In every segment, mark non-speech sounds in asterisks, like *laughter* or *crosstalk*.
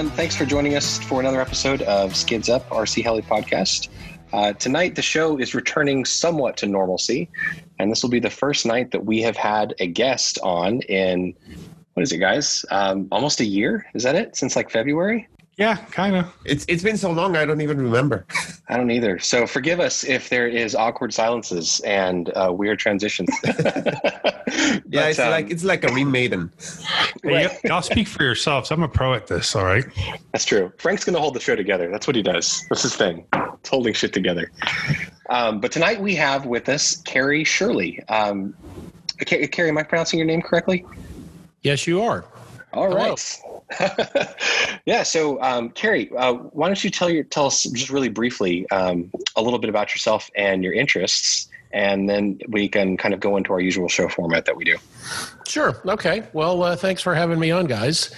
Everyone, thanks for joining us for another episode of Skids Up RC Heli podcast. Uh, tonight, the show is returning somewhat to normalcy, and this will be the first night that we have had a guest on in what is it, guys? Um, almost a year? Is that it? Since like February? Yeah, kind of. It's it's been so long I don't even remember. *laughs* I don't either. So forgive us if there is awkward silences and uh, weird transitions. *laughs* *laughs* yeah, it's um, like it's like a remaiden. Hey, right. y'all speak for yourselves. I'm a pro at this. All right. That's true. Frank's going to hold the show together. That's what he does. That's his thing. It's holding shit together. Um, but tonight we have with us Carey Shurley. Um, Carey, am I pronouncing your name correctly? Yes, you are. All right. *laughs* yeah. So, um, Carey, uh, why don't you tell your tell us just really briefly um, a little bit about yourself and your interests, and then we can kind of go into our usual show format that we do. Sure. Okay. Well, uh, thanks for having me on, guys.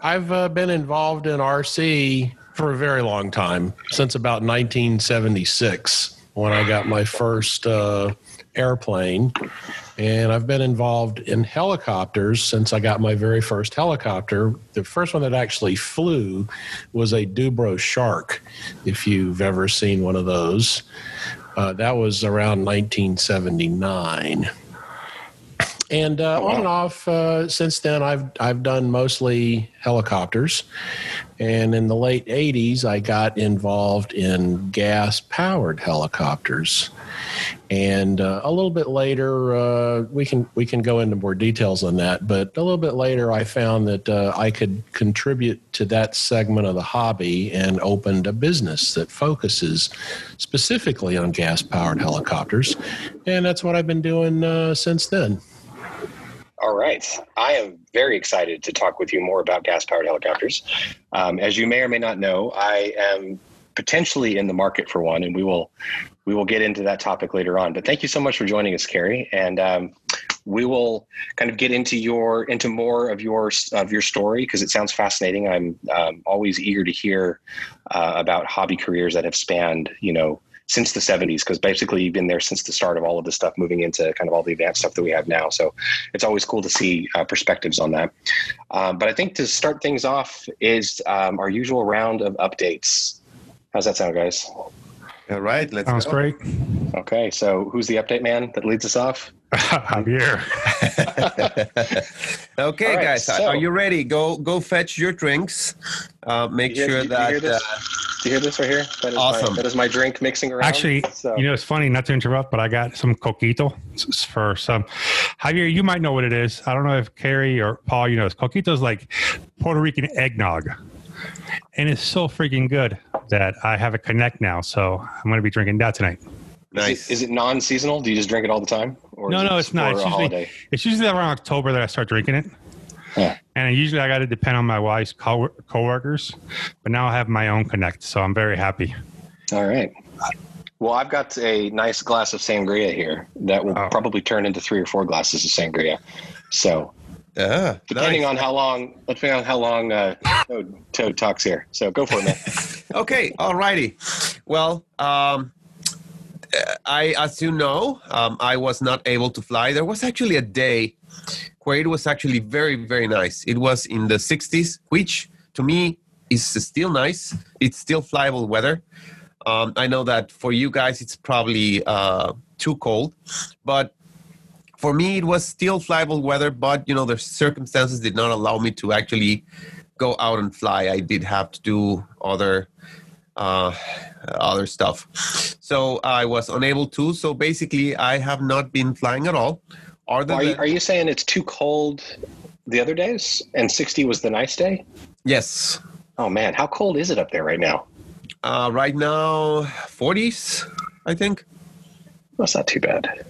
I've uh, been involved in RC for a very long time, since about 1976 when I got my first uh, airplane and I've been involved in helicopters since I got my very first helicopter. The first one that actually flew was a Dubro Shark, if you've ever seen one of those. Uh, that was around 1979. And uh, oh, wow. on and off uh, since then, I've I've done mostly helicopters, and in the late '80s, I got involved in gas powered helicopters. And uh, a little bit later, uh, we can we can go into more details on that. But a little bit later, I found that uh, I could contribute to that segment of the hobby and opened a business that focuses specifically on gas powered helicopters, and that's what I've been doing uh, since then. All right. I am very excited to talk with you more about gas powered helicopters. Um, as you may or may not know, I am potentially in the market for one, and we will we will get into that topic later on. But thank you so much for joining us, Carey, and um, we will kind of get into your into more of your of your story because it sounds fascinating. I'm um, always eager to hear uh, about hobby careers that have spanned you know since the 70s because basically you've been there since the start of all of this stuff moving into kind of all the advanced stuff that we have now. So it's always cool to see uh, perspectives on that. Um, but i think to start things off is um, our usual round of updates. How's that sound, guys? All right, let's Sounds go. great. Okay, so who's the update man that leads us off? *laughs* Javier. *laughs* okay, right, guys, so, are you ready? Go go fetch your drinks. Uh, make hear, sure that. You hear, uh, you hear this right here? That is awesome. My, that is my drink mixing around. Actually, so. you know, it's funny not to interrupt, but I got some coquito for some. Javier, you might know what it is. I don't know if Carey or Paul, you know, coquito is like Puerto Rican eggnog and it's so freaking good that I have a connect now. So I'm going to be drinking that tonight. Nice. Is it, is it non-seasonal? Do you just drink it all the time? Or no, no, it's not. It's usually, it's usually around October that I start drinking it. Yeah. And usually I got to depend on my wife's co- coworkers, but now I have my own connect, so I'm very happy. All right. Well, I've got a nice glass of sangria here that will oh. probably turn into three or four glasses of sangria. So yeah, depending nice. on how long, depending on how long uh, Toad, Toad talks here. So go for it, man. *laughs* okay, all righty. Well, um, I, as you know, um, I was not able to fly. There was actually a day where it was actually very, very nice. It was in the 60s, which to me is still nice. It's still flyable weather. Um, I know that for you guys, it's probably uh, too cold, but for me, it was still flyable weather, but you know the circumstances did not allow me to actually go out and fly. I did have to do other uh, other stuff, so I was unable to. So basically, I have not been flying at all. Are, you, are you saying it's too cold the other days, and sixty was the nice day? Yes. Oh man, how cold is it up there right now? Uh, right now, forties, I think. That's not too bad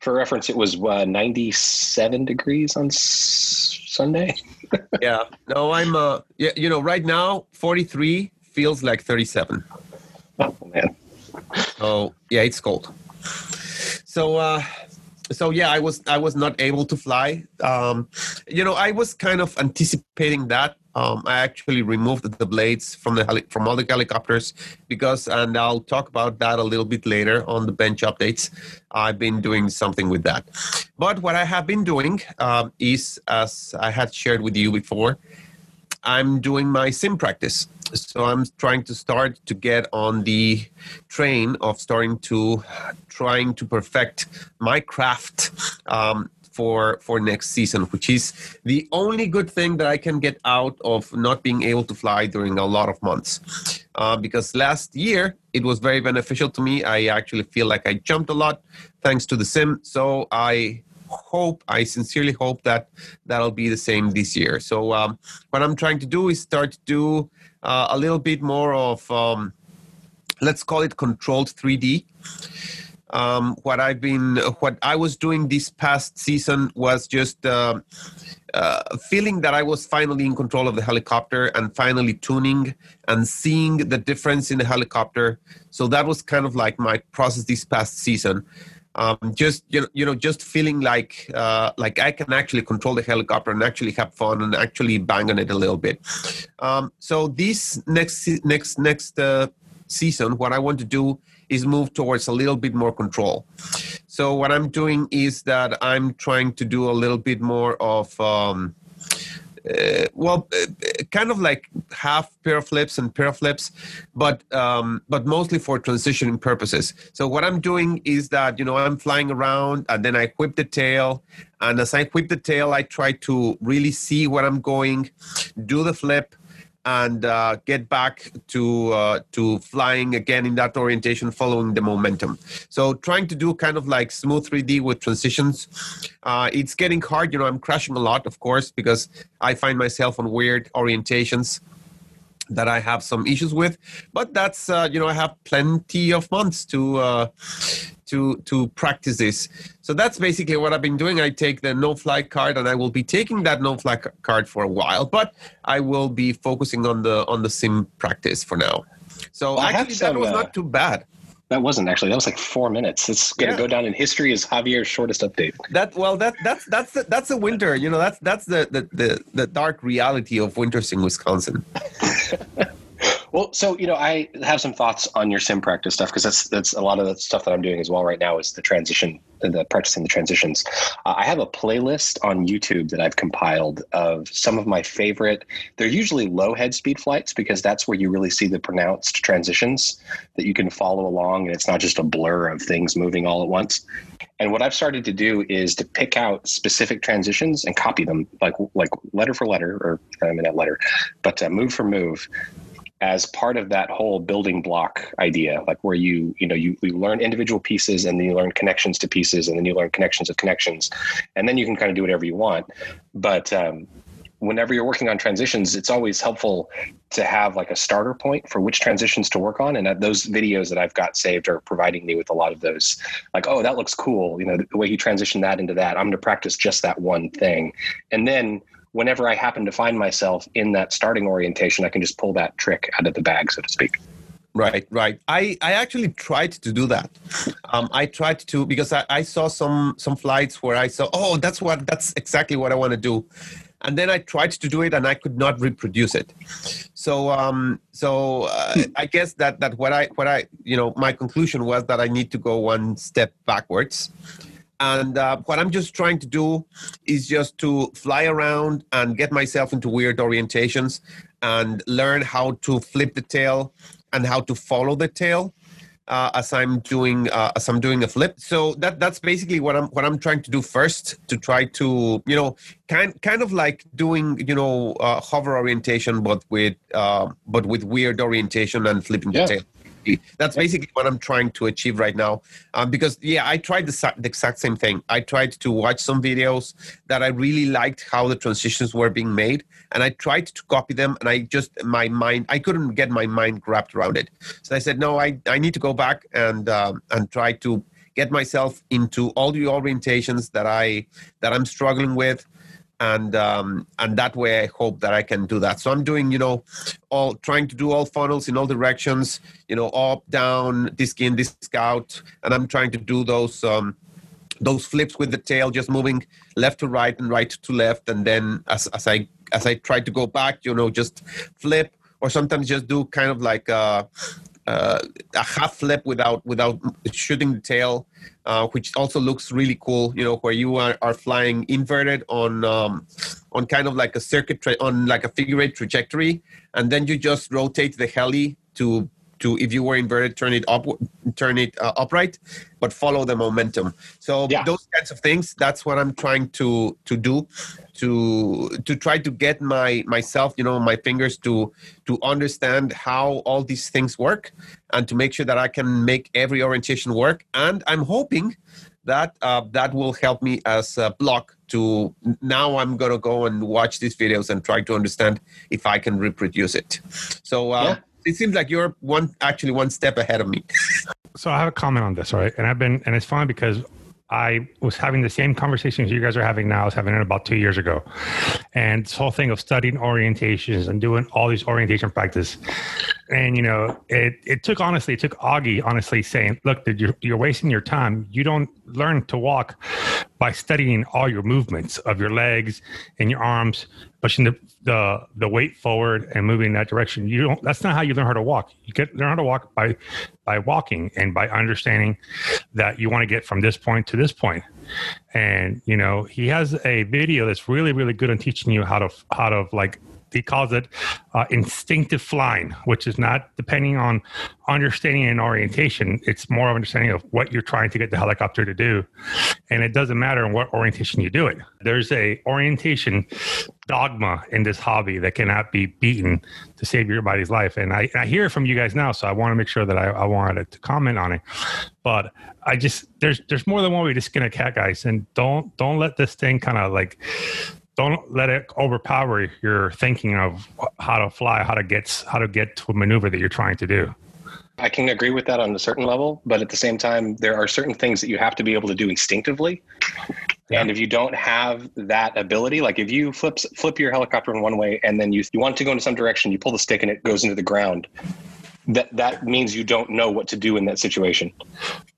for reference, it was uh, 97 degrees on s- Sunday. *laughs* yeah. No, I'm. Uh, yeah. You know, right now, 43 feels like 37. Oh man. Oh yeah, it's cold. So. uh so yeah i was i was not able to fly um you know i was kind of anticipating that um, I actually removed the blades from the heli- from all the helicopters because, and I'll talk about that a little bit later on the bench updates. I've been doing something with that, but what I have been doing um, is, as I had shared with you before, I'm doing my sim practice. So I'm trying to start to get on the train of starting to trying to perfect my craft um, for for next season, which is the only good thing that I can get out of not being able to fly during a lot of months. Uh, because last year it was very beneficial to me. I actually feel like I jumped a lot thanks to the sim. So I hope, I sincerely hope that that'll be the same this year. So um, what I'm trying to do is start to do uh, a little bit more of, um, let's call it controlled 3D. Um, what I've been, what I was doing this past season was just uh, uh, feeling that I was finally in control of the helicopter and finally tuning and seeing the difference in the helicopter. So that was kind of like my process this past season um, just you know, you know, just feeling like uh, like I can actually control the helicopter and actually have fun and actually bang on it a little bit. Um, so this next next next uh, season, what I want to do is move towards a little bit more control. So what I'm doing is that I'm trying to do a little bit more of um, uh, well, uh, kind of like half pair flips and pair flips, but um, but mostly for transitioning purposes. So what I'm doing is that you know I'm flying around and then I whip the tail, and as I whip the tail, I try to really see where I'm going, do the flip, and uh, get back to uh, to flying again in that orientation, following the momentum. So trying to do kind of like smooth 3D with transitions. Uh, it's getting hard. You know, I'm crashing a lot, of course, because I find myself on weird orientations that I have some issues with. But that's uh, you know I have plenty of months to uh, to to practice this. So that's basically what I've been doing. I take the no fly card, and I will be taking that no fly card for a while. But I will be focusing on the on the sim practice for now. So well, actually, some, that was uh, not too bad. That wasn't actually. That was like four minutes. It's going to yeah. go down in history as Javier's shortest update. That well, that that's that's the, that's the winter. You know, that's that's the the the, the dark reality of winters in Wisconsin. *laughs* Well, so you know, I have some thoughts on your sim practice stuff because that's that's a lot of the stuff that I'm doing as well right now is the transition, the practicing the transitions. Uh, I have a playlist on YouTube that I've compiled of some of my favorite. They're usually low head speed flights because that's where you really see the pronounced transitions that you can follow along, and it's not just a blur of things moving all at once. And what I've started to do is to pick out specific transitions and copy them, like like letter for letter, or I mean not letter, but uh, move for move as part of that whole building block idea like where you you know you, you learn individual pieces and then you learn connections to pieces and then you learn connections of connections. And then you can kind of do whatever you want. But um, whenever you're working on transitions it's always helpful to have like a starter point for which transitions to work on. And those videos that i've got saved are providing me with a lot of those. Like oh that looks cool. You know the way he transitioned that into that i'm going to practice just that one thing. And then whenever I happen to find myself in that starting orientation, I can just pull that trick out of the bag, so to speak. Right, right. I, I actually tried to do that. Um, I tried to because I, I saw some some flights where I saw, oh, that's what that's exactly what I want to do, and then I tried to do it and I could not reproduce it. So um, so uh, I guess that that what I what I you know my conclusion was that I need to go one step backwards and uh, what I'm just trying to do is just to fly around and get myself into weird orientations and learn how to flip the tail and how to follow the tail. Uh, as I'm doing uh, as I'm doing a flip. So that that's basically what I'm what I'm trying to do first to try to you know kind kind of like doing you know uh, hover orientation but with uh, but with weird orientation and flipping the yeah. That's basically what I'm trying to achieve right now. Um, because yeah, I tried the, the, exact same thing. I tried to watch some videos that I really liked how the transitions were being made, and I tried to copy them, and I just my mind I couldn't get my mind wrapped around it. So I said, no, I I need to go back and um, and try to get myself into all the orientations that I that I'm struggling with and um, and that way I hope that I can do that. So I'm doing you know all trying to do all funnels in all directions, you know up, down, disc in, disc out, and I'm trying to do those um, those flips with the tail, just moving left to right and right to left, and then as as I as I try to go back, you know, just flip or sometimes just do kind of like. Uh, a half flip without without shooting the tail, uh, which also looks really cool. You know, where you are, are flying inverted on um, on kind of like a circuit tra- on like a figure eight trajectory, and then you just rotate the heli to to if you were inverted, turn it up, turn it uh, upright, but follow the momentum. So Yeah. those kinds of things. That's what I'm trying to to do, to to try to get my myself, you know, my fingers to to understand how all these things work, and to make sure that I can make every orientation work. And I'm hoping that uh, that will help me as a block to now i'm going to go and watch these videos and try to understand if i can reproduce it so uh, Yeah. It seems like you're one actually one step ahead of me *laughs* So I have a comment on this, right? And I've been, and it's fun because I was having the same conversations you guys are having now. I was having it about two years ago, and this whole thing of studying orientations and doing all these orientation practice. And you know, it it took honestly, it took Augie honestly saying, "Look, dude, you're you're wasting your time. You don't learn to walk by studying all your movements of your legs and your arms, pushing the the, the weight forward and moving in that direction. You don't. That's not how you learn how to walk. You get learn how to walk by by walking and by understanding that you want to get from this point to this point. And you know, he has a video that's really really good on teaching you how to how to like he calls it uh, instinctive flying, which is not depending on understanding and orientation. It's more of understanding of what you're trying to get the helicopter to do, and it doesn't matter in what orientation you do it. There's a orientation dogma in this hobby that cannot be beaten to save your body's life. And I, I hear it from you guys now, so I want to make sure that I, I wanted to comment on it. But I just there's there's more than one way to skin a cat, guys, and don't don't let this thing kind of like don't let it overpower your thinking of how to fly, how to get how to get to a maneuver that you're trying to do. I can agree with that on a certain level, but at the same time, there are certain things that you have to be able to do instinctively. And if you don't have that ability, like if you flip flip your helicopter in one way and then you you want to go into some direction, you pull the stick and it goes into the ground. That that means you don't know what to do in that situation.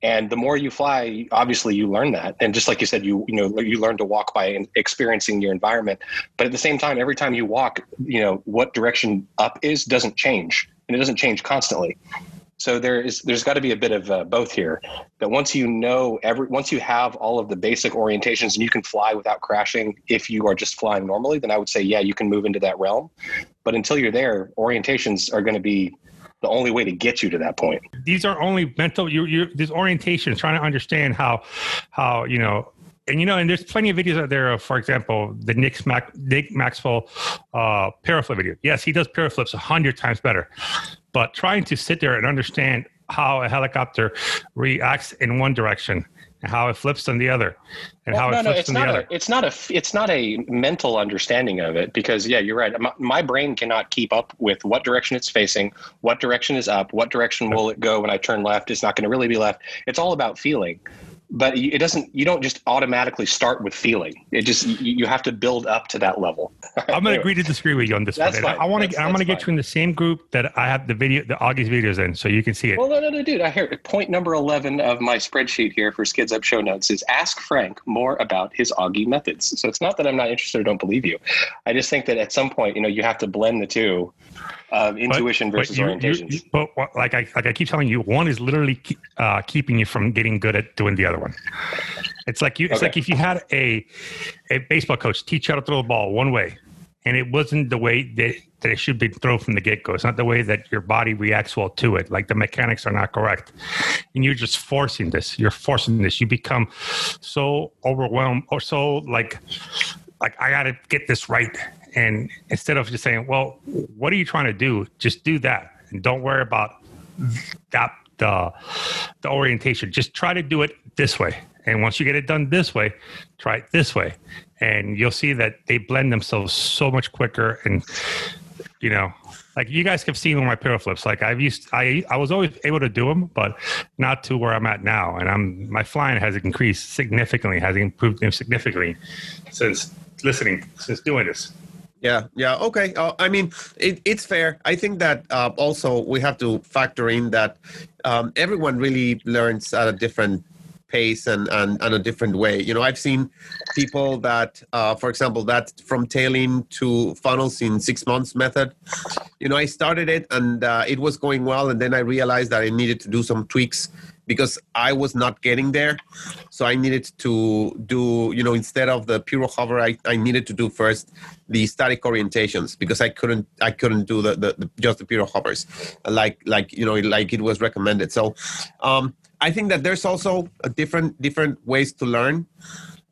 And the more you fly, obviously you learn that. And just like you said, you you know you learn to walk by experiencing your environment. But at the same time, every time you walk, you know what direction up is doesn't change, and it doesn't change constantly. So there is there's got to be a bit of uh, both here. That once you know every once you have all of the basic orientations and you can fly without crashing, if you are just flying normally, then I would say yeah, you can move into that realm. But until you're there, orientations are going to be the only way to get you to that point. These are only mental. You you this orientation, trying to understand how how you know. And you know, and there's plenty of videos out there of, for example, the Nick, Mac, Nick Maxwell uh, paraflip video. Yes, he does paraflips a hundred times better, but trying to sit there and understand how a helicopter reacts in one direction how it flips on the other, and how Well, it no, no, flips it's on the not other. a, it's not a, it's not a mental understanding of it because yeah, you're right. My, my brain cannot keep up with what direction it's facing, what direction is up, what direction will it go when I turn left. It's not going to really be left. It's all about feeling, but it doesn't. You don't just automatically start with feeling. It just you, you have to build up to that level. I'm going to agree to disagree with you on this That's one. Fine. I want to. I'm going to get you in the same group that I have the video, the Augie's videos in, so you can see it. Well, no, no, no, dude. I hear point number eleven of my spreadsheet here for Skids Up show notes is ask Frank more about his Augie methods. So it's not that I'm not interested or don't believe you. I just think that at some point, you know, you have to blend the two of intuition versus you- you- orientations. you- but what, like I like I keep telling you, one is literally keep, uh, keeping you from getting good at doing the other one. It's like you. It's Okay. like if you had a a baseball coach teach you how to throw a ball one way, and it wasn't the way that that it should be thrown from the get go. It's not the way that your body reacts well to it. Like the mechanics are not correct, and you're just forcing this. You're forcing this. You become so overwhelmed or so like like I got to get this right. And instead of just saying, "Well, what are you trying to do?" Just do that, and don't worry about that the the orientation. Just try to do it this way. And once you get it done this way, try it this way, and you'll see that they blend themselves so much quicker. And you know, like you guys have seen with my piro flips. Like I've used, I I was always able to do them, but not to where I'm at now. And I'm my flying has increased significantly, has improved significantly since listening, since doing this. Yeah, yeah, okay. Uh, I mean, it, it's fair. I think that uh, also we have to factor in that um, everyone really learns at a different pace and, and, and a different way. You know, I've seen people that, uh, for example, that from tailing to funnels in six months method, you know, I started it and uh, it was going well, and then I realized that I needed to do some tweaks because I was not getting there. So I needed to do, you know, instead of the pure hover, I, I needed to do first the static orientations because I couldn't I couldn't do the, the, the just the pure hovers like like you know like it was recommended. So um, I think that there's also a different different ways to learn.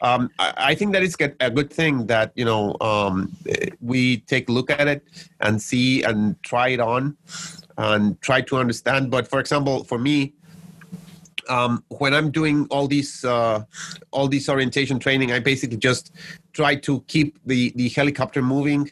Um, I, I, think that it's get, a good thing that you know um, we take a look at it and see and try it on and try to understand. But for example, for me, um, when I'm doing all these uh, all this orientation training, I basically just try to keep the the helicopter moving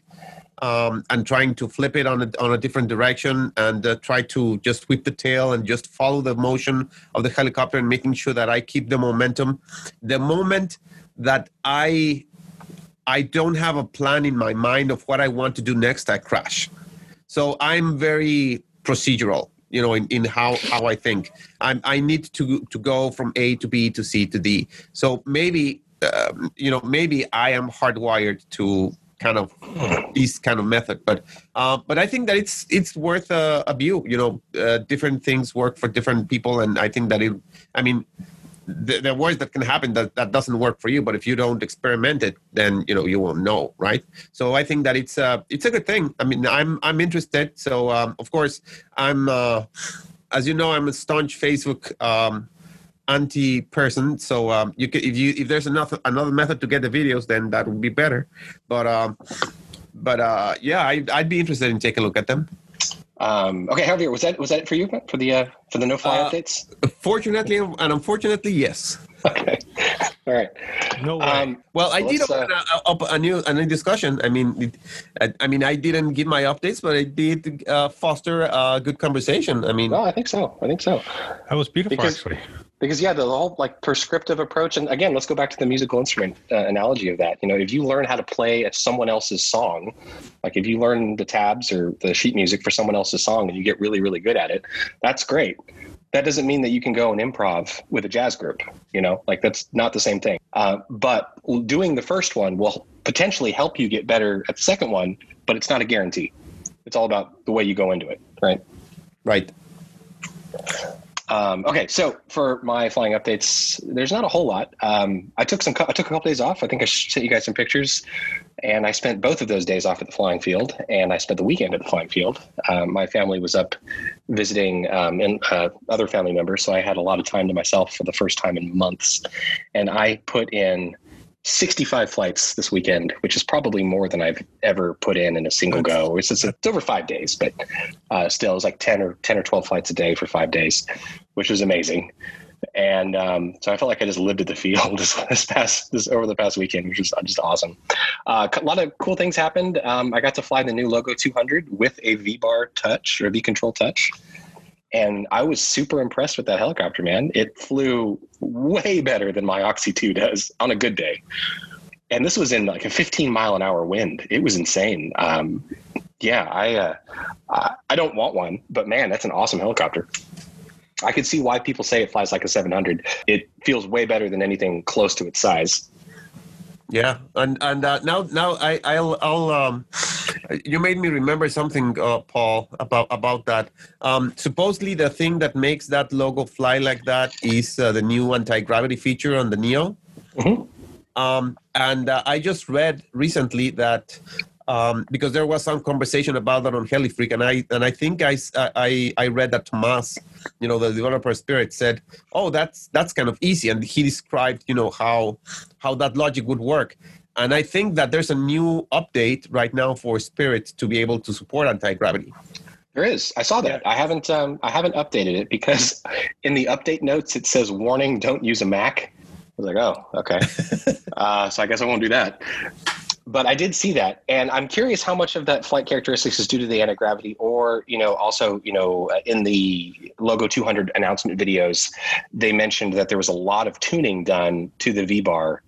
um, and trying to flip it on a, on a different direction and uh, try to just whip the tail and just follow the motion of the helicopter and making sure that I keep the momentum. The moment that I I don't have a plan in my mind of what I want to do next, I crash. So I'm very procedural you know in, in how how i think. I'm, i need to to go from a to b to c to d. So maybe um, you know maybe i am hardwired to kind of this kind of method. But uh, but i think that it's it's worth a, a view. You know uh, different things work for different people and i think that it i mean there are words that can happen that, that doesn't work for you but if you don't experiment it then you know you won't know right? So i think that it's a it's a good thing. I mean i'm i'm interested. So um, of course i'm uh, as you know i'm a staunch facebook um, anti person so um, you can if you if there's another another method to get the videos then that would be better. But um but uh yeah I, i'd be interested in taking a look at them um, okay, Javier, was that was that for you for the uh, for the no fly uh, updates? Fortunately and unfortunately, yes. Okay, *laughs* all right. No way. Um, well, I did open uh, up a, a, new a new discussion. I mean, it, I, I, mean, I didn't give my updates, but I did uh, foster a good conversation. I mean, no, I think so. I think so. That was beautiful, because, actually because yeah the whole like prescriptive approach and again let's go back to the musical instrument uh, analogy of that. You know if you learn how to play at someone else's song like if you learn the tabs or the sheet music for someone else's song and you get really really good at it that's great. That doesn't mean that you can go and improv with a jazz group you know? Like that's not the same thing. Uh, but doing the first one will potentially help you get better at the second one but it's not a guarantee. It's all about the way you go into it right? Right um, okay, so for my flying updates, there's not a whole lot. Um, I took some. I took a couple days off. I think I sent you guys some pictures, and I spent both of those days off at the flying field, and I spent the weekend at the flying field. Um, my family was up visiting um, and uh, other family members, so I had a lot of time to myself for the first time in months, and I put in 65 flights this weekend, which is probably more than I've ever put in in a single go. It's, it's, it's over five days, but uh, still, it was like 10 or 10 or 12 flights a day for five days, which was amazing. And um, so I felt like I just lived at the field *laughs* this, this past this over the past weekend, which is just awesome. Uh, a lot of cool things happened. Um, I got to fly the new Logo 200 with a V bar touch or V control touch and I was super impressed with that helicopter, man. It flew way better than my Oxy 2 does on a good day. And this was in like a 15 mile an hour wind. It was insane. Um, yeah, I, uh, I, I don't want one, but man, that's an awesome helicopter. I could see why people say it flies like a 700. It feels way better than anything close to its size. Yeah, and and uh, now now I I'll, I'll um, you made me remember something, uh, Paul, about about that. Um, supposedly, the thing that makes that logo fly like that is uh, the new anti gravity feature on the Neo. Mm-hmm. Um, and uh, I just read recently that um, because there was some conversation about that on HeliFreak, and I and I think I, I I read that Tomas, you know, the developer spirit said, "Oh, that's that's kind of easy," and he described, you know, how how that logic would work. And I think that there's a new update right now for Spirit to be able to support anti gravity. There is. I saw that. I haven't. Um, I haven't updated it because *laughs* in the update notes it says warning: don't use a Mac. I was like, oh, okay. *laughs* uh, so I guess I won't do that but I did see that, and I'm curious how much of that flight characteristics is due to the anti gravity, or you know, also you know, uh, in the Logo 200 announcement videos, they mentioned that there was a lot of tuning done to the V bar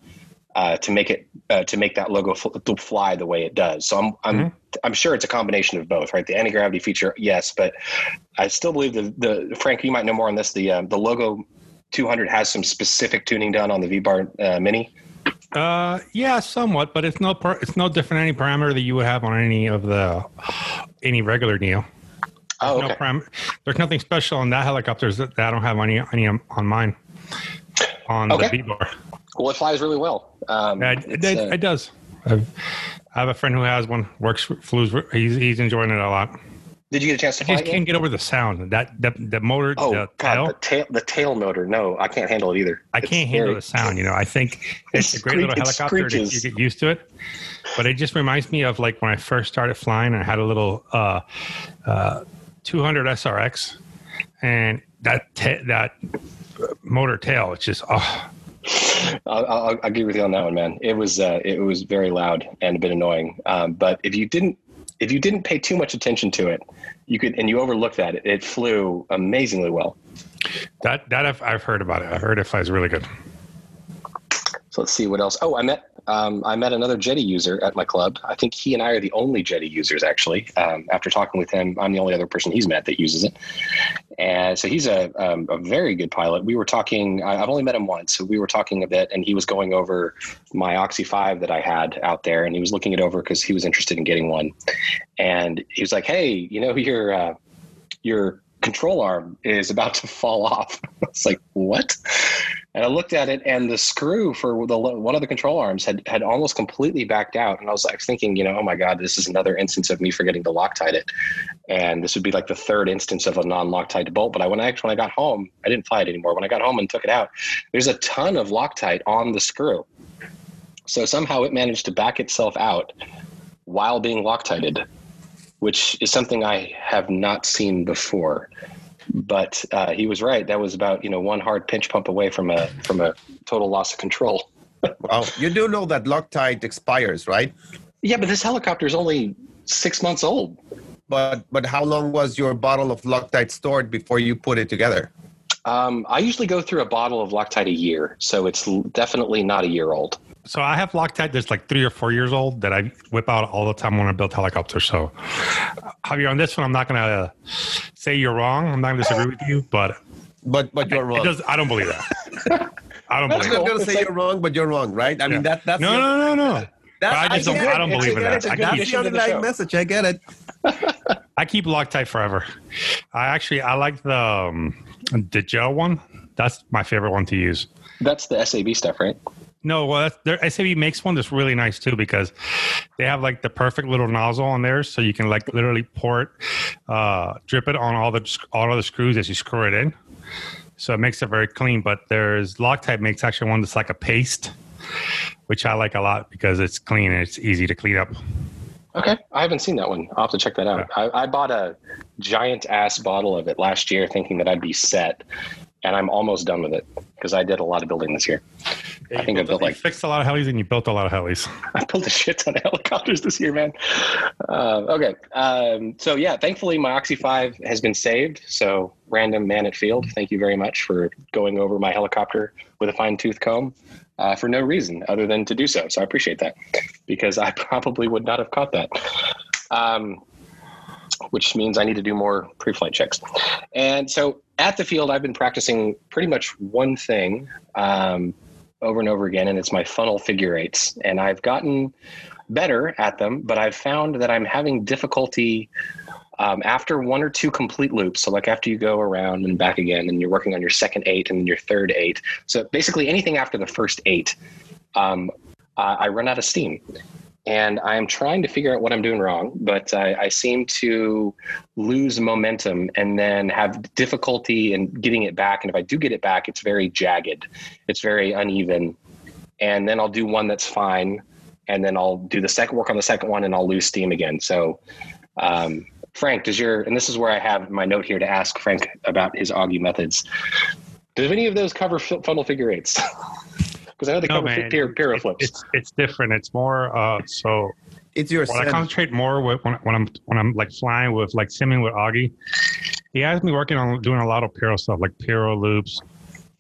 uh, to make it uh, to make that logo fl- fly the way it does. So I'm I'm mm-hmm. I'm sure it's a combination of both, right? The anti gravity feature, yes, but I still believe the the Frank, you might know more on this. The uh, the Logo 200 has some specific tuning done on the V bar uh, Mini. Uh, yeah, somewhat, but it's no par- it's no different any parameter that you would have on any of the any regular Neo. Oh, No okay. param- there's nothing special on that helicopter that, I don't have any any on mine. On Okay. the V bar, Well, it flies really well. Um, yeah, it, it, uh, it does. I've, I have a friend who has one. Works flews. He's he's enjoying it a lot. Did you get a chance to I fly just can't get over the sound. That the, the motor, Oh the God, tail. the tail, the tail motor. No, I can't handle it either. I It's can't handle very- the sound. You know, I think *laughs* it's a great little it helicopter. That screeches. you get used to it, but it just reminds me of like when I first started flying. I had a little uh, uh, 200 SRX, and that ta- that motor tail. It's just oh, I'll, I'll, I'll agree with you on that one, man. It was uh, it was very loud and a bit annoying. Um, but if you didn't if you didn't pay too much attention to it, you could and you overlooked that it, it flew amazingly well. that that I've, I've heard about it. I heard it flies really good. So let's see what else. Oh, I met um, I met another Jeti user at my club. I think he and I are the only Jeti users actually. Um, after talking with him, I'm the only other person he's met that uses it, and so he's a um, a very good pilot. We were talking. I- I've only met him once, so we were talking a bit, and he was going over my Oxy Five that I had out there, and he was looking it over because he was interested in getting one, and he was like, "Hey, you know your uh, your control arm is about to fall off." *laughs* it's like, "What?" And I looked at it, and the screw for the one of the control arms had had almost completely backed out. And I was like thinking, you know, oh my god, this is another instance of me forgetting to Loctite it. And this would be like the third instance of a non-Loctite bolt. But I when I when I got home, I didn't fly it anymore. When I got home and took it out, there's a ton of Loctite on the screw. So somehow it managed to back itself out while being Loctited, which is something I have not seen before but uh, he was right. That was about you know one hard pinch pump away from a from a total loss of control. *laughs* Wow. You do know that Loctite expires, right? Yeah, but this helicopter is only six months old. But but how long was your bottle of Loctite stored before you put it together? Um, I usually go through a bottle of Loctite a year, so it's definitely not a year old. So I have Loctite that's like three or four years old that I whip out all the time when I build helicopters. So, Javier, on this one, I'm not going to say you're wrong. I'm not going to disagree with you, but But but you're it wrong. does, I don't believe that. *laughs* I don't I'm not gonna say like- you're wrong, but you're wrong, right? I mean that that's No, no, no, no. that, I just don't- get I it. don't It's- believe in it's that. a I keep- That's the underlying show. message. I get it. I keep Loctite forever. I actually I like the um, the gel one. That's my favorite one to use. That's the SAB stuff, right? No, well, that's, their SAB makes one that's really nice too because they have like the perfect little nozzle on there, so you can like literally pour it, uh, drip it on all the all of the screws as you screw it in. So it makes it very clean. But there's Loctite makes actually one that's like a paste, which I like a lot because it's clean and it's easy to clean up. Okay, I haven't seen that one. I'll have to check that out. I, I bought a giant ass bottle of it last year, thinking that I'd be set, and I'm almost done with it because I did a lot of building this year. I think I built like fixed a lot of helis and you built a lot of helis. *laughs* I built a shit ton of helicopters this year, man. Uh, okay. Um, so yeah, thankfully my Oxy 5 has been saved. So random man at field, thank you very much for going over my helicopter with a fine tooth comb uh, for no reason other than to do so. So I appreciate that because I *laughs* probably would not have caught that. Um, which means I need to do more pre-flight checks. And so at the field, I've been practicing pretty much one thing um, over and over again, and it's my funnel figure eights. And I've gotten better at them, but I've found that I'm having difficulty um, after one or two complete loops. So, like after you go around and back again, and you're working on your second eight and your third eight. So, basically, anything after the first eight, um, uh, I run out of steam. And I'm trying to figure out what I'm doing wrong, but I, I seem to lose momentum and then have difficulty in getting it back. And if I do get it back, it's very jagged, it's very uneven. And then I'll do one that's fine, and then I'll do the second work on the second one, and I'll lose steam again. So, um, Frank, does your and this is where I have my note here to ask Frank about his Augie methods. Does any of those cover funnel figure eights? *laughs* Because I know they No, cover man. pyra- pyra It- flips. it's it's different. It's more uh so It's your What I concentrate more with when, when I'm when I'm like flying with like simming with Augie, he has me working on doing a lot of pyro stuff like pyro loops,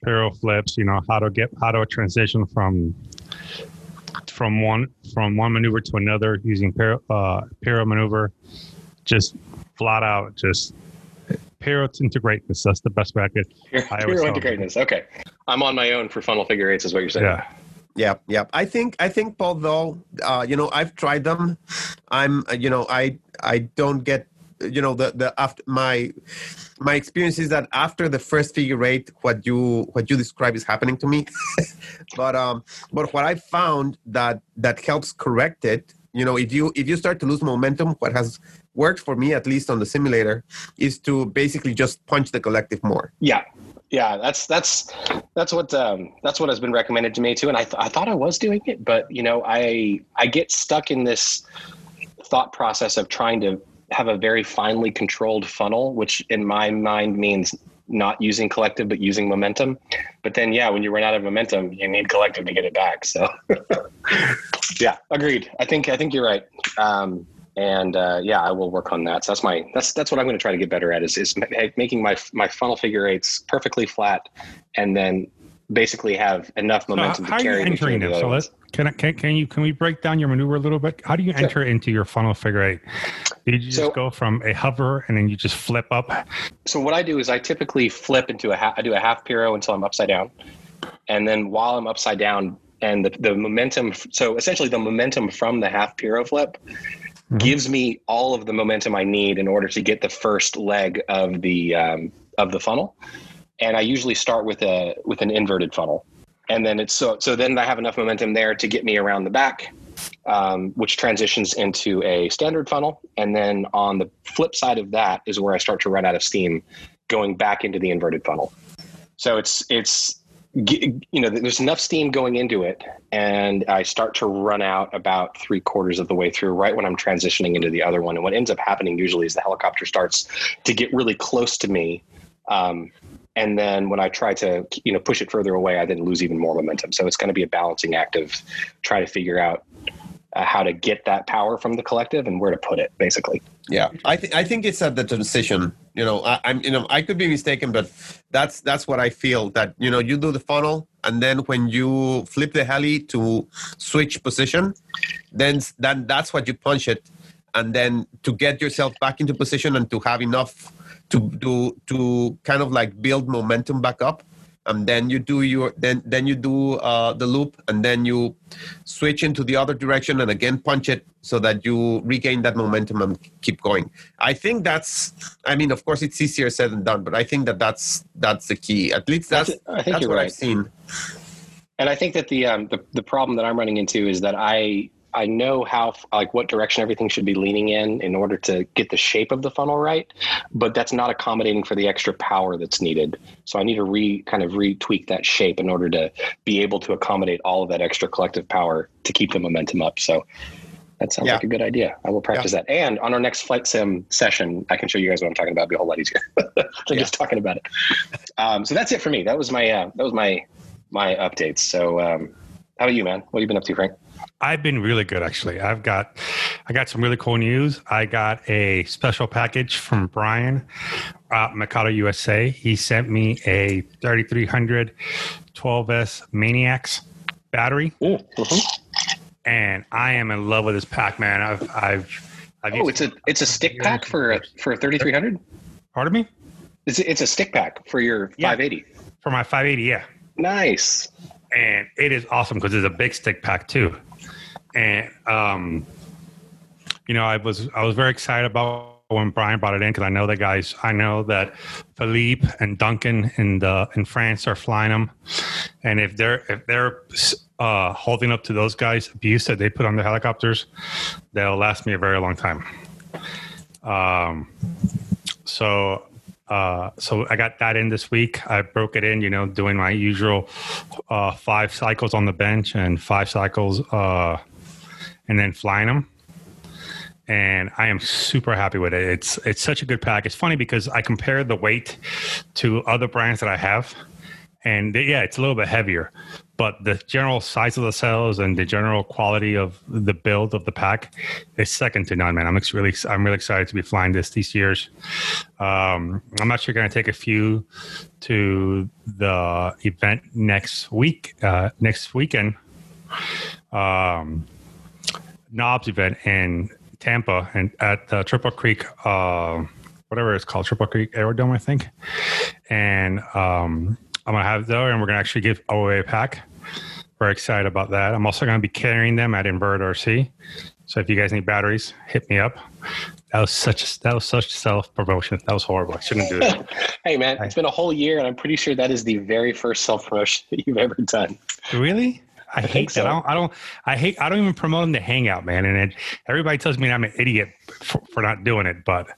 pyro flips. You know how to get how to transition from from one from one maneuver to another using pyro uh, pyro maneuver. Just flat out, just pyro into greatness. That's the best way I could. I always Pyro tell into them. greatness. Okay, I'm on my own for funnel figure eights, is what you're saying. Yeah. yeah, yeah. I think I think Paul though, uh, you know, I've tried them. I'm, uh, you know, I I don't get, you know, the the after my my experience is that after the first figure eight, what you what you describe is happening to me. *laughs* but um, but what I found that that helps correct it. You know, if you if you start to lose momentum, what has worked for me at least on the simulator is to basically just punch the collective more. Yeah, yeah, that's that's that's what um, that's what has been recommended to me too. And I th- I thought I was doing it, but you know, I I get stuck in this thought process of trying to have a very finely controlled funnel, which in my mind means not using collective but using momentum. But then, yeah, when you run out of momentum, you need collective to get it back. So, *laughs* yeah, agreed. I think I think you're right. Um, and uh, yeah, I will work on that. So that's my that's that's what I'm going to try to get better at is is making my my funnel figure eights perfectly flat, and then basically have enough momentum so how to carry. Are you entering them? So let's can I, can can you can we break down your maneuver a little bit? How do you enter into your funnel figure eight? Did you just so, go from a hover and then you just flip up? So what I do is I typically flip into a half, I do a half piro until I'm upside down, and then while I'm upside down and the, the momentum so essentially the momentum from the half piro flip mm-hmm. gives me all of the momentum I need in order to get the first leg of the um, of the funnel. And I usually start with a with an inverted funnel, and then it's so so then I have enough momentum there to get me around the back, um, which transitions into a standard funnel. And then on the flip side of that is where I start to run out of steam, going back into the inverted funnel. So it's it's you know, there's enough steam going into it, and I start to run out about three quarters of the way through, right when I'm transitioning into the other one. And what ends up happening usually is the helicopter starts to get really close to me. Um, and then when I try to, you know, push it further away, I then lose even more momentum. So it's going to be a balancing act of trying to figure out uh, how to get that power from the collective and where to put it, basically. Yeah, I think I think it's at the transition. You know, I, am you know I could be mistaken, but that's that's what I feel. That you know, you do the funnel, and then when you flip the heli to switch position, then then that's what you punch it, and then to get yourself back into position and to have enough to do to kind of like build momentum back up and then you do your then then you do uh, the loop and then you switch into the other direction and again punch it so that you regain that momentum and keep going. I think that's i mean of course it's easier said than done but i think that that's that's the key. At least that's, that's i think that's you're what right. i've seen. And i think that the, um, the the problem that i'm running into is that i I know how like what direction everything should be leaning in in order to get the shape of the funnel right, but that's not accommodating for the extra power that's needed. So I need to re kind of retweak that shape in order to be able to accommodate all of that extra collective power to keep the momentum up. So that sounds yeah. like a good idea. I will practice yeah. that. And on our next flight sim session, I can show you guys what I'm talking about. It'll be a whole lot easier *laughs* than yeah. just talking about it. Um, so that's it for me. That was my uh, that was my my updates. So um, how about you, man? What have you been up to, Frank? I've been really good actually. I've got I got some really cool news. I got a special package from Brian at Mikado USA. He sent me a 3300 12S Maniacs battery. mm-hmm. And I am in love with this pack, man. I've I've, I've Oh, it's a it's a stick pack for a, for a 3300? Pardon me? It's a, it's a stick pack for your yeah. 580. For my 580, yeah. Nice. And it is awesome because it's a big stick pack too and um, you know, I was I was very excited about when Brian brought it in because I know the guys. I know that Philippe and Duncan in the in France are flying them, and if they're if they're uh, holding up to those guys' abuse that they put on the helicopters, they'll last me a very long time. Um, so uh, so I got that in this week. I broke it in, you know, doing my usual uh, five cycles on the bench and five cycles uh, and then flying them. And I am super happy with it. It's it's such a good pack. It's funny because I compare the weight to other brands that I have, and they, yeah, it's a little bit heavier, but the general size of the cells and the general quality of the build of the pack is second to none, man. I'm really I'm really excited to be flying this these years. Um, I'm actually going to take a few to the event next week, uh, next weekend. Um, Knobs event in Tampa and at the Triple Creek, uh, whatever it's called, Triple Creek Aerodrome, I think. And um, I'm gonna have there, and we're gonna actually give away a pack. Very excited about that. I'm also going to be carrying them at Invert RC. So if you guys need batteries, hit me up. That was such that was such self promotion. That was horrible. I shouldn't do it. *laughs* hey man, it's been a whole year, and I'm pretty sure that is the very first self promotion *laughs* that you've ever done. Really? I, I hate so. that. I don't, I don't. I hate. I don't even promote them to Hangout, man. And it, everybody tells me I'm an idiot for, for not doing it. But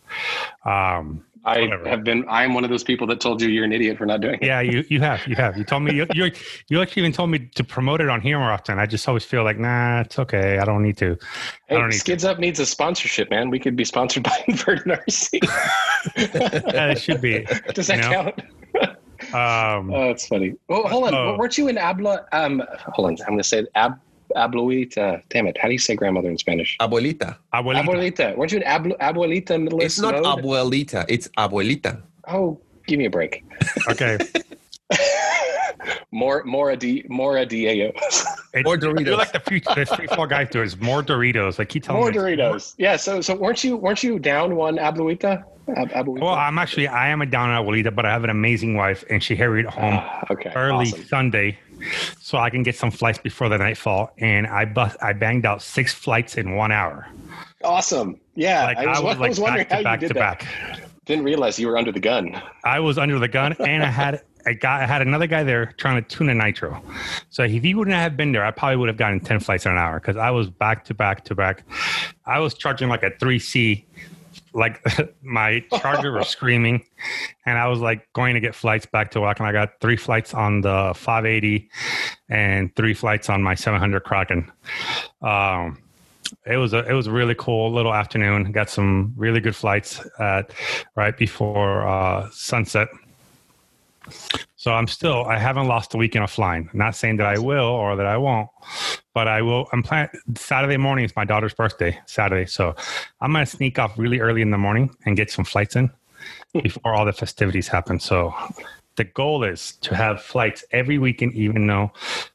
um, I Whatever. have been. I'm one of those people that told you you're an idiot for not doing it. Yeah, you you have you have. You told me you you, you actually even told me to promote it on here more often. I just always feel like nah, it's okay. I don't need to. Hey, don't need Skids to. Up needs a sponsorship, man. We could be sponsored *laughs* by Invert RC. *laughs* yeah, it should be. Does that you know? count? *laughs* Um, oh, that's funny. Well, hold on. Uh, weren't you in Abla? Um, hold on. I'm going to say Ab abuelita. Damn it. How do you say grandmother in Spanish? Abuelita. Abuelita. abuelita. Weren't you an abu- abuelita middle It's not mode? abuelita. It's abuelita. Oh, give me a break. Okay. *laughs* more, more, di, more Diego. *laughs* more Doritos. You're like the few, there's three, four guys do it. More Doritos. Like keep telling more me. Doritos. More. Yeah. So, so weren't you, weren't you down one abuelita? Well, I'm actually, I am a down abuelita, but I have an amazing wife and she hurried home uh, okay. early awesome. Sunday so I can get some flights before the nightfall. And I bust, I banged out six flights in one hour. Awesome. Yeah. Like, I, was, I was, I was wondering how back you did to that. back. Didn't realize you were under the gun. I was under the gun and I had a guy, I had another guy there trying to tune a nitro. So if he wouldn't have been there, I probably would have gotten 10 flights in an hour because I was back to back to back. I was charging like a 3C like *laughs* my charger was screaming and i was like going to get flights back to and i got three flights on the 580 and three flights on my 700 kraken. Um, it was a it was a really cool little afternoon. Got some really good flights at right before uh, sunset so I'm still I haven't lost a weekend of flying. I'm not saying that I will or that I won't, but I will. I'm planning Saturday morning is my daughter's birthday. Saturday, so I'm gonna sneak off really early in the morning and get some flights in hmm. before all the festivities happen. So the goal is to have flights every weekend, even though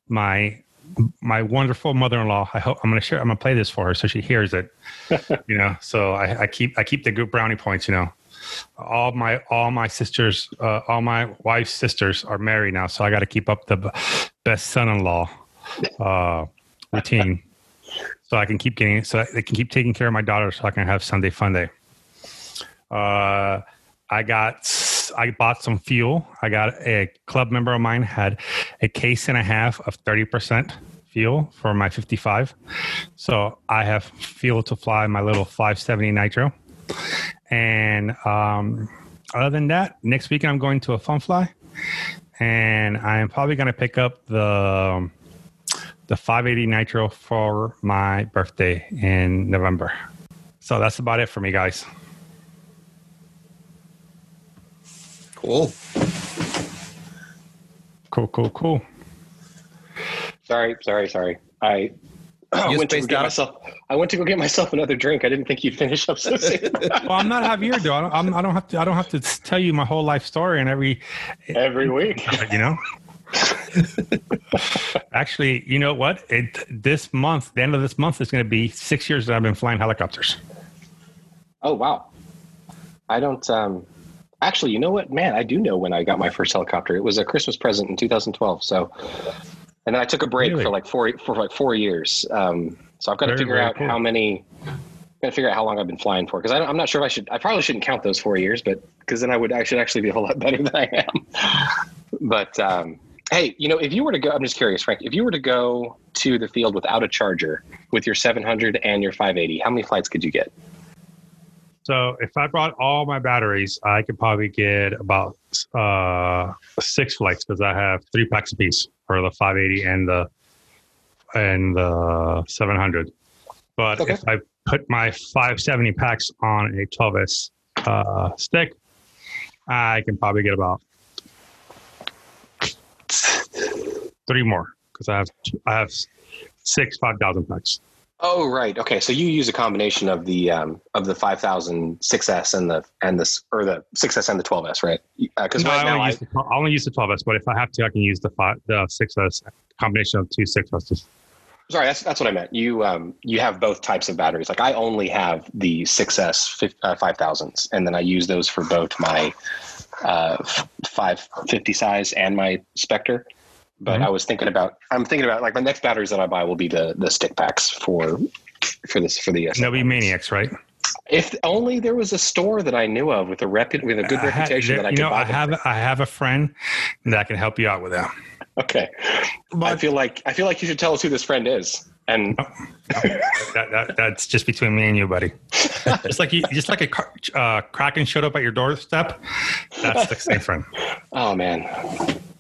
my my wonderful mother-in-law i hope i'm going to share i'm going to play this for her so she hears it *laughs* you know so I, I keep i keep the good brownie points you know all my all my sisters, uh, all my wife's sisters are married now, so I got to keep up the best son-in-law uh, routine, *laughs* so I can keep getting so they can keep taking care of my daughter, so I can have Sunday fun day. Uh, I got I bought some fuel. I got a club member of mine had a case and a half of thirty percent fuel for my 55. So I have fuel to fly my little 570 nitro. And um, other than that, next weekend I'm going to a fun fly, and I'm probably going to pick up the the 580 Nitro for my birthday in November. So that's about it for me, guys. Cool. Cool, cool, cool. Sorry, sorry, sorry. I *clears throat* I went to go get myself. I went to go get myself another drink. I didn't think you'd finish up so soon. *laughs* well, I'm not Javier, though. I'm, I don't have to. I don't have to tell you my whole life story and every every *laughs* week. You know. *laughs* Actually, you know what? It this month, the end of this month, is going to be six years that I've been flying helicopters. Oh wow! I don't. um Actually, you know what, man? I do know when I got my first helicopter. It was a Christmas present in 2012. So and then I took a break really? for like four for like four years. Um, so I've got very, to figure out cool. how many. Got to figure out how long I've been flying for because I'm not sure if I should. I probably shouldn't count those four years, but because then I would I should actually be a whole lot *laughs* better than I am. but um, hey, you know, if you were to go, I'm just curious, Frank. If you were to go to the field without a charger with your 700 and your 580, how many flights could you get? So if I brought all my batteries, I could probably get about uh, six flights because I have three packs a piece for the 580 and the and the 700. But okay. if I put my 570 packs on a 12s uh, stick, I can probably get about three more because I have I have six 5,000 packs. Oh right, okay. So you use a combination of the um, of the 5000 6S and the and this or the 6S and the 12S, right? Because uh, no, right I, only I, use the, I only use the 12S, but if I have to, I can use the five, the 6S combination of two 6S. Sorry, that's that's what I meant. You um you have both types of batteries. Like I only have the 6S uh, 5000s, and then I use those for both my uh, 550 size and my Spectre. But Mhm. I was thinking about. I'm thinking about like my next batteries that I buy will be the the stick packs for for this for the. And they'll be maniacs, right? If only there was a store that I knew of with a rep with a good I ha- reputation that I you could know, buy. I have I have a friend that can help you out with that. from. Okay, I feel like I feel like you should tell us who this friend is. And That, that that's just between me and you, buddy. *laughs* just like you, just like a uh, kraken showed up at your doorstep. That's the same friend. oh man,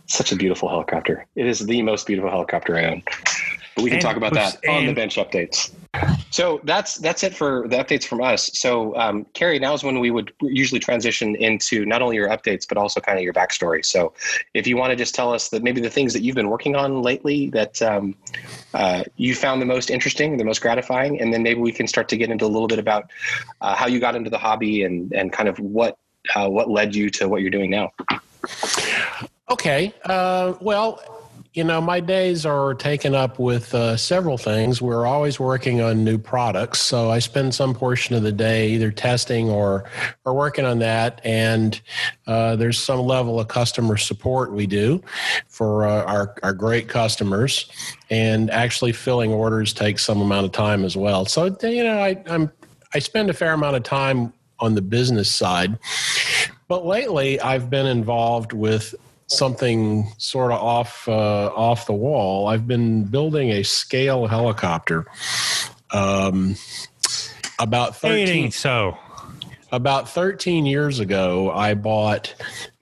such a beautiful helicopter. It is the most beautiful helicopter I own. But we can And- talk about that on the bench updates. So that's that's it for the updates from us. So um, Carey, now is when we would usually transition into not only your updates but also kind of your backstory. So if you want to just tell us that maybe the things that you've been working on lately that um, uh, you found the most interesting, the most gratifying, and then maybe we can start to get into a little bit about uh, how you got into the hobby and and kind of what uh, what led you to what you're doing now. Okay. Uh, well, you know, my days are taken up with uh, several things. We're always working on new products, so I spend some portion of the day either testing or or working on that. And uh, there's some level of customer support we do for uh, our our great customers, and actually filling orders takes some amount of time as well. So you know, I, I'm I spend a fair amount of time on the business side. But lately, I've been involved with something sort of off uh, off the wall. I've been building a scale helicopter. Um, about thirteen so about thirteen years ago, I bought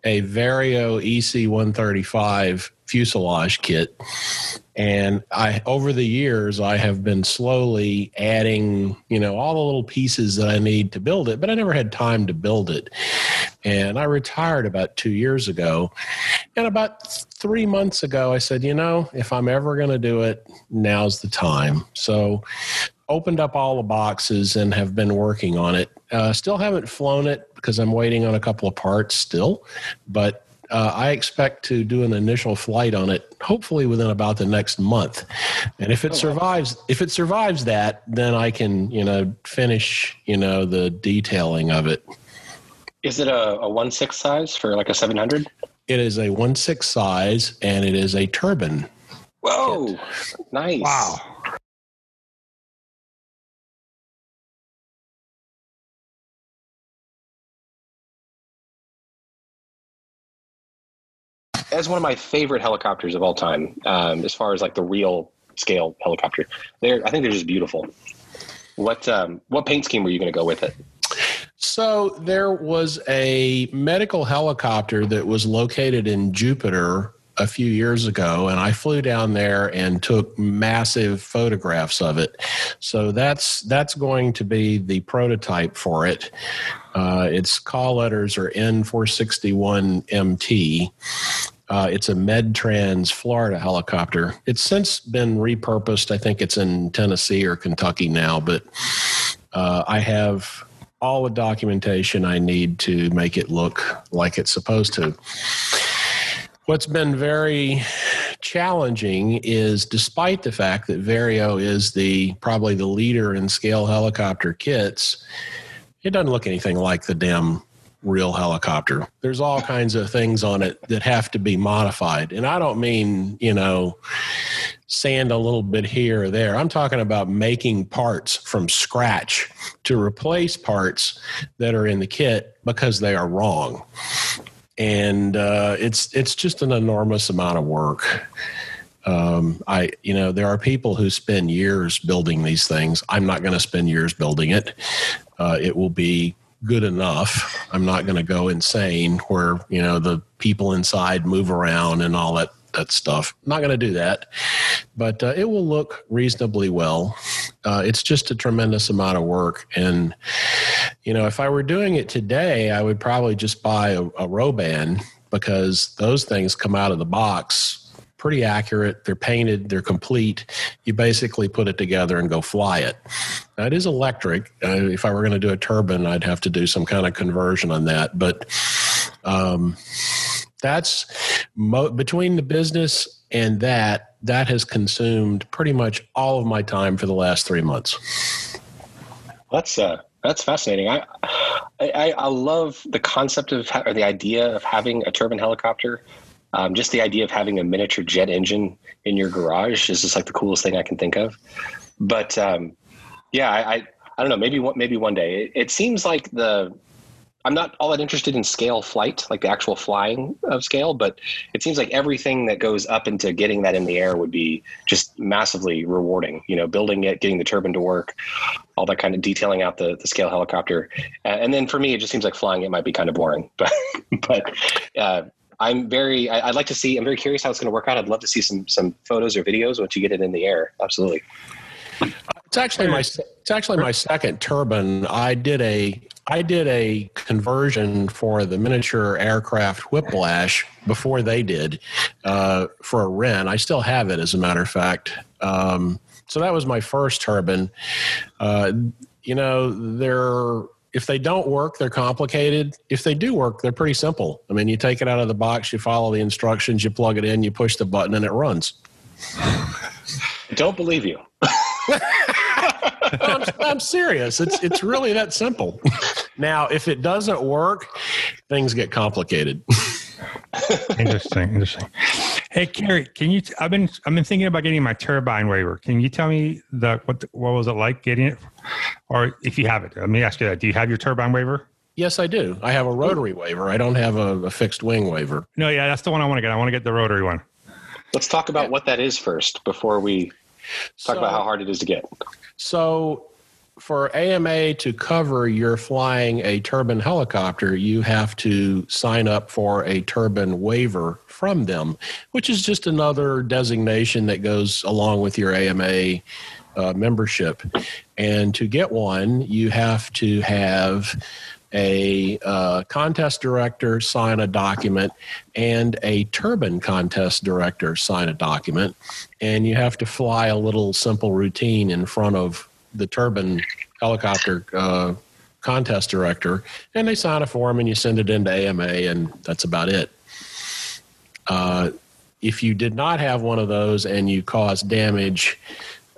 a Vario EC one thirty five fuselage kit. And I, over the years, I have been slowly adding, you know, all the little pieces that I need to build it, but I never had time to build it. And I retired about two years ago. And about three months ago, I said, you know, if I'm ever going to do it, now's the time. So, opened up all the boxes and have been working on it. Uh, still haven't flown it because I'm waiting on a couple of parts still, but uh, I expect to do an initial flight on it, hopefully within about the next month. And if it survives, if it survives that, then I can, you know, finish, you know, the detailing of it. Is it a, a one six size for like a seven hundred? It is a one six size, and it is a turbine. Whoa, nice! wow. That's one of my favorite helicopters of all time. Um, as far as like the real scale helicopter, they're I think they're just beautiful. What um, what paint scheme were you going to go with it? So there was a medical helicopter that was located in Jupiter a few years ago, and I flew down there and took massive photographs of it. So that's that's going to be the prototype for it. Uh, its call letters are N461MT. Uh, it's a MedTrans Florida helicopter. It's since been repurposed. I think it's in Tennessee or Kentucky now, but uh, I have all the documentation I need to make it look like it's supposed to. What's been very challenging is despite the fact that Vario is the probably the leader in scale helicopter kits, it doesn't look anything like the damn real helicopter. There's all kinds of things on it that have to be modified. And I don't mean, you know, sand a little bit here or there. I'm talking about making parts from scratch to replace parts that are in the kit because they are wrong. And uh, it's it's just an enormous amount of work. Um, I you know there are people who spend years building these things. I'm not going to spend years building it. Uh, it will be good enough. I'm not going to go insane where you know the people inside move around and all that that stuff. I'm not going to do that, but uh, it will look reasonably well. Uh, it's just a tremendous amount of work, and you know, if I were doing it today, I would probably just buy a, a Roban because those things come out of the box pretty accurate. They're painted, they're complete. You basically put it together and go fly it. Now, it is electric. Uh, if I were going to do a turbine, I'd have to do some kind of conversion on that. But um, that's mo- between the business and that, that has consumed pretty much all of my time for the last three months. That's uh, that's fascinating. I, I I love the concept of or the idea of having a turbine helicopter. Um, just the idea of having a miniature jet engine in your garage is just like the coolest thing I can think of. But um, yeah, I, I, I don't know. Maybe maybe one day. It, it seems like the I'm not all that interested in scale flight, like the actual flying of scale, but it seems like everything that goes up into getting that in the air would be just massively rewarding. You know, building it, getting the turbine to work, all that kind of detailing out the, the scale helicopter. Uh, and then for me, it just seems like flying it might be kind of boring. *laughs* But, but uh, I'm very, I, would like to see, I'm very curious how it's going to work out. I'd love to see some, some photos or videos once you get it in the air. Absolutely. It's actually my it's actually my second turbine. I did a I did a conversion for the miniature aircraft Whiplash before they did uh, for a Wren. I still have it, as a matter of fact. Um, so that was my first turbine. Uh, you know, they're if they don't work, they're complicated. If they do work, they're pretty simple. I mean, you take it out of the box, you follow the instructions, you plug it in, you push the button, and it runs. Don't believe you. *laughs* I'm, I'm, serious. It's it's really that simple. Now, if it doesn't work, things get complicated. *laughs* interesting, interesting. Hey, Carey, can you? i have been I've been thinking about getting my turbine waiver. Can you tell me the what what was it like getting it, or if you have it? Let me ask you that. Do you have your turbine waiver? Yes, I do. I have a rotary waiver. I don't have a, a fixed wing waiver. No, yeah, that's the one I want to get. I want to get the rotary one. Let's talk about what that is first before we talk so, about how hard it is to get. So, for AMA to cover your flying a turbine helicopter, you have to sign up for a turbine waiver from them, which is just another designation that goes along with your AMA uh, membership. And to get one, you have to have a uh, contest director sign a document and a turbine contest director sign a document. And you have to fly a little simple routine in front of the turbine helicopter uh, contest director, and they sign a form and you send it into AMA, and that's about it. Uh, if you did not have one of those and you cause damage,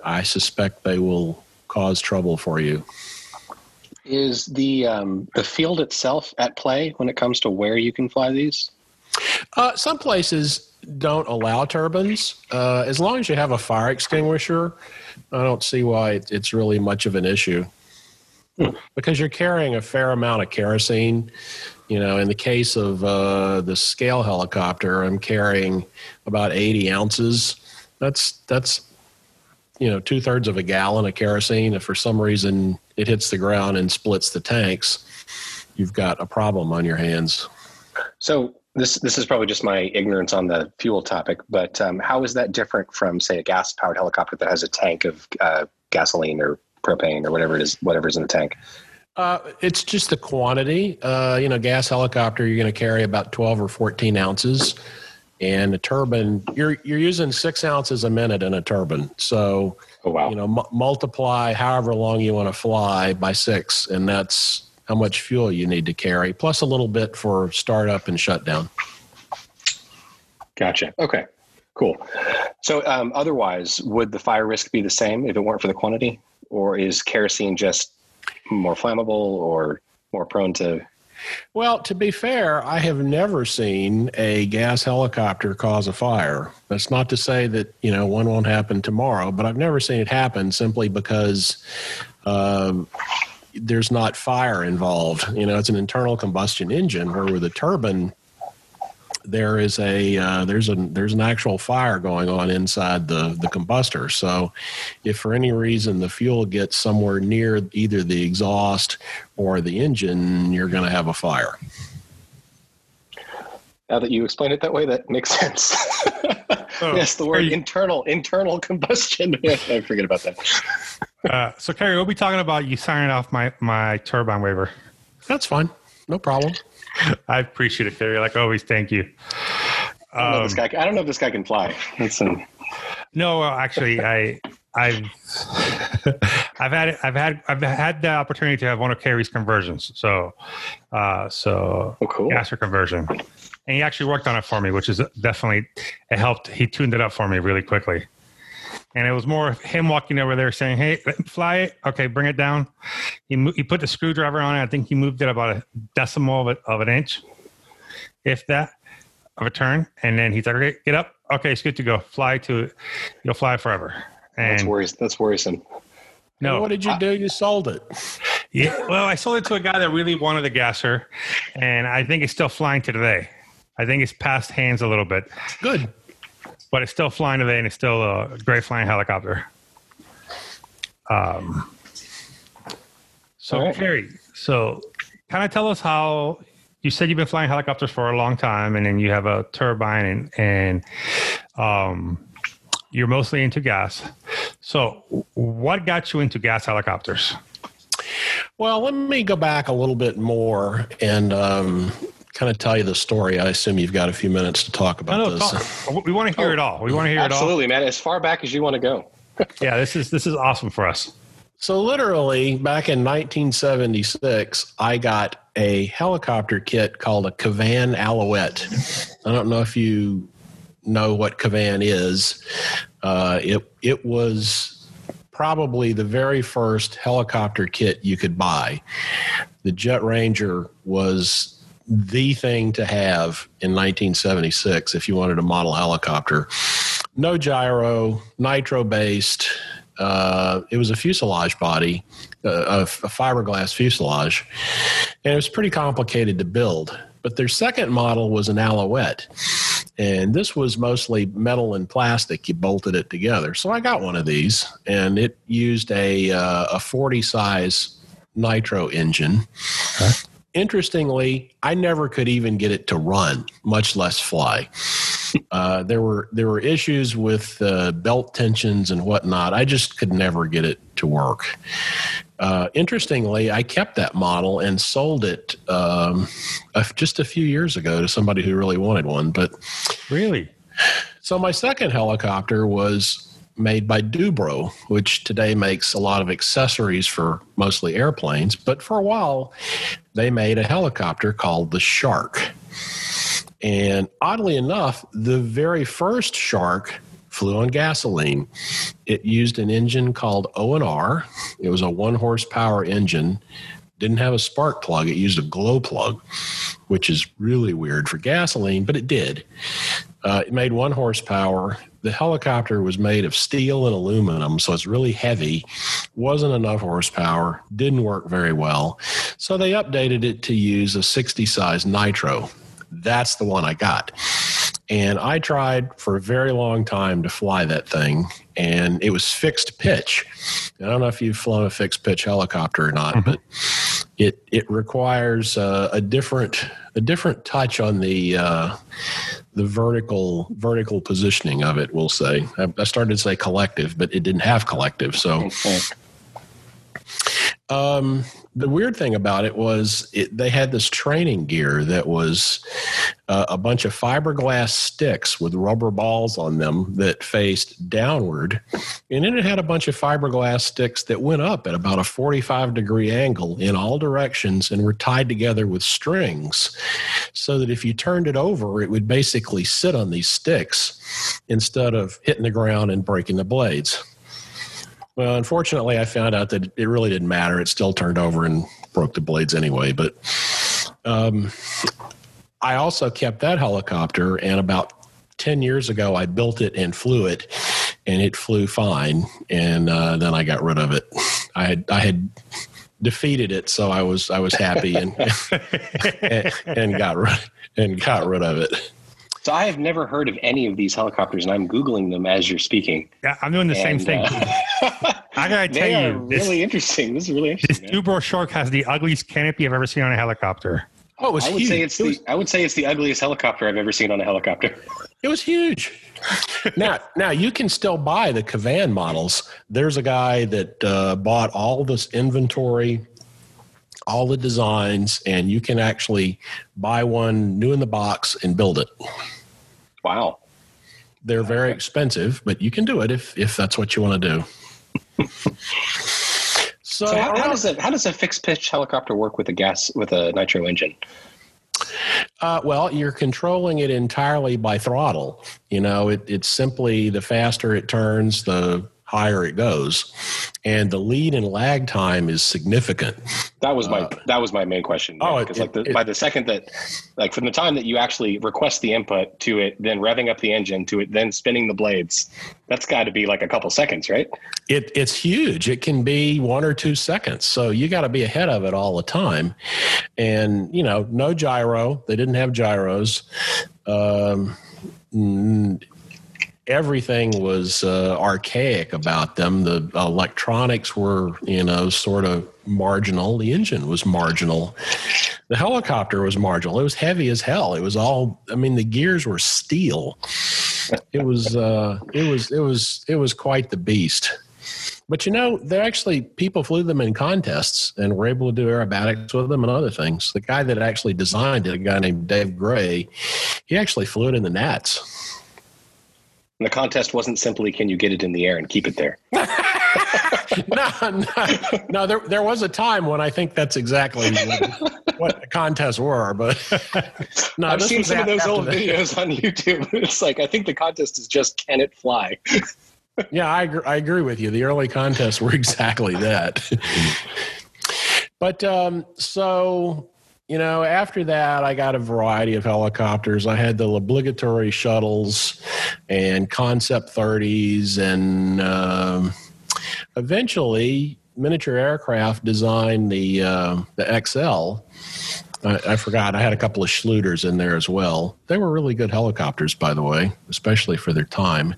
I suspect they will cause trouble for you. Is the um, the field itself at play when it comes to where you can fly these? Uh, some places don't allow turbines. Uh, as long as you have a fire extinguisher, I don't see why it's really much of an issue. Hmm. Because you're carrying a fair amount of kerosene. You know, in the case of uh, the scale helicopter, I'm carrying about 80 ounces. That's that's you know two thirds of a gallon of kerosene. If for some reason it hits the ground and splits the tanks, you've got a problem on your hands. So this this is probably just my ignorance on the fuel topic, but um, how is that different from say a gas powered helicopter that has a tank of uh, gasoline or propane or whatever it is, whatever's in the tank? Uh, it's just the quantity. Uh, you know, gas helicopter, you're going to carry about 12 or 14 ounces and a turbine you're you're using six ounces a minute in a turbine. So oh, wow. you know m- multiply however long you want to fly by six and that's how much fuel you need to carry plus a little bit for startup and shutdown. Gotcha. Okay cool. So um, otherwise would the fire risk be the same if it weren't for the quantity? Or is kerosene just more flammable or more prone to well, to be fair, I have never seen a gas helicopter cause a fire. That's not to say that, you know, one won't happen tomorrow, but I've never seen it happen simply because um, there's not fire involved. You know, it's an internal combustion engine where with a turbine, there is a uh, there's a there's an actual fire going on inside the the combustor. So, if for any reason the fuel gets somewhere near either the exhaust or the engine, you're going to have a fire. Now that you explain it that way, that makes *laughs* sense. oh, yes, the word you, internal internal combustion. *laughs* I forget about that. Uh, so, Carey, we'll be talking about you signing off my my turbine waiver. That's fine. No problem. *laughs* I appreciate it, Carey. Like always, thank you. I don't, um, know this guy, I don't know if this guy can fly. Some... No, actually, I I've *laughs* I've had I've had I've had the opportunity to have one of Carey's conversions. So, uh, so oh, cool. Gaster conversion, and he actually worked on it for me, which is definitely it helped. He tuned it up for me really quickly and it was more of him walking over there saying, "Hey, fly it. Okay, bring it down." He mo- he put the screwdriver on it. I think he moved it about a decimal of, it, of an inch, if that. of a turn, and then he's like, "Okay, get up. Okay, it's good to go. Fly to, you'll fly forever." That's And worrisome. That's worrisome. no, What did you do? You sold it. *laughs* Yeah, well, I sold it to a guy that really wanted the gasser, and I think it's still flying to today. I think it's passed hands a little bit, Good. But it's still flying today, and it's still a great flying helicopter. Um, so, right. Carey, so kind of tell us how you said you've been flying helicopters for a long time, and then you have a turbine, and and um, you're mostly into gas. So, what got you into gas helicopters? Well, let me go back a little bit more and um, kind of tell you the story. I assume you've got a few minutes to talk about No, no, this. talk. We want to hear it all. We want to hear it all. Absolutely, man. As far back as you want to go. *laughs* Yeah, this is this is awesome for us. So, literally, back in 1976, I got a helicopter kit called a Kavan Alouette. I don't know if you know what Kavan is. Uh, it it was probably the very first helicopter kit you could buy. The Jet Ranger was the thing to have in 1976 if you wanted a model helicopter. No gyro, nitro based. Uh, it was a fuselage body, uh, a, a fiberglass fuselage, and it was pretty complicated to build. But their second model was an Alouette, and this was mostly metal and plastic. You bolted it together. So I got one of these, and it used a uh, a 40 size nitro engine. Interestingly, I never could even get it to run, much less fly. Uh, there were there were issues with uh, belt tensions and whatnot. I just could never get it to work. Uh, interestingly, I kept that model and sold it um, a- just a few years ago to somebody who really wanted one. But Really? so my second helicopter was made by Dubro, which today makes a lot of accessories for mostly airplanes. But for a while, they made a helicopter called the Shark. And oddly enough, the very first Shark flew on gasoline. It used an engine called O&R. It was a one horsepower engine. Didn't have a spark plug. It used a glow plug, which is really weird for gasoline, but it did. Uh, it made one horsepower. The helicopter was made of steel and aluminum, so it's really heavy. Wasn't enough horsepower. Didn't work very well. So they updated it to use a 60 size nitro. That's the one I got. And I tried for a very long time to fly that thing, and it was fixed pitch. I don't know if you've flown a fixed pitch helicopter or not, mm-hmm. but it it requires uh, a different a different touch on the uh, the vertical vertical positioning of it. We'll say I, I started to say collective, but it didn't have collective. So um, the weird thing about it was it, they had this training gear that was uh, a bunch of fiberglass sticks with rubber balls on them that faced downward. And then it had a bunch of fiberglass sticks that went up at about a 45 degree angle in all directions and were tied together with strings so that if you turned it over, it would basically sit on these sticks instead of hitting the ground and breaking the blades. Well, unfortunately, I found out that it really didn't matter. It still turned over and broke the blades anyway. But um, I also kept that helicopter, and about 10 years ago, I built it and flew it, and it flew fine. And uh, then I got rid of it. I had, I had defeated it, so I was I was happy and *laughs* and, and got rid and got rid of it. So I have never heard of any of these helicopters, and I'm googling them as you're speaking. Yeah, I'm doing the same thing. uh, *laughs* I gotta *laughs* tell they are you, this, really interesting. This is really this interesting. man. Dubro Shark has the ugliest canopy I've ever seen on a helicopter. Oh, it was I would huge. say it's it, was, the I would say it's the ugliest helicopter I've ever seen on a helicopter. *laughs* it was huge. now, now you can still buy the Kavan models. There's a guy that uh, bought all this inventory, all the designs, and you can actually buy one new in the box and build it. Wow. They're very expensive, but you can do it if if that's what you want to do. *laughs* so, So how, how does a how does a fixed pitch helicopter work with a gas with a nitro engine? Uh, well, you're controlling it entirely by throttle. You know, it, it's simply the faster it turns, the higher it goes. And the lead and lag time is significant. That was my that was my main question. oh, because like the, it- by the second that, like from the time that you actually request the input to it, then revving up the engine to it, then spinning the blades, that's got to be like a couple seconds, right? It, it's huge. It can be one or two seconds. So you got to be ahead of it all the time. And, you know, no gyro. They didn't have gyros. Um, everything was uh, archaic about them. The electronics were, you know, sort of marginal. The engine was marginal. The helicopter was marginal. It was heavy as hell. It was all, I mean, the gears were steel. It was, uh, it was, it was, it was quite the beast. But you know, they actually people flew them in contests and were able to do aerobatics with them and other things. The guy that actually designed it, a guy named Dave Gray, he actually flew it in the Nats. And the contest wasn't simply can you get it in the air and keep it there. *laughs* no, no, no. There, there was a time when I think that's exactly what, what the contests were, but *laughs* no, I've seen some of those old videos on YouTube. *laughs* It's like I think the contest is just can it fly? Yeah, I agree, I agree with you. The early contests were exactly that. but um, so you know, after that, I got a variety of helicopters. I had the obligatory shuttles and concept 30s, and um, eventually, miniature aircraft designed the uh, the X-Cell. I, I forgot. I had a couple of Schluters in there as well. They were really good helicopters, by the way, especially for their time.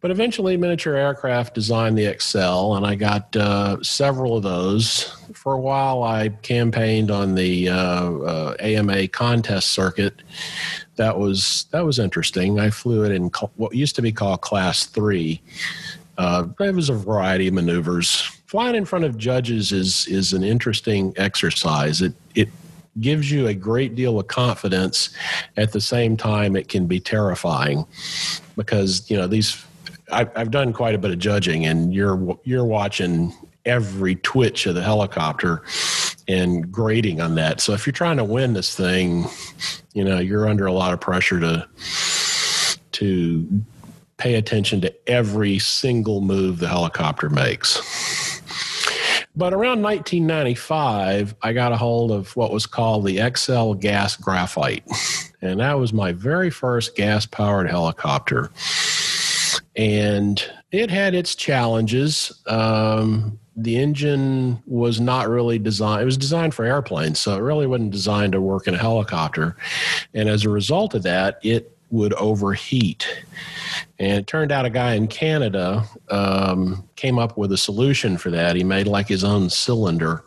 But eventually, Miniature Aircraft designed the X-Cell, and I got uh, several of those. For a while, I campaigned on the uh, uh, AMA contest circuit. That was that was interesting. I flew it in what used to be called Class Three. Uh, it was a variety of maneuvers. Flying in front of judges is is an interesting exercise. It it gives you a great deal of confidence. At the same time, it can be terrifying because you know these. I've, done quite a bit of judging, and you're you're watching every twitch of the helicopter and grading on that. So if you're trying to win this thing, you know you're under a lot of pressure to to pay attention to every single move the helicopter makes. But around 1995, I got a hold of what was called the X-Cell gas graphite. And that was my very first gas powered helicopter. And it had its challenges. Um, the engine was not really designed, it was designed for airplanes, so it really wasn't designed to work in a helicopter. And as a result of that, it would overheat. And it turned out a guy in Canada um, came up with a solution for that. He made like his own cylinder.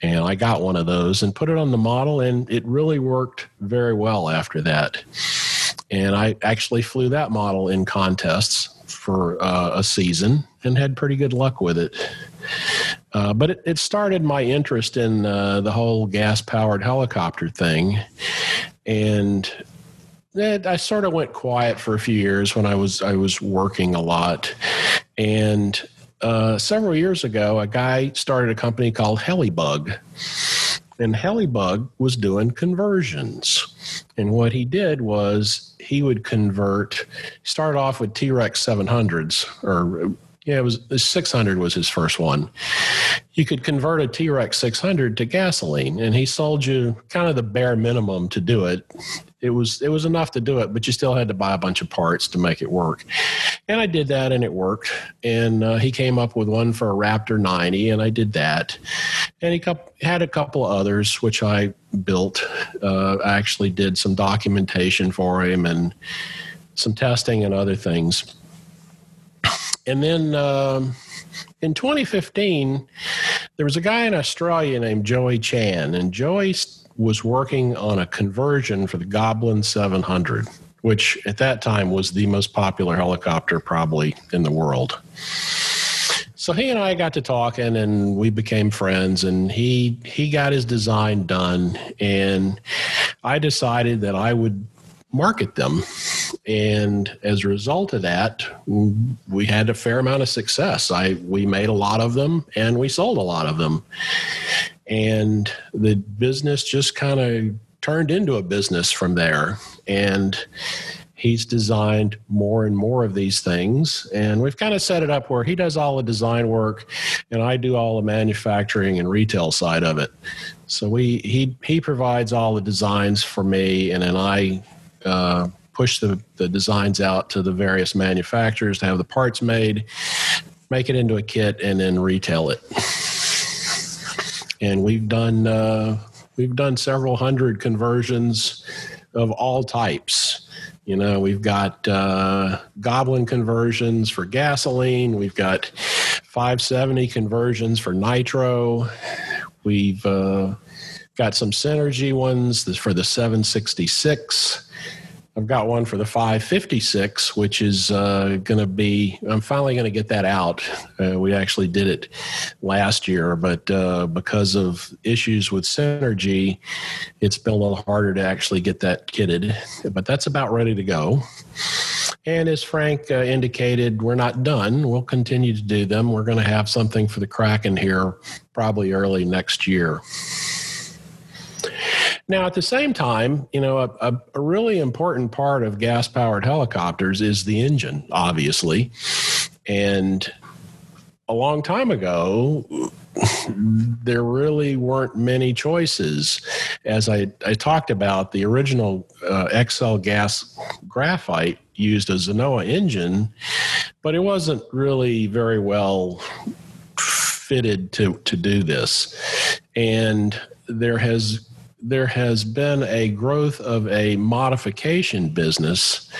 And I got one of those and put it on the model, and it really worked very well after that. And I actually flew that model in contests for uh, a season and had pretty good luck with it. Uh, but it, it started my interest in uh, the whole gas powered helicopter thing. And I sort of went quiet for a few years when I was I was working a lot, and uh, several years ago, a guy started a company called Helibug, and Helibug was doing conversions, and what he did was he would convert. Started off with T Rex seven hundreds, or yeah, it was 600 was his first one. You could convert a T Rex 600 to gasoline, and he sold you kind of the bare minimum to do it it was it was enough to do it, but you still had to buy a bunch of parts to make it work. And I did that, and it worked. And uh, he came up with one for a Raptor 90, and I did that. And he had a couple others which I built. Uh, I actually did some documentation for him and some testing and other things. And then um, in 2015, there was a guy in Australia named Joey Chan, and Joey was working on a conversion for the Goblin 700, which at that time was the most popular helicopter probably in the world. So he and I got to talking and we became friends and he he got his design done and I decided that I would market them. And as a result of that, we had a fair amount of success. I we made a lot of them and we sold a lot of them and the business just kind of turned into a business from there and he's designed more and more of these things. And we've kind of set it up where he does all the design work and I do all the manufacturing and retail side of it. So we he he provides all the designs for me and then I uh, push the, the designs out to the various manufacturers to have the parts made, make it into a kit, and then retail it. And we've done uh, we've done several hundred conversions of all types. You know, we've got uh, Goblin conversions for gasoline. We've got 570 conversions for nitro. We've uh, got some synergy ones for the 766. I've got one for the 556, which is uh, going to be, I'm finally going to get that out. Uh, we actually did it last year, but uh, because of issues with Synergy, it's been a little harder to actually get that kitted. But that's about ready to go. And as Frank uh, indicated, we're not done. We'll continue to do them. We're going to have something for the Kraken here probably early next year. Now, at the same time, you know, a, a really important part of gas powered helicopters is the engine, obviously. And a long time ago, there really weren't many choices. As I, I talked about, the original uh, X-Cell gas graphite used a Zenoah engine, but it wasn't really very well fitted to, to do this. And there has there has been a growth of a modification business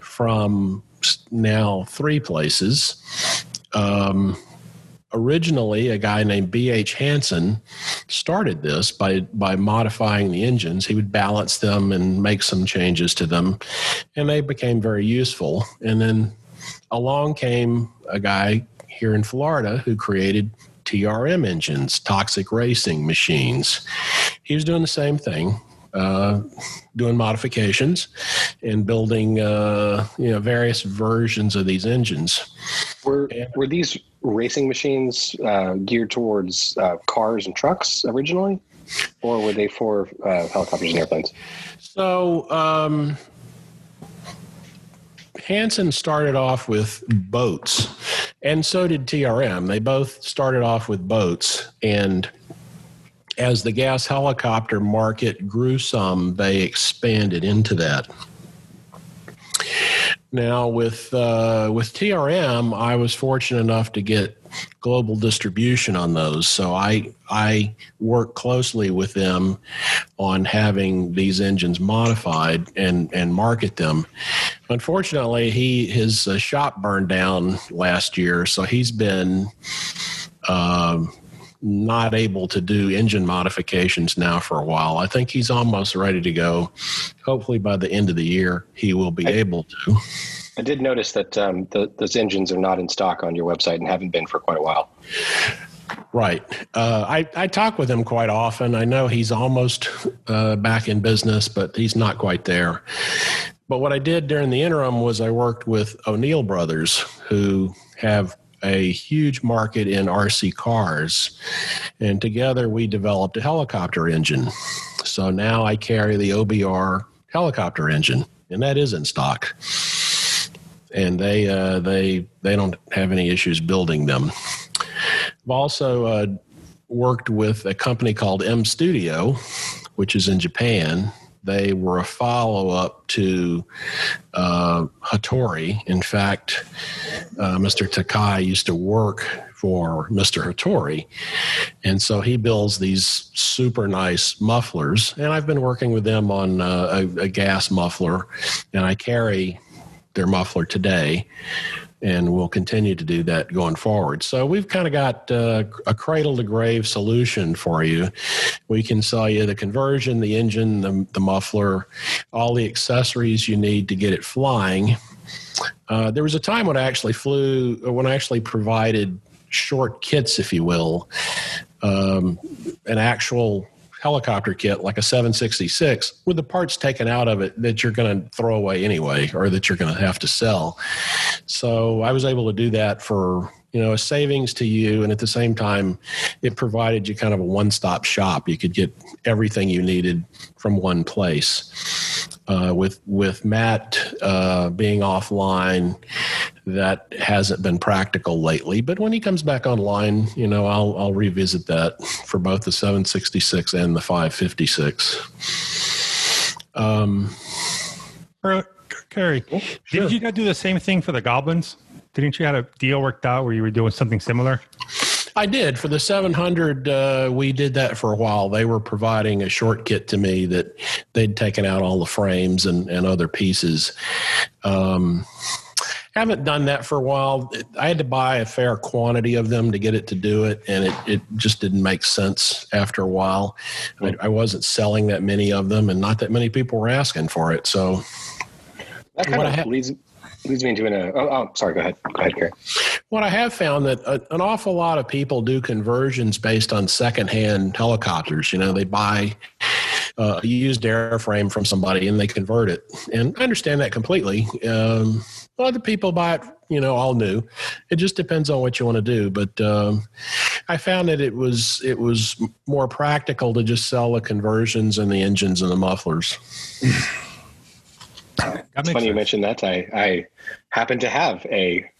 from now three places. Um, originally, a guy named B.H. Hansen started this by, by modifying the engines. He would balance them and make some changes to them, and they became very useful. And then along came a guy here in Florida who created TRM engines, toxic racing machines. He was doing the same thing, uh, doing modifications and building uh, you know various versions of these engines. Were were these racing machines uh, geared towards uh, cars and trucks originally, or were they for uh, helicopters and airplanes? So. Um, Hansen started off with boats, and so did TRM. They both started off with boats, and as the gas helicopter market grew some, they expanded into that. Now, with uh, with TRM, I was fortunate enough to get global distribution on those, so I I work closely with them on having these engines modified and and market them. Unfortunately, he his uh, shop burned down last year, so he's been. Um, not able to do engine modifications now for a while. I think he's almost ready to go. Hopefully, by the end of the year, he will be I, able to. I did notice that um, the, those engines are not in stock on your website and haven't been for quite a while. Right. Uh, I, I talk with him quite often. I know he's almost uh, back in business, but he's not quite there. But what I did during the interim was I worked with O'Neill Brothers, who have a huge market in RC cars. And together we developed a helicopter engine. So now I carry the OBR helicopter engine, and that is in stock. And they uh, they they don't have any issues building them. I've also uh, worked with a company called M Studio, which is in Japan, they were a follow up to uh, Hattori. In fact, uh, Mr. Takai used to work for Mr. Hattori. And so he builds these super nice mufflers. And I've been working with them on uh, a, a gas muffler, and I carry their muffler today and we'll continue to do that going forward. So we've kind of got uh, a cradle to grave solution for you. We can sell you the conversion, the engine, the, the muffler, all the accessories you need to get it flying. Uh, there was a time when I actually flew, when I actually provided short kits, if you will, um, an actual helicopter kit like a 766 with the parts taken out of it that you're going to throw away anyway or that you're going to have to sell. So I was able to do that for you know a savings to you and at the same time it provided you kind of a one-stop shop you could get everything you needed from one place Uh, with with Matt uh, being offline, that hasn't been practical lately. But when he comes back online, you know, I'll I'll revisit that for both the 766 and the 556. Um, Carey, sure. did you not do the same thing for the goblins? Didn't you have a deal worked out where you were doing something similar? I did for the 700. Uh, we did that for a while. They were providing a short kit to me that they'd taken out all the frames and, and other pieces. Um, haven't done that for a while. I had to buy a fair quantity of them to get it to do it, and it, it just didn't make sense after a while. I, I wasn't selling that many of them, and not that many people were asking for it. So That kind What I of leads leads me into an. Uh, oh, oh, sorry. Go ahead. Go ahead, Carey. What I have found that a, an awful lot of people do conversions based on secondhand helicopters. You know, they buy uh, a used airframe from somebody and they convert it, and I understand that completely. Um, other people buy it, you know, all new. It just depends on what you want to do. But um, I found that it was it was more practical to just sell the conversions and the engines and the mufflers. *laughs* That It's funny you mentioned that. I I happen to have a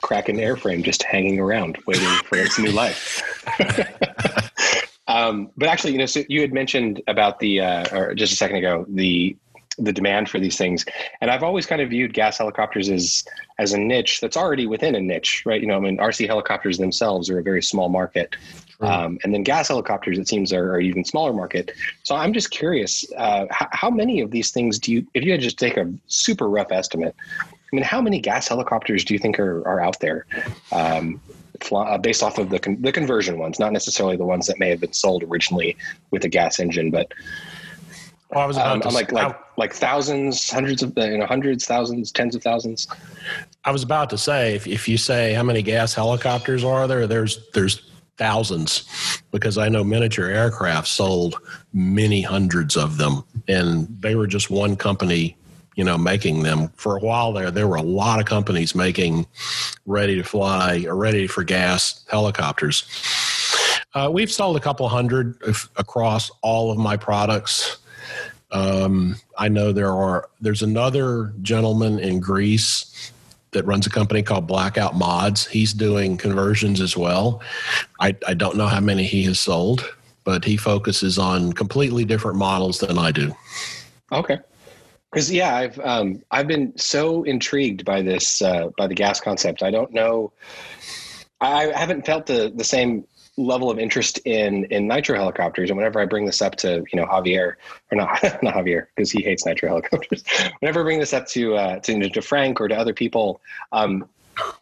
Kraken airframe just hanging around, waiting for its new life. *laughs* um, but actually, you know, so you had mentioned about the, uh, or just a second ago, the the demand for these things, and I've always kind of viewed gas helicopters as as a niche that's already within a niche, right? You know, I mean, RC helicopters themselves are a very small market, um, and then gas helicopters, it seems, are, are even smaller market. So I'm just curious, uh, how, how many of these things do you, if you had just take a super rough estimate, I mean, how many gas helicopters do you think are, are out there? Um, uh, based off of the con- the conversion ones, not necessarily the ones that may have been sold originally with a gas engine, but Well, I was about um, like like like thousands, hundreds of you know hundreds, thousands, tens of thousands. I was about to say, if, if you say how many gas helicopters are there, there's there's thousands, because I know miniature aircraft sold many hundreds of them, and they were just one company, you know, making them. For a while there, there were a lot of companies making ready to fly or ready for gas helicopters. Uh, we've sold a couple hundred of- across all of my products. Um, I know there are. There's another gentleman in Greece that runs a company called Blackout Mods. He's doing conversions as well. I, I don't know how many he has sold, but he focuses on completely different models than I do. Okay. Because yeah, I've um, I've been so intrigued by this uh, by the gas concept. I don't know. I haven't felt the the same level of interest in in nitro helicopters. And whenever I bring this up to you know Javier or not *laughs* not Javier because he hates nitro helicopters. *laughs* whenever I bring this up to uh, to, to Frank or to other people, um,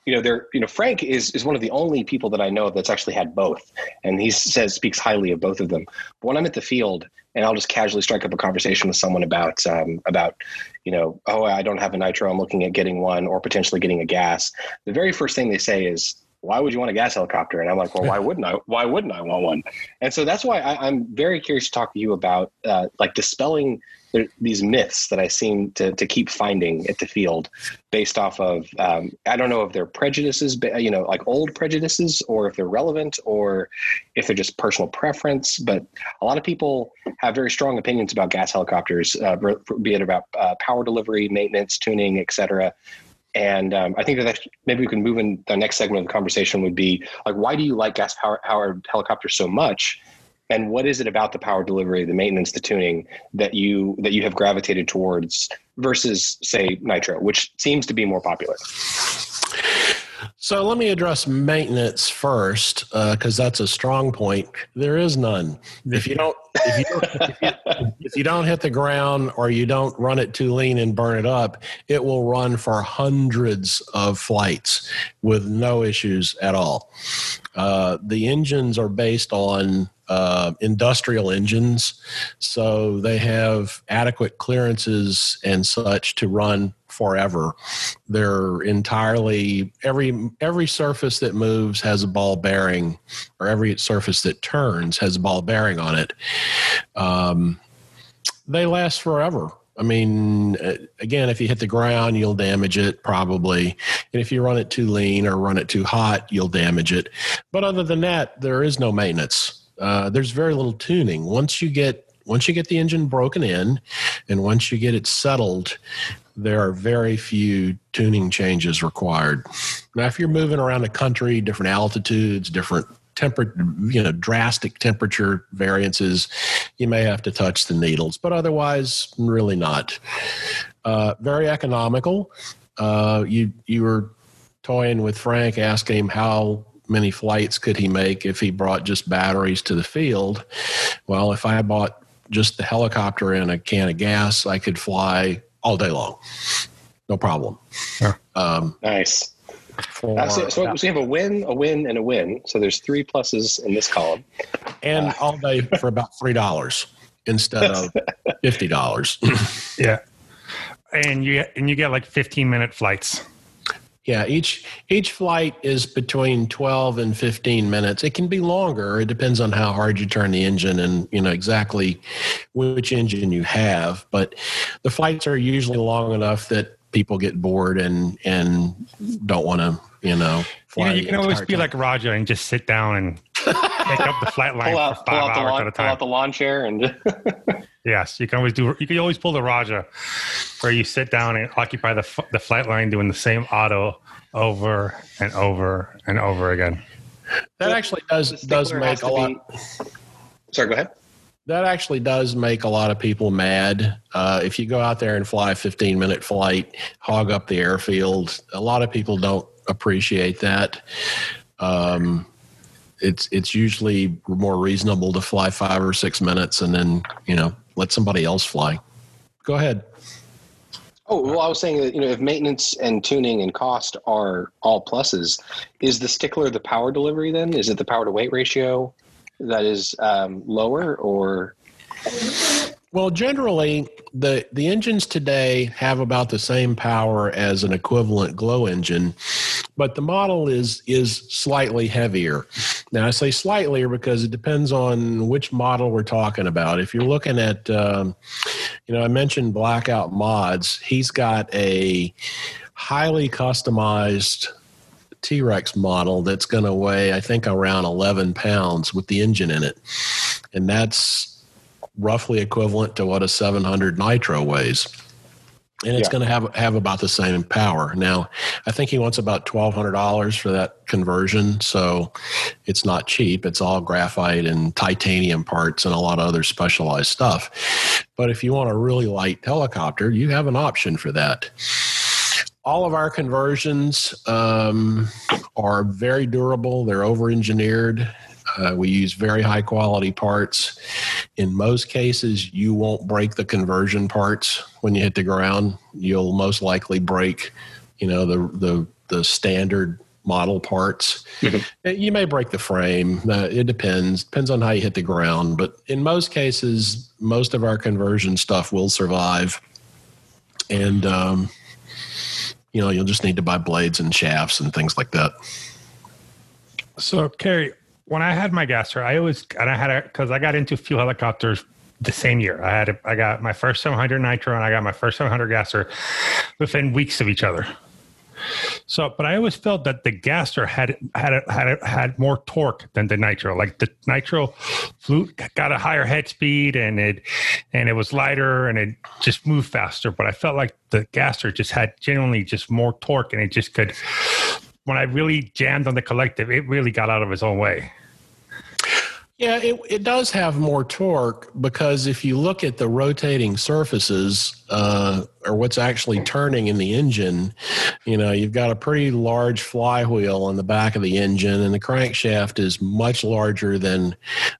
you know, they're you know Frank is is one of the only people that I know that's actually had both, and he says speaks highly of both of them. But when I'm at the field and I'll just casually strike up a conversation with someone about um, about you know oh I don't have a nitro I'm looking at getting one or potentially getting a gas the very first thing they say is why would you want a gas helicopter? And I'm like well why *laughs* wouldn't I why wouldn't I want one? And so that's why I, I'm very curious to talk to you about uh, like dispelling the, these myths that I seem to to keep finding at the field based off of um, I don't know if they're prejudices but you know like old prejudices or if they're relevant or if they're just personal preference. But a lot of people have very strong opinions about gas helicopters, uh, be it about uh, power delivery, maintenance, tuning, etc. And um, I think that maybe we can move in the next segment of the conversation would be like, why do you like gas power, powered helicopters so much? And what is it about the power delivery, the maintenance, the tuning that you that you have gravitated towards versus say nitro, which seems to be more popular? So let me address maintenance first, because that's a strong point. There is none. If you don't, if you don't, if you, if you don't hit the ground or you don't run it too lean and burn it up, it will run for hundreds of flights with no issues at all. Uh, the engines are based on uh, industrial engines, so they have adequate clearances and such to run forever. They're entirely every every surface that moves has a ball bearing, or every surface that turns has a ball bearing on it. Um, they last forever. I mean, uh, again, if you hit the ground, you'll damage it probably. And if you run it too lean or run it too hot, you'll damage it. But other than that, there is no maintenance. Uh, there's very little tuning. Once you get once you get the engine broken in, and once you get it settled, there are very few tuning changes required. Now, if you're moving around the country, different altitudes, different temperature, you know, drastic temperature variances, you may have to touch the needles, but otherwise, really not. Uh, very economical. Uh, you you were toying with Frank, asking him how many flights could he make if he brought just batteries to the field. Well, if I bought just the helicopter and a can of gas, I could fly all day long, no problem. Yeah. Um, Nice. for, Uh, so, so, so you have a win, a win, and a win. So there's three pluses in this column. and all day for about three dollars instead of *laughs* fifty dollars. Yeah. And you and you get like 15 minute flights. Yeah, each each flight is between twelve and fifteen minutes. It can be longer. It depends on how hard you turn the engine and you know exactly which engine you have. But the flights are usually long enough that people get bored and and don't want to you know. You, know, you can always be time. like Raja and just sit down and pick up the flat *laughs* line Pull for out, five pull out, the hours lawn, at a time. pull out the lawn chair, and *laughs* *laughs* Yes, you can always do. You can always pull the Raja, where you sit down and occupy the f- the flight line, doing the same auto over and over and over again. that actually does does make a lot. be- Sorry, go ahead. That actually does make a lot of people mad. Uh, if you go out there and fly a 15 minute flight, hog up the airfield, a lot of people don't appreciate that. Um, it's it's usually more reasonable to fly five or six minutes and then you know let somebody else fly. Go ahead. Oh well, I was saying that you know if maintenance and tuning and cost are all pluses, is the stickler the power delivery? Then is it the power to weight ratio that is um, lower, or Well, generally, the the engines today have about the same power as an equivalent glow engine, but the model is is slightly heavier. Now, I say slightly because it depends on which model we're talking about. If you're looking at, um, you know, I mentioned Blackout Mods. He's got a highly customized T Rex model that's going to weigh, I think, around 11 pounds with the engine in it, and that's roughly equivalent to what a 700 nitro weighs. And it's Yeah. going to have have about the same power. Now i think he wants about $1200 for that conversion so it's not cheap. It's all graphite and titanium parts and a lot of other specialized stuff. But if you want a really light helicopter you have an option for that. All of our conversions um, are very durable. They're over engineered uh, we use very high quality parts. In most cases, you won't break the conversion parts when you hit the ground. You'll most likely break, you know, the the the standard model parts. Mhm. Uh, You may break the frame. Uh, it depends. Depends on how you hit the ground. But in most cases, most of our conversion stuff will survive. And um, you know, you'll just need to buy blades and shafts and things like that. So, Carey, when I had my gasser, I always and I had a because I got into fuel helicopters the same year. I had a, I got my first 700 nitro and I got my first 700 gasser within weeks of each other. So, but I always felt that the gasser had had a, had a, had more torque than the nitro. Like the nitro flew got a higher head speed and it and it was lighter and it just moved faster. But I felt like the gasser just had genuinely just more torque and it just could. When I really jammed on the collective, it really got out of its own way. Yeah, it, it does have more torque because if you look at the rotating surfaces uh, or what's actually turning in the engine, you know, you've got a pretty large flywheel on the back of the engine, and the crankshaft is much larger than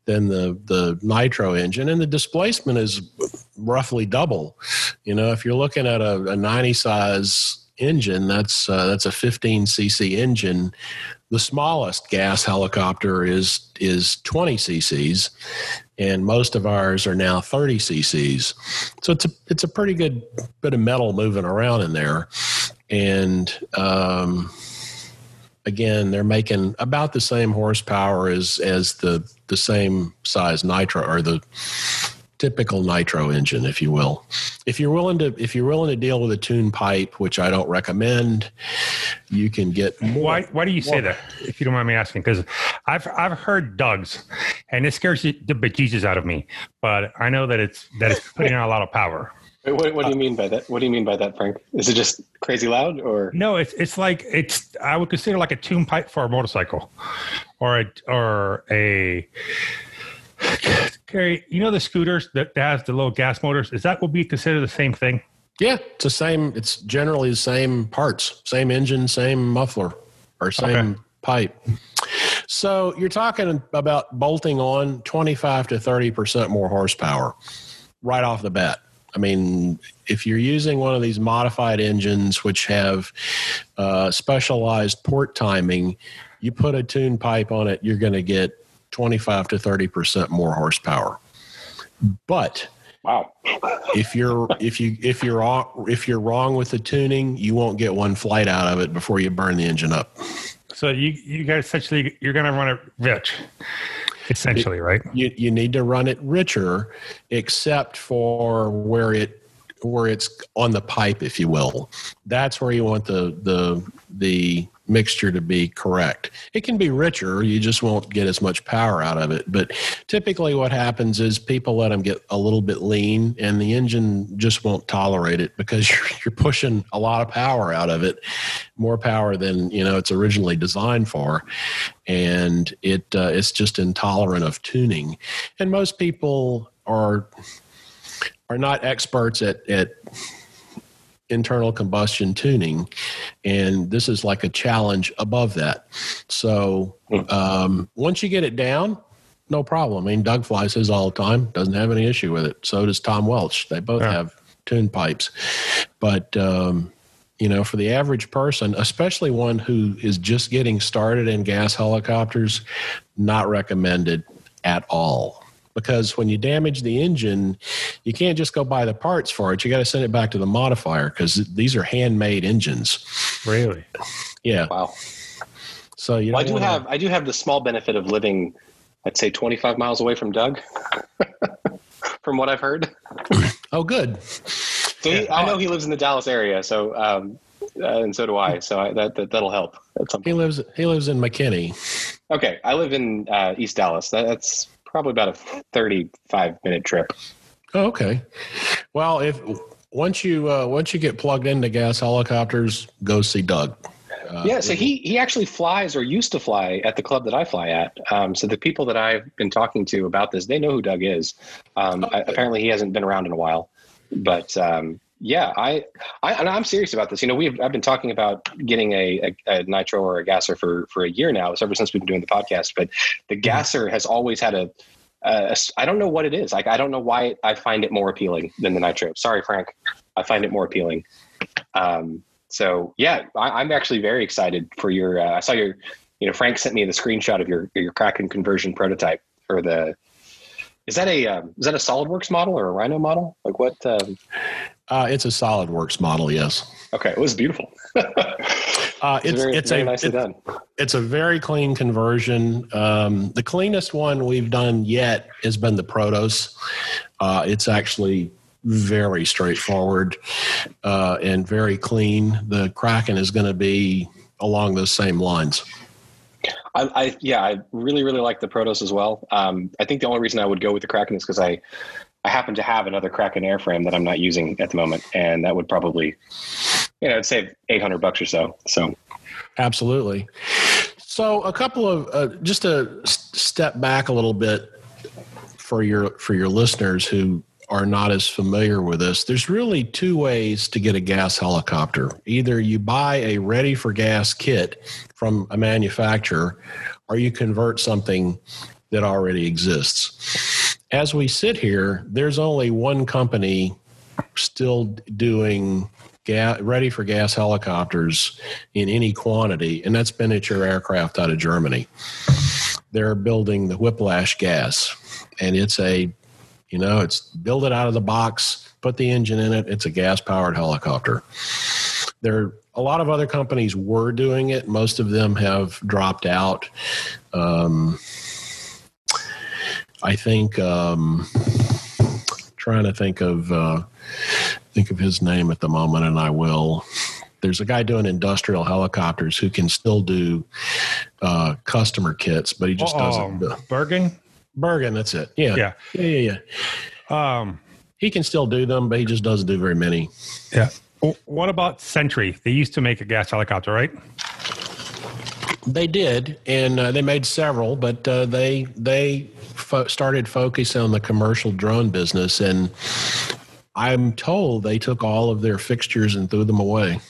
than the the nitro engine, and the displacement is roughly double. You know, if you're looking at a, a 90 size engine, that's uh, that's a 15 cc engine. The smallest gas helicopter is is 20 cc's and most of ours are now 30 cc's so it's a it's a pretty good bit of metal moving around in there. And um, again they're making about the same horsepower as as the the same size nitro or the typical nitro engine if you will if you're willing to if you're willing to deal with a tune pipe which i don't recommend you can get more Why? Why do you say that? If you don't mind me asking, because I've I've heard Doug's, and it scares the bejesus out of me. But I know that it's that it's putting out a lot of power. Wait, what, what do you mean by that? What do you mean by that, Frank? Is it just crazy loud, or No, it's it's like it's I would consider like a tune pipe for a motorcycle, or a or a. Gary, you know the scooters that, has the little gas motors. Is that would be considered the same thing? Yeah, it's the same. It's generally the same parts, same engine, same muffler, or same Okay. pipe. So you're talking about bolting on 25 to 30 percent more horsepower right off the bat. I mean, if you're using one of these modified engines which have uh, specialized port timing, you put a tune pipe on it, you're going to get 25 to 30 percent more horsepower. But wow? if you're if you if you're wrong, if you're wrong with the tuning, you won't get one flight out of it before you burn the engine up. So you you guys essentially you're going to run it rich, essentially, right? You you need to run it richer, except for where it where it's on the pipe, if you will. That's where you want the the the mixture to be correct. It can be richer, you just won't get as much power out of it. But typically, what happens is people let them get a little bit lean, and the engine just won't tolerate it because *laughs* you're, you're pushing a lot of power out of it, more power than you know it's originally designed for, and it uh, it's just intolerant of tuning. And most people are are not experts at at internal combustion tuning and this is like a challenge above that. So um, once you get it down no problem. I mean doug flies his all the time doesn't have any issue with it. So does tom welch. They both Yeah. have tune pipes. But um, you know for the average person especially one who is just getting started in gas helicopters not recommended at all because when you damage the engine, you can't just go buy the parts for it. You got to send it back to the modifier because these are handmade engines. Really? Yeah. Wow. So you Well, I don't wanna- have I do have the small benefit of living, I'd say, 25 miles away from Doug. *laughs* from what I've heard, Oh, good. so he, I know he lives in the Dallas area, so um, uh, and so do I. So I, that, that that'll help at some He lives. He lives in McKinney. Okay, I live in uh, East Dallas. That, that's probably about a 35 minute trip. Oh, okay. Well, if once you uh, once you get plugged into gas helicopters, go see Doug. Uh, yeah, so he he actually flies or used to fly at the club that I fly at. Um, so the people that I've been talking to about this, they know who Doug is. Um, I- apparently, he hasn't been around in a while, but um, yeah, I, I and I'm serious about this. You know, we've I've been talking about getting a, a, a nitro or a gasser for for a year now. It's ever since we've been doing the podcast. But the gasser has always had a I don't know what it is. Like I don't know why I find it more appealing than the nitro. Sorry, Frank. I find it more appealing. Um, so yeah, I, I'm actually very excited for your. Uh, I saw your, you know, Frank sent me the screenshot of your your Kraken conversion prototype for the. Is that a um, is that a SolidWorks model or a Rhino model? Like what? Um, uh, it's a SolidWorks model. Yes. okay, it was beautiful. *laughs* Uh, it's it's very, it's very a nicely it- done. it's a very clean conversion. Um, the cleanest one we've done yet has been the Protos. Uh, it's actually very straightforward uh, and very clean. The Kraken is going to be along those same lines. I, I yeah, I really really like the Protos as well. Um, I think the only reason I would go with the Kraken is because I I happen to have another Kraken airframe that I'm not using at the moment, and that would probably you know save 800 bucks or so. So Absolutely. So a couple of uh, just to step back a little bit for your for your listeners who are not as familiar with this. There's really two ways to get a gas helicopter. Either you buy a ready for gas kit from a manufacturer or you convert something that already exists. As we sit here, there's only one company still doing ready for gas helicopters in any quantity, and that's Miniature Aircraft out of Germany. They're building the Whiplash gas, and it's a, you know, it's build it out of the box, put the engine in it. It's a gas powered helicopter. There, are a lot of other companies were doing it. Most of them have dropped out. Um, I think. Um, trying to think of. Uh, think of his name at the moment, and I will. There's a guy doing industrial helicopters who can still do uh, customer kits, but he just doesn't. Um, Bergen. Bergen, that's it. Yeah. Yeah. Yeah. Yeah. Yeah. Um, He can still do them, but he just doesn't do very many. yeah. What about Century? They used to make a gas helicopter, right? They did, and uh, they made several, but uh, they they fo- started focusing on the commercial drone business, and I'm told they took all of their fixtures and threw them away.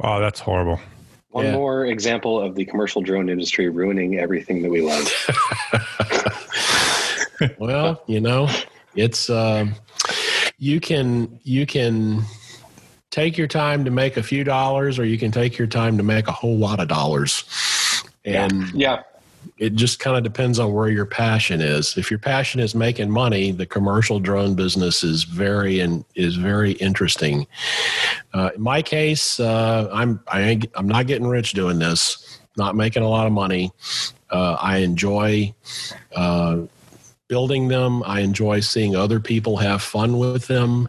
Oh, that's horrible. One Yeah. more example of the commercial drone industry ruining everything that we love. *laughs* well, you know, it's um, you can you can take your time to make a few dollars, or you can take your time to make a whole lot of dollars, and Yeah. It just kind of depends on where your passion is. If your passion is making money, the commercial drone business is very and is very interesting. Uh, in my case, uh, I'm I I'm not getting rich doing this. Not making a lot of money. Uh, I enjoy uh, building them. I enjoy seeing other people have fun with them.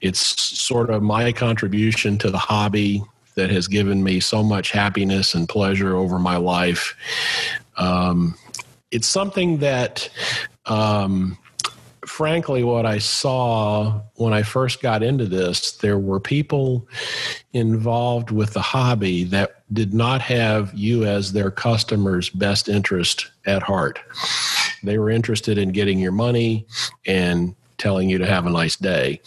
It's sort of my contribution to the hobby that has given me so much happiness and pleasure over my life. Um, it's something that, um, frankly, what I saw when I first got into this, there were people involved with the hobby that did not have you as their customer's best interest at heart. They were interested in getting your money and telling you to have a nice day.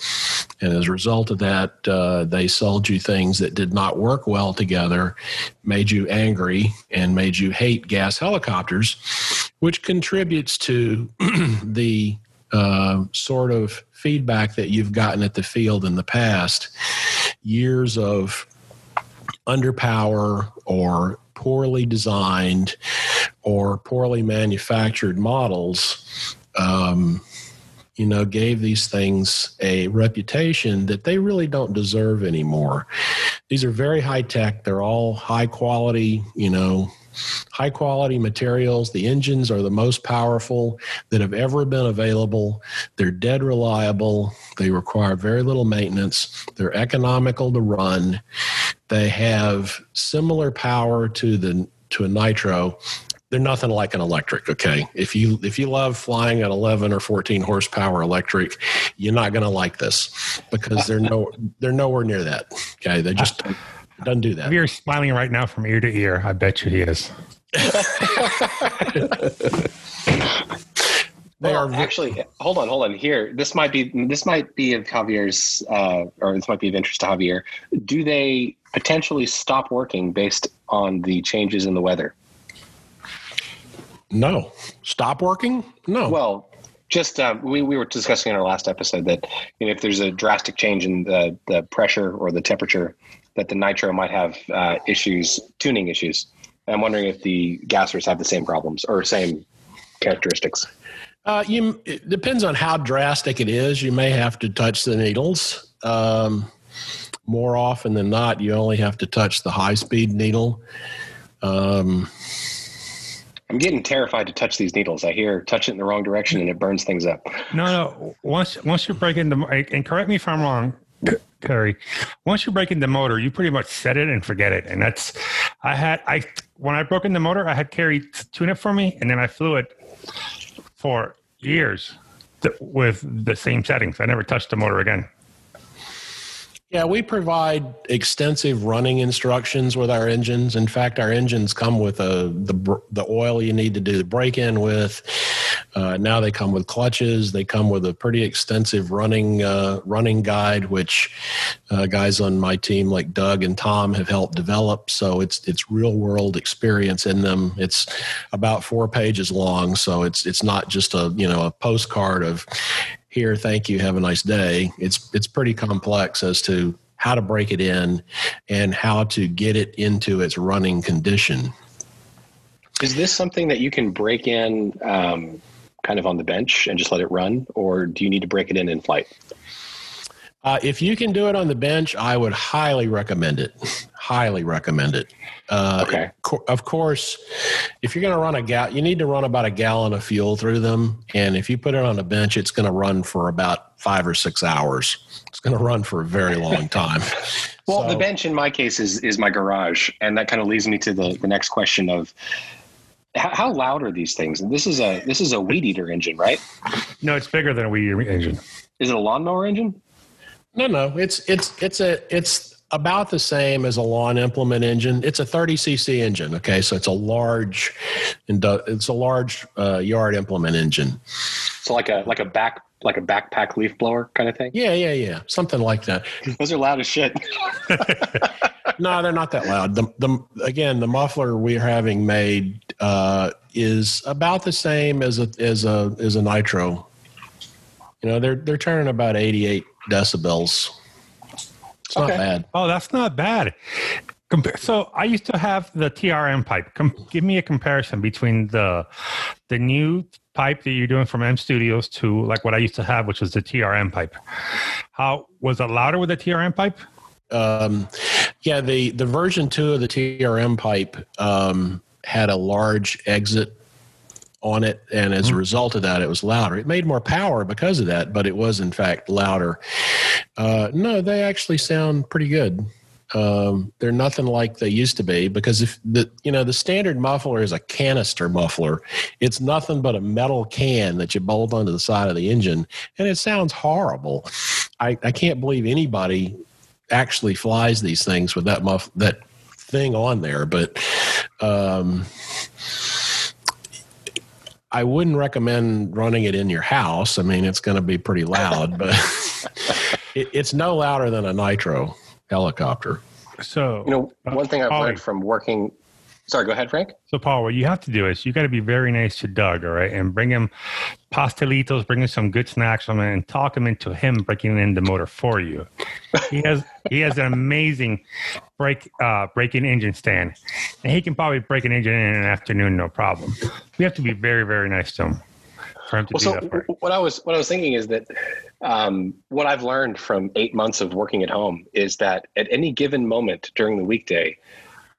And as a result of that, uh, they sold you things that did not work well together, made you angry, and made you hate gas helicopters, which contributes to *clears throat* the uh, sort of feedback that you've gotten at the field in the past. Years of underpower or poorly designed or poorly manufactured models um, you know gave these things a reputation that they really don't deserve anymore. These are very high tech. They're all high quality you know high quality materials. The engines are the most powerful that have ever been available. They're dead reliable. They require very little maintenance. They're economical to run. They have similar power to the to a nitro they're nothing like an electric okay if you if you love flying at 11 or 14 horsepower electric you're not going to like this because they're no they're nowhere near that okay they just don't, doesn't do that If you're smiling right now from ear to ear, I bet you he is. they *laughs* Well, are ve- actually, hold on, hold on. Here, this might be this might be of Javier's, uh, or this might be of interest to Javier. Do they potentially stop working based on the changes in the weather? No stop working no Well, just um, we we were discussing in our last episode that you know, if there's a drastic change in the the pressure or the temperature, that the nitro might have uh, issues, tuning issues. I'm wondering if the gassers have the same problems or same characteristics. Uh, you it depends on how drastic it is. You may have to touch the needles. Um, more often than not, you only have to touch the high speed needle. Um, I'm getting terrified to touch these needles. I hear touch it in the wrong direction and it burns things up. No, no. Once once you break into and correct me if I'm wrong, Carey. Once you break in the motor, you pretty much set it and forget it. And that's I had I when I broke in the motor, I had Carey tune it for me, and then I flew it for years th- with the same settings. I never touched the motor again. Yeah, we provide extensive running instructions with our engines. In fact, our engines come with a, the the oil you need to do the break in with. Uh, now they come with clutches. They come with a pretty extensive running uh, running guide, which uh, guys on my team like Doug and Tom have helped develop. So it's it's real world experience in them. It's about four pages long, so it's it's not just a you know a postcard of here thank you have a nice day it's it's pretty complex as to how to break it in and how to get it into its running condition Is this something that you can break in um, kind of on the bench and just let it run, or do you need to break it in in flight? Uh, if you can do it on the bench, I would highly recommend it. highly recommend it. Uh, Okay. co- Of course, if you're going to run a gal, you need to run about a gallon of fuel through them. And if you put it on a bench, it's going to run for about five or six hours. It's going to run for a very long time. *laughs* Well, So- the bench in my case is is my garage, and that kind of leads me to the, the next question of how, how loud are these things? And this is a this is a weed eater engine, right? No, it's bigger than a weed eater engine. Is it a lawnmower engine? No, no, it's it's it's a it's about the same as a lawn implement engine. It's a 30 cc engine. Okay, so it's a large, it's a large uh, yard implement engine. So like a like a back like a backpack leaf blower kind of thing. Yeah, yeah, yeah, something like that. Those are loud as shit. *laughs* No, they're not that loud. The, the again, the muffler we're having made uh, is about the same as a as a as a nitro. You know, they're they're turning about 88 decibels. It's not bad. Oh, that's not bad. Compa- So I used to have the TRM pipe. Com- give me a comparison between the the new pipe that you're doing from M Studios to like what I used to have, which was the TRM pipe. How was it louder with the TRM pipe? Um, yeah, the the version two of the TRM pipe um, had a large exit on it, and as a result of that, it was louder. It made more power because of that, but it was in fact louder. Uh, no, they actually sound pretty good. Um, they're nothing like they used to be because if the you know the standard muffler is a canister muffler, it's nothing but a metal can that you bolt onto the side of the engine, and it sounds horrible. I, I can't believe anybody actually flies these things with that muff that thing on there but um I wouldn't recommend running it in your house. I mean, it's going to be pretty loud, *laughs* but it, it's no louder than a nitro helicopter. So You know, uh, one thing I've Ollie. learned from working. Sorry, go ahead, Frank. So, Paul, what you have to do is you got to be very nice to Doug, all right, and bring him pastelitos, bring him some good snacks from him, and talk him into him breaking in the motor for you. He has he has an amazing break uh, breaking engine stand, and he can probably break an engine in an afternoon, no problem. We have to be very very nice to him for him to Well, do so that. For you. what I was what I was thinking is that um, what I've learned from eight months of working at home is that at any given moment during the weekday,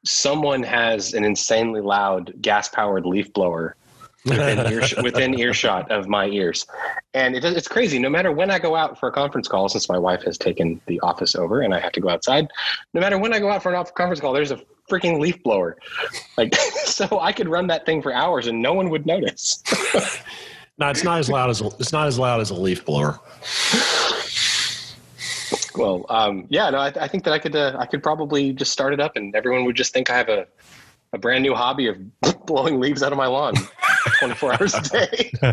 someone has an insanely loud gas powered leaf blower within, *laughs* earsh- within earshot of my ears, and it, it's crazy. No matter when I go out for a conference call, since my wife has taken the office over and I have to go outside, no matter when I go out for an off- conference call, there's a freaking leaf blower. Like, *laughs* so I could run that thing for hours and no one would notice. *laughs* No, it's not as loud as a, it's not as loud as a leaf blower. Well, um, yeah, no, I, I think that I could, uh, I could probably just start it up, and everyone would just think I have a, a brand new hobby of *laughs* blowing leaves out of my lawn, *laughs* twenty four hours a day. *laughs*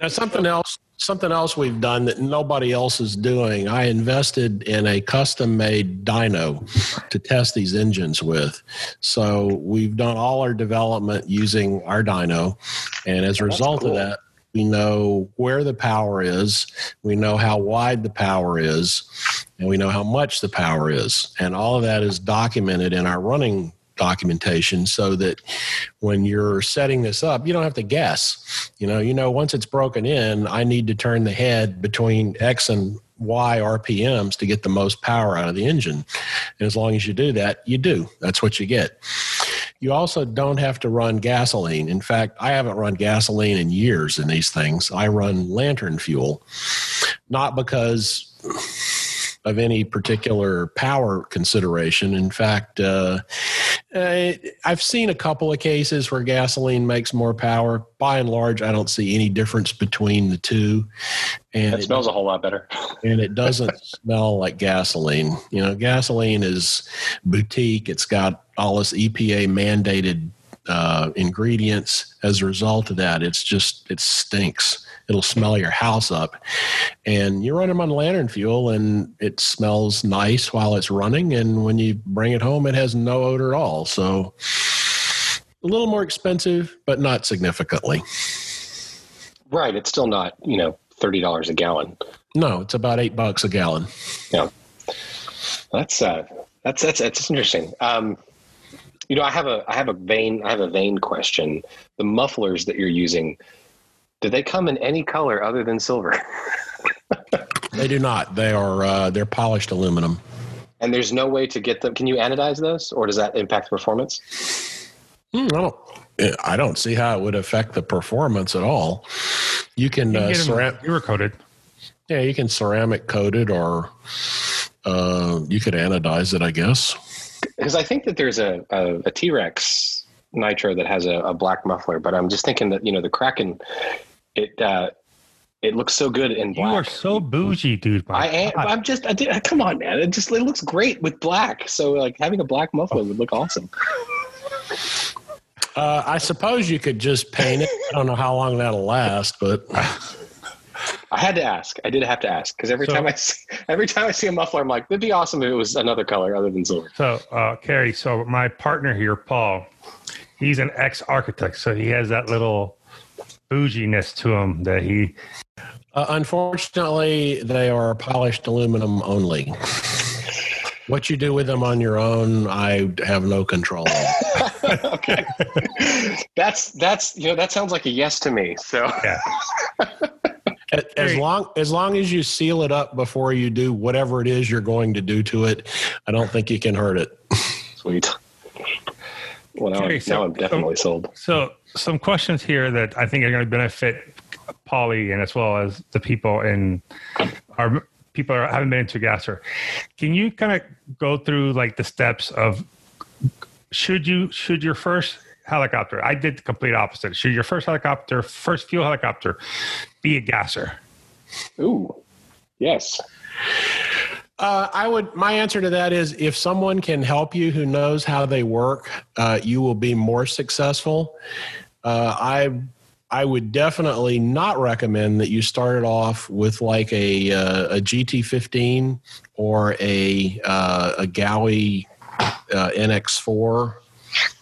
Now, something else, something else we've done that nobody else is doing. I invested in a custom-made dyno to test these engines with. So we've done all our development using our dyno, and as a result cool. of that, we know where the power is, we know how wide the power is, and we know how much the power is, and all of that is documented in our running documentation so that when you're setting this up you don't have to guess. You know you know once it's broken in i need to turn the head between x and y rpms to get the most power out of the engine. And as long as you do that you do. That's what you get you also don't have to run gasoline in fact i haven't run gasoline in years in these things i run lantern fuel not because of any particular power consideration. In fact, uh, uh, I've seen a couple of cases where gasoline makes more power. By and large, I don't see any difference between the two, and It it, smells a whole lot better. *laughs* and it doesn't smell like gasoline. You know, gasoline is boutique. It's got all this EPA mandated uh, ingredients. As a result of that, it's just it stinks. It'll smell your house up, and you run them on lantern fuel, and it smells nice while it's running. And when you bring it home, it has no odor at all. So a little more expensive, but not significantly. Right. It's still not, you know, thirty dollars a gallon. No, it's about eight bucks a gallon. Yeah. That's uh, that's that's that's interesting. Um, you know, I have a I have a vain I have a vain question. The mufflers that you're using, do they come in any color other than silver? *laughs* They do not. They are uh, they're polished aluminum. And there's no way to get them. Can you anodize those, or does that impact the performance? Hmm, I don't. I don't see how it would affect the performance at all. You can, You can uh, get them ceram- viewer coated. yeah, you can ceramic coat it, or uh, you could anodize it, I guess. Because I think that there's a a, a T-Rex Nitro that has a, a black muffler, but I'm just thinking that you know the Kraken, it uh, it looks so good in black. You are so bougie, dude. I am. God. I'm just. I did, come on, man. It just it looks great with black. So like having a black muffler would look awesome. Uh, I suppose you could just paint it. I don't know how long that'll last, but *laughs* I had to ask. I did have to ask because every So- time I see, every time I see a muffler, I'm like, it'd be awesome if it was another color other than silver. So, uh, Carey, so my partner here, Paul, he's an ex architect. So he has that little bouginess to him that he, uh, unfortunately, they are polished aluminum only. What you do with them on your own, I have no control of. *laughs* okay, that's that's you know that sounds like a yes to me. So yeah. *laughs* As long as long as you seal it up before you do whatever it is you're going to do to it, I don't think you can hurt it. *laughs* sweet. Well, now, Okay, I'm, so- now I'm definitely sold. So, some questions here that I think are going to benefit Polly and as well as the people in our people that haven't been into Gasser. Can you kind of go through like the steps of should you should your first helicopter? I did the complete opposite. Should your first helicopter, first fuel helicopter, be a gasser? Ooh, yes. Uh, I would. My answer to that is, if someone can help you who knows how they work, uh, you will be more successful. Uh, I I would definitely not recommend that you started off with like a uh, a GT15 or a uh, a Gaui uh, NX4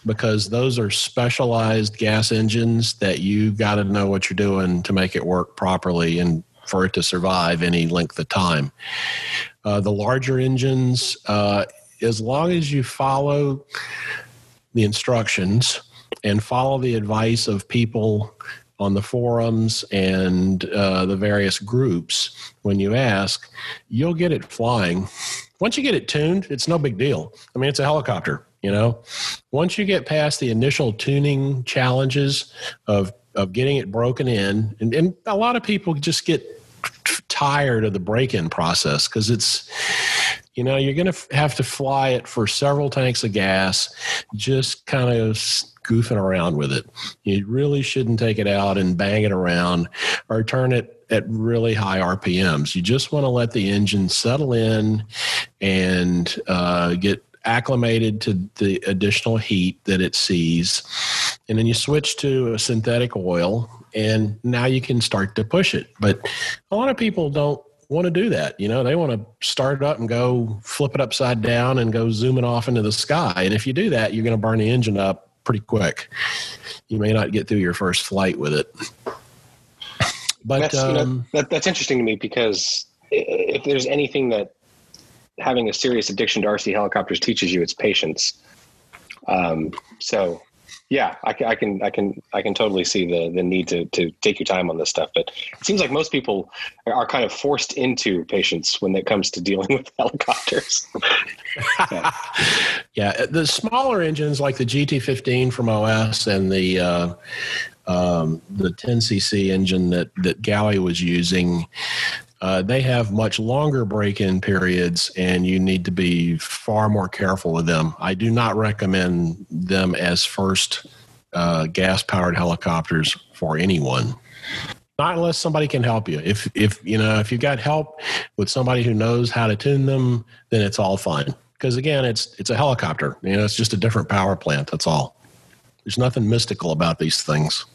because those are specialized gas engines that you got to know what you're doing to make it work properly and for it to survive any length of time. Uh, the larger engines, uh, as long as you follow the instructions and follow the advice of people on the forums and uh, the various groups, when you ask, you'll get it flying. Once you get it tuned, it's no big deal. I mean, it's a helicopter, you know. Once you get past the initial tuning challenges of of getting it broken in, and, and a lot of people just get tired of the break-in process because it's you know you're going to have to fly it for several tanks of gas just kind of goofing around with it you really shouldn't take it out and bang it around or turn it at really high rpms you just want to let the engine settle in and uh, get acclimated to the additional heat that it sees. And then you switch to a synthetic oil and now you can start to push it. But a lot of people don't want to do that you know? They want to start it up and go flip it upside down and go zooming off into the sky. And if you do that you're going to burn the engine up pretty quick. You may not get through your first flight with it. But that's you know, um, that, that's interesting to me because if there's anything that having a serious addiction to RC helicopters teaches you, it's patience. Um, so, yeah, I, I can I can I can totally see the the need to to take your time on this stuff. But it seems like most people are- kind of forced into patience when it comes to dealing *laughs* with helicopters. *laughs* yeah, the smaller engines like the GT15 from OS and the uh, um, the 10cc engine that that Gaui was using, uh, they have much longer break-in periods, and you need to be far more careful with them. I do not recommend them as first uh, gas-powered helicopters for anyone. Not unless somebody can help you. If if you know if you've got help with somebody who knows how to tune them, then it's all fine. Because again, it's it's a helicopter. You know, it's just a different power plant. That's all. There's nothing mystical about these things.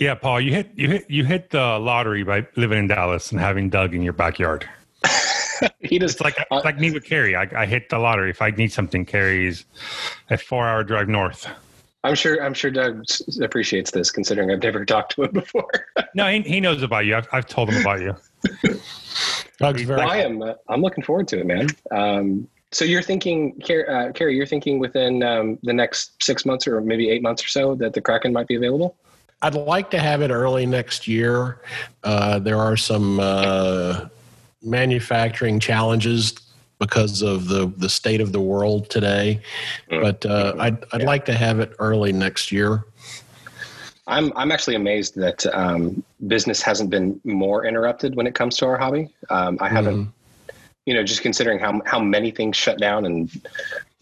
Yeah, Paul, you hit you hit you hit the lottery by living in Dallas and having Doug in your backyard. *laughs* he just It's like it's like me with Carey. I, I hit the lottery. If I need something, Carey's a four-hour drive north. I'm sure I'm sure Doug appreciates this, considering I've never talked to him *laughs* before. No, he, he knows about you. I've, I've told him about you. Doug's very I am. Uh, I'm looking forward to it, man. Um, so you're thinking, Car- uh, Carey, you're thinking within um, the next six months or maybe eight months or so that the Kraken might be available. I'd like to have it early next year. Uh, there are some uh, manufacturing challenges because of the the state of the world today, Mm. but uh, I'd I'd Yeah. like to have it early next year. I'm I'm actually amazed that um, business hasn't been more interrupted when it comes to our hobby. Um, I haven't, you know, just considering how how many things shut down and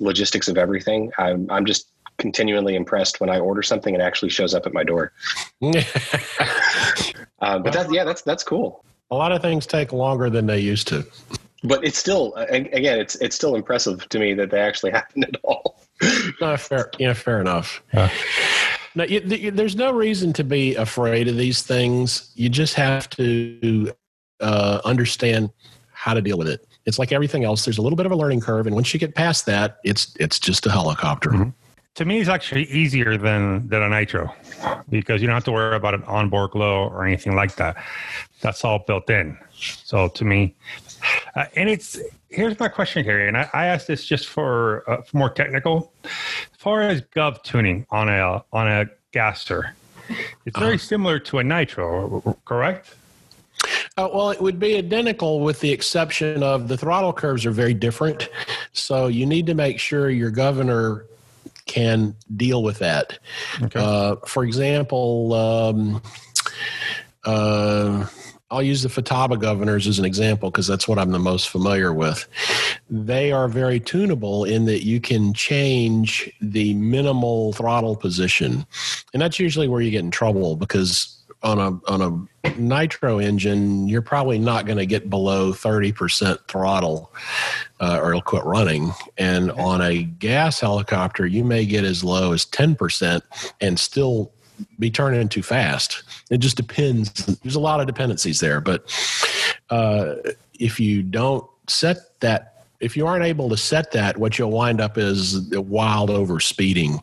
logistics of everything. I'm I'm just continually impressed when I order something and actually shows up at my door. *laughs* Uh, but that's yeah, that's that's cool. a lot of things take longer than they used to. But it's still again, it's it's still impressive to me that they actually *laughs* happen at all. No, fair, yeah, fair enough. Yeah. No, you, th- there's no reason to be afraid of these things. You just have to uh, understand how to deal with it. It's like everything else. There's a little bit of a learning curve, and once you get past that, it's it's just a helicopter. Mhm. To me, it's actually easier than than a nitro because you don't have to worry about an onboard glow or anything like that. That's all built in. So to me, uh, and it's here's my question, Carey, and I, I asked this just for, uh, for more technical. As far as gov tuning on a on a gasser, it's very similar to a nitro, correct? Uh, well, it would be identical with the exception of the throttle curves are very different. So you need to make sure your governor can deal with that. Okay. Uh, for example, um, uh, I'll use the Futaba governors as an example because that's what I'm the most familiar with. They are very tunable in that you can change the minimal throttle position, and that's usually where you get in trouble because on a on a nitro engine, you're probably not going to get below 30% throttle uh, or it'll quit running. And on a gas helicopter, you may get as low as 10% and still be turning too fast. It just depends. There's a lot of dependencies there. But uh, if you don't set that, if you aren't able to set that, what you'll wind up is wild over speeding.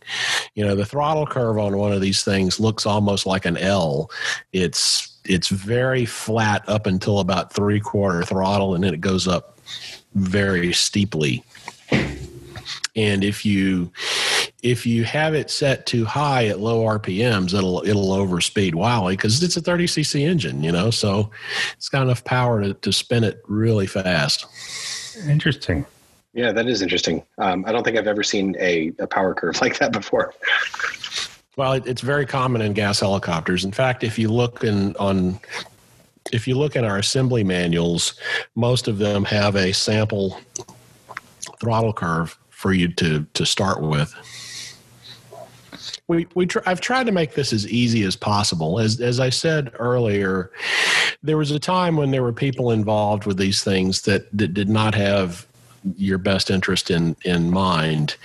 You know, the throttle curve on one of these things looks almost like an L. It's it's very flat up until about three quarter throttle, and then it goes up very steeply. And if you if you have it set too high at low RPMs, it'll it'll overspeed wildly because it's a 30 cc engine, you know. So it's got enough power to, to spin it really fast. Interesting. Yeah, that is interesting. Um, I don't think I've ever seen a, a power curve *laughs* like that before. Well, it, it's very common in gas helicopters. In fact, if you look in on if you look in our assembly manuals, most of them have a sample throttle curve for you to to start with. We we tr- I've tried to make this as easy as possible. As as I said earlier, there was a time when there were people involved with these things that, that did not have your best interest in in mind.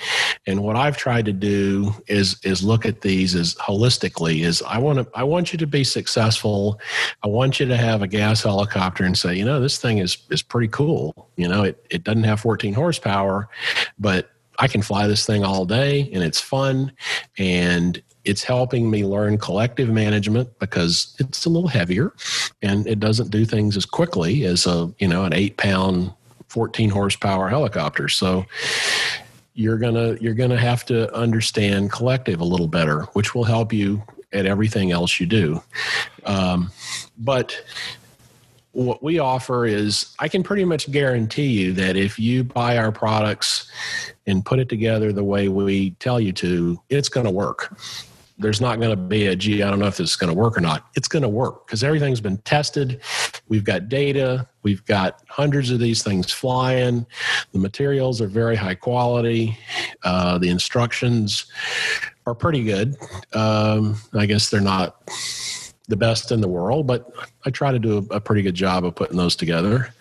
And what i've tried to do is is look at these as holistically is i want to i want you to be successful. I want you to have a gas helicopter and say you know this thing is is pretty cool. You know it, it doesn't have 14 horsepower but i can fly this thing all day and it's fun and it's helping me learn collective management because it's a little heavier and it doesn't do things as quickly as a you know an eight pound 14 horsepower helicopter. So you're gonna you're gonna have to understand collective a little better which will help you at everything else you do. Um, but what we offer is i can pretty much guarantee you that if you buy our products and put it together the way we tell you to it's going to work. There's not going to be a gee i don't know if this is going to work or not. It's going to work because everything's been tested. We've got data. We've got hundreds of these things flying. The materials are very high quality. Uh, the instructions are pretty good. Um, i guess they're not the best in the world but i try to do a, a pretty good job of putting those together.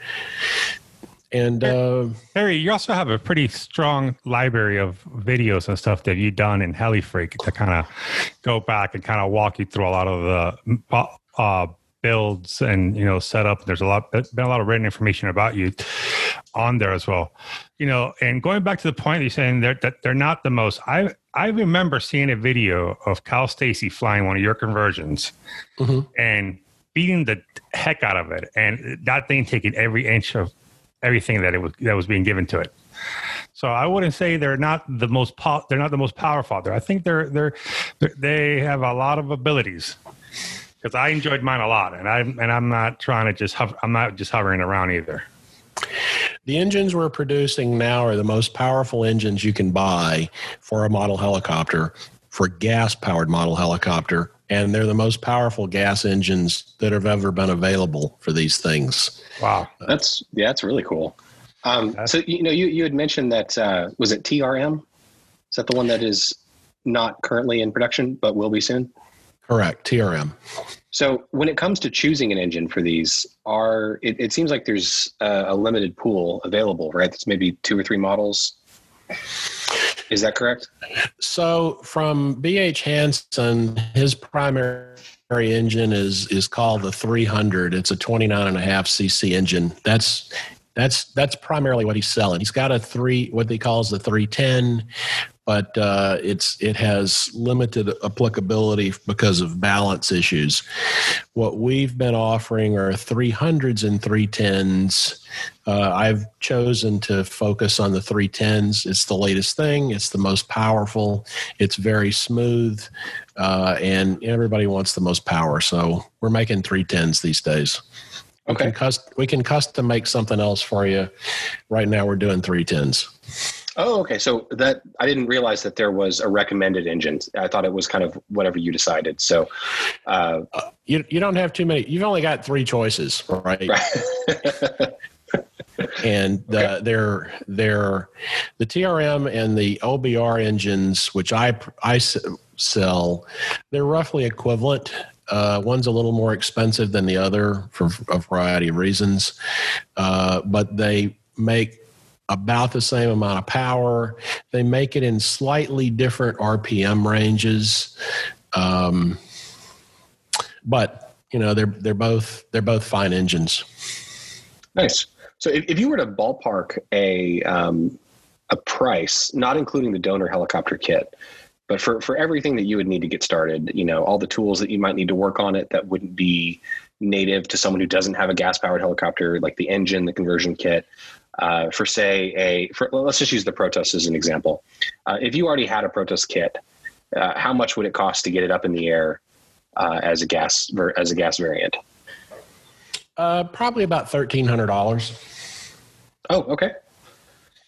And uh, Harry, you also have a pretty strong library of videos and stuff that you've done in HeliFreak to kind of go back and kind of walk you through a lot of the uh, builds and you know setup. There's a lot there's been a lot of written information about you on there as well. You know, and going back to the point you're saying they're, that they're not the most. I I remember seeing a video of Kyle Stacy flying one of your conversions Mhm. and beating the heck out of it, and that thing taking every inch of everything that it was that was being given to it. So I wouldn't say they're not the most po- they're not the most powerful. There, I think they're they're they're they have a lot of abilities. Because I enjoyed mine a lot, and I'm and I'm not trying to just hover, I'm not just hovering around either. The engines we're producing now are the most powerful engines you can buy for a model helicopter, for gas powered model helicopter, and they're the most powerful gas engines that have ever been available for these things. Wow, that's yeah, that's really cool. Um, so you know, you you had mentioned that uh, was it TRM? Is that the one that is not currently in production but will be soon? Correct, TRM. So when it comes to choosing an engine for these, are it, it seems like there's a, a limited pool available, right? That's maybe two or three models. Is that correct? So from BH Hansen, his primary engine is is called the 300. It's a 29 and a half cc engine. That's that's that's primarily what he's selling. He's got a three what he calls the 310, but uh, it's it has limited applicability because of balance issues. What we've been offering are 300s and 310s. Uh, I've chosen to focus on the 310s. It's the latest thing. It's the most powerful. It's very smooth, uh, and everybody wants the most power. So we're making 310s these days. Okay. We can, we can custom make something else for you. Right now, we're doing 310s. Oh, okay. So that I didn't realize that there was a recommended engine. I thought it was kind of whatever you decided. So uh, uh, you you don't have too many. You've only got three choices, right? right. *laughs* and the, okay. they're they're the TRM and the OBR engines, which I I sell, they're roughly equivalent. Uh, one's a little more expensive than the other for a variety of reasons, uh, but they make about the same amount of power. They make it in slightly different RPM ranges, um, but you know they're they're both they're both fine engines. Nice. So if, if you were to ballpark a um, a price, not including the donor helicopter kit, but for, for everything that you would need to get started, you know, all the tools that you might need to work on it that wouldn't be native to someone who doesn't have a gas powered helicopter, like the engine, the conversion kit, uh, for say a, for, let's just use the Protos as an example. Uh, if you already had a Protos kit, uh, how much would it cost to get it up in the air uh, as a gas, as a gas variant? Uh, probably about $1,300. Oh, okay.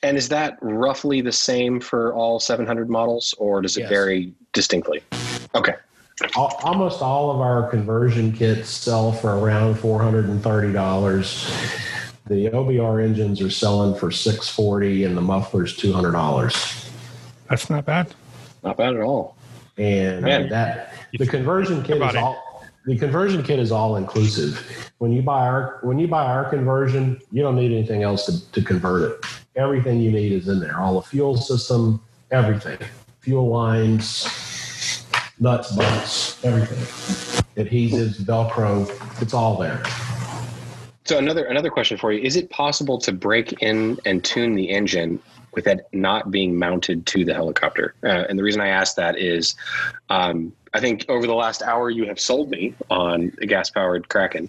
And is that roughly the same for all 700 models, or does it yes. vary distinctly? Okay. Almost all of our conversion kits sell for around $430. The OBR engines are selling for 640 and the muffler's $200. That's not bad. Not bad at all. And Man. that the conversion kit is all the conversion kit is all inclusive. When you buy our when you buy our conversion, you don't need anything else to, to convert it. Everything you need is in there. All the fuel system, everything. Fuel lines, nuts, bolts, everything. Adhesives, Velcro, it's all there. So another another question for you: Is it possible to break in and tune the engine with it not being mounted to the helicopter? Uh, and the reason I ask that is, um, I think over the last hour you have sold me on a gas powered Kraken.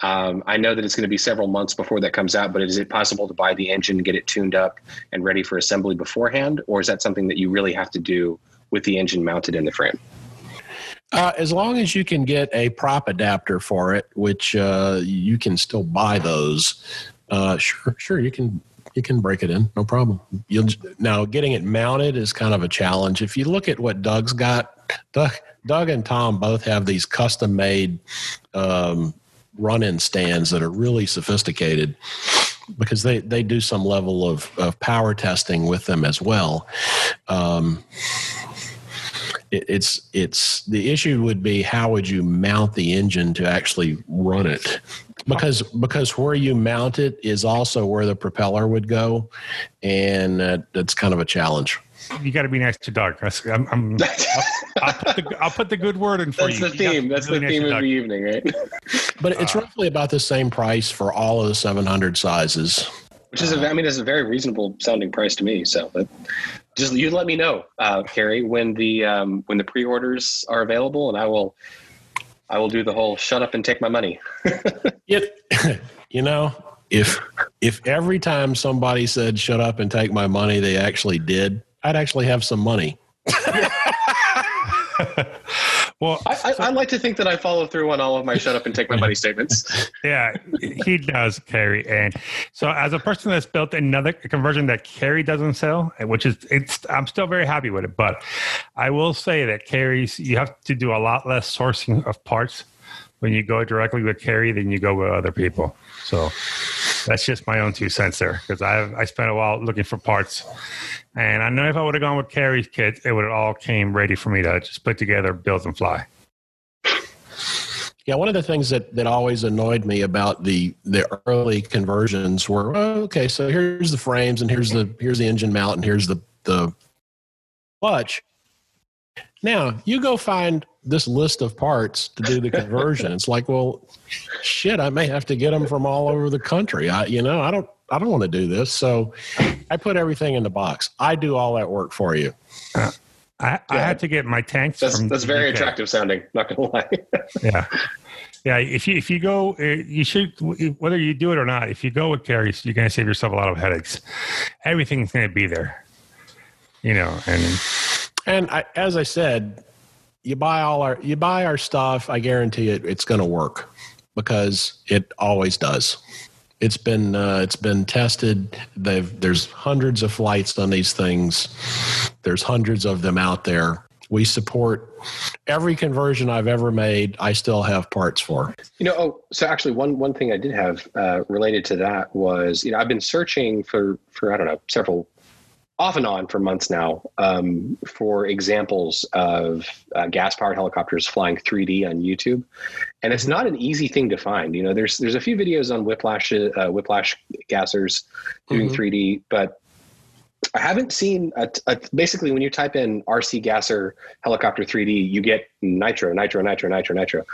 Um, I know that it's going to be several months before that comes out, but is it possible to buy the engine, get it tuned up, and ready for assembly beforehand, or is that something that you really have to do with the engine mounted in the frame? Uh, as long as you can get a prop adapter for it, which uh, you can still buy those, uh, sure, sure, you can you can break it in, no problem. You'll, now, getting it mounted is kind of a challenge. If you look at what Doug's got, Doug, Doug and Tom both have these custom made um, run in stands that are really sophisticated because they, they do some level of, of power testing with them as well. Um, it, it's it's the issue would be how would you mount the engine to actually run it because because where you mount it is also where the propeller would go and uh, that's kind of a challenge you got to be nice to Doug. I'm, I'm, I'll, I'll, put the, I'll put the good word in for That's you. The theme. That's really the theme nice of the evening, right? but it's uh, roughly about the same price for all of the 700 sizes. Which is, a, I mean, it's a very reasonable sounding price to me. So, but just you let me know, uh, Carey, when the um, when the pre-orders are available, and I will I will do the whole shut up and take my money. *laughs* it, *laughs* you know, if if every time somebody said "shut up and take my money," they actually did, I'd actually have some money. *laughs* well, I, I, I, like to think that I follow through on all of my shut up and take my money *laughs* statements. yeah, he does, Carey. And so, as a person that's built another conversion that Carey doesn't sell, which is it's, I'm still very happy with it. But I will say that Carey's you have to do a lot less sourcing of parts when you go directly with Carey than you go with other people. So that's just my own two cents there because I I spent a while looking for parts, and I know if I would have gone with Carey's kit, it would have all came ready for me to just put together, build, and fly. Yeah, one of the things that, that always annoyed me about the the early conversions were oh, okay, so here's the frames and here's the here's the engine mount and here's the the clutch. Now you go find this list of parts to do the *laughs* conversion. it's like, well, shit, I may have to get them from all over the country. I, you know, I don't, I don't want to do this. So I put everything in the box. I do all that work for you. Uh, I, yeah. I had to get my tanks. That's, that's very UK. attractive sounding. Not gonna lie. *laughs* yeah. Yeah, if you if you go, uh, you should whether you do it or not. If you go with Carey's, you're going to save yourself a lot of headaches. Everything's going to be there, you know. And and I, as I said, you buy all our you buy our stuff i guarantee it it's going to work because it always does it's been uh, it's been tested. They've, there's hundreds of flights on these things. There's hundreds of them out there. We support every conversion i've ever made i still have parts for. You know oh so actually one one thing i did have uh, related to that was you know i've been searching for for i don't know several off and on for months now um, for examples of uh, gas powered helicopters flying 3D on YouTube, and it's not an easy thing to find. You know, there's there's a few videos on Whiplash uh, Whiplash gassers doing mm-hmm. 3D, but I haven't seen a, a, basically when you type in RC Gasser helicopter 3D, you get nitro, nitro, nitro, nitro, nitro.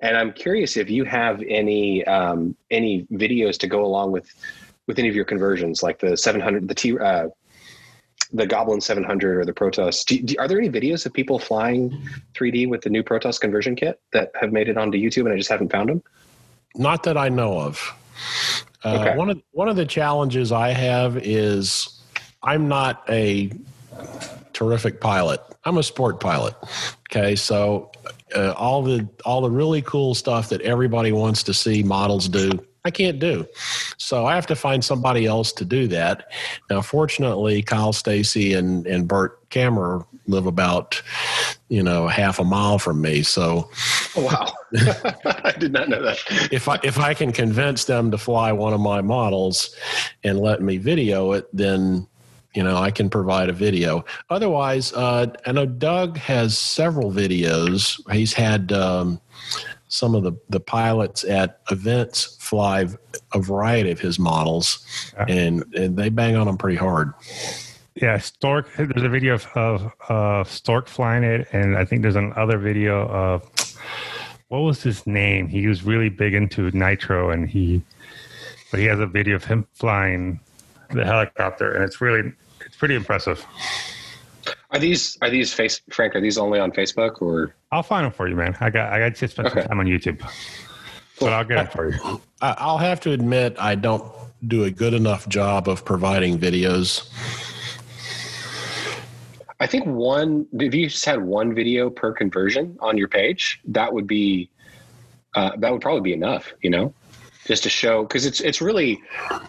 And I'm curious if you have any um, any videos to go along with with any of your conversions, like the 700, the T, uh, the Goblin 700 or the Protos. Do, do, are there any videos of people flying 3D with the new Protos conversion kit that have made it onto YouTube and I just haven't found them? Not that I know of. Uh, okay. One of one of the challenges I have is I'm not a terrific pilot. I'm a sport pilot. Okay, so uh, all the all the really cool stuff that everybody wants to see models do I can't do. So I have to find somebody else to do that. Now, fortunately, Kyle Stacy and, and Bert Kammerer live about, you know, half a mile from me. So, oh, wow, *laughs* I did not know that. if I if I can convince them to fly one of my models and let me video it, then you know I can provide a video. Otherwise, uh, I know Doug has several videos. He's had. Um, some of the, the pilots at events fly a variety of his models, yeah. and, and they bang on them pretty hard. Yeah, Stork. There's a video of, of uh, Stork flying it, and I think there's another video of what was his name? He was really big into nitro, and he, but he has a video of him flying the helicopter, and it's really, it's pretty impressive. Are these are these face Frank? Are these only on Facebook or? I'll find them for you, man. I got I got to spend okay. some time on YouTube, but I'll get them for you. I'll have to admit I don't do a good enough job of providing videos. I think one if you just had one video per conversion on your page, that would be uh, that would probably be enough. You know just to show because it's it's really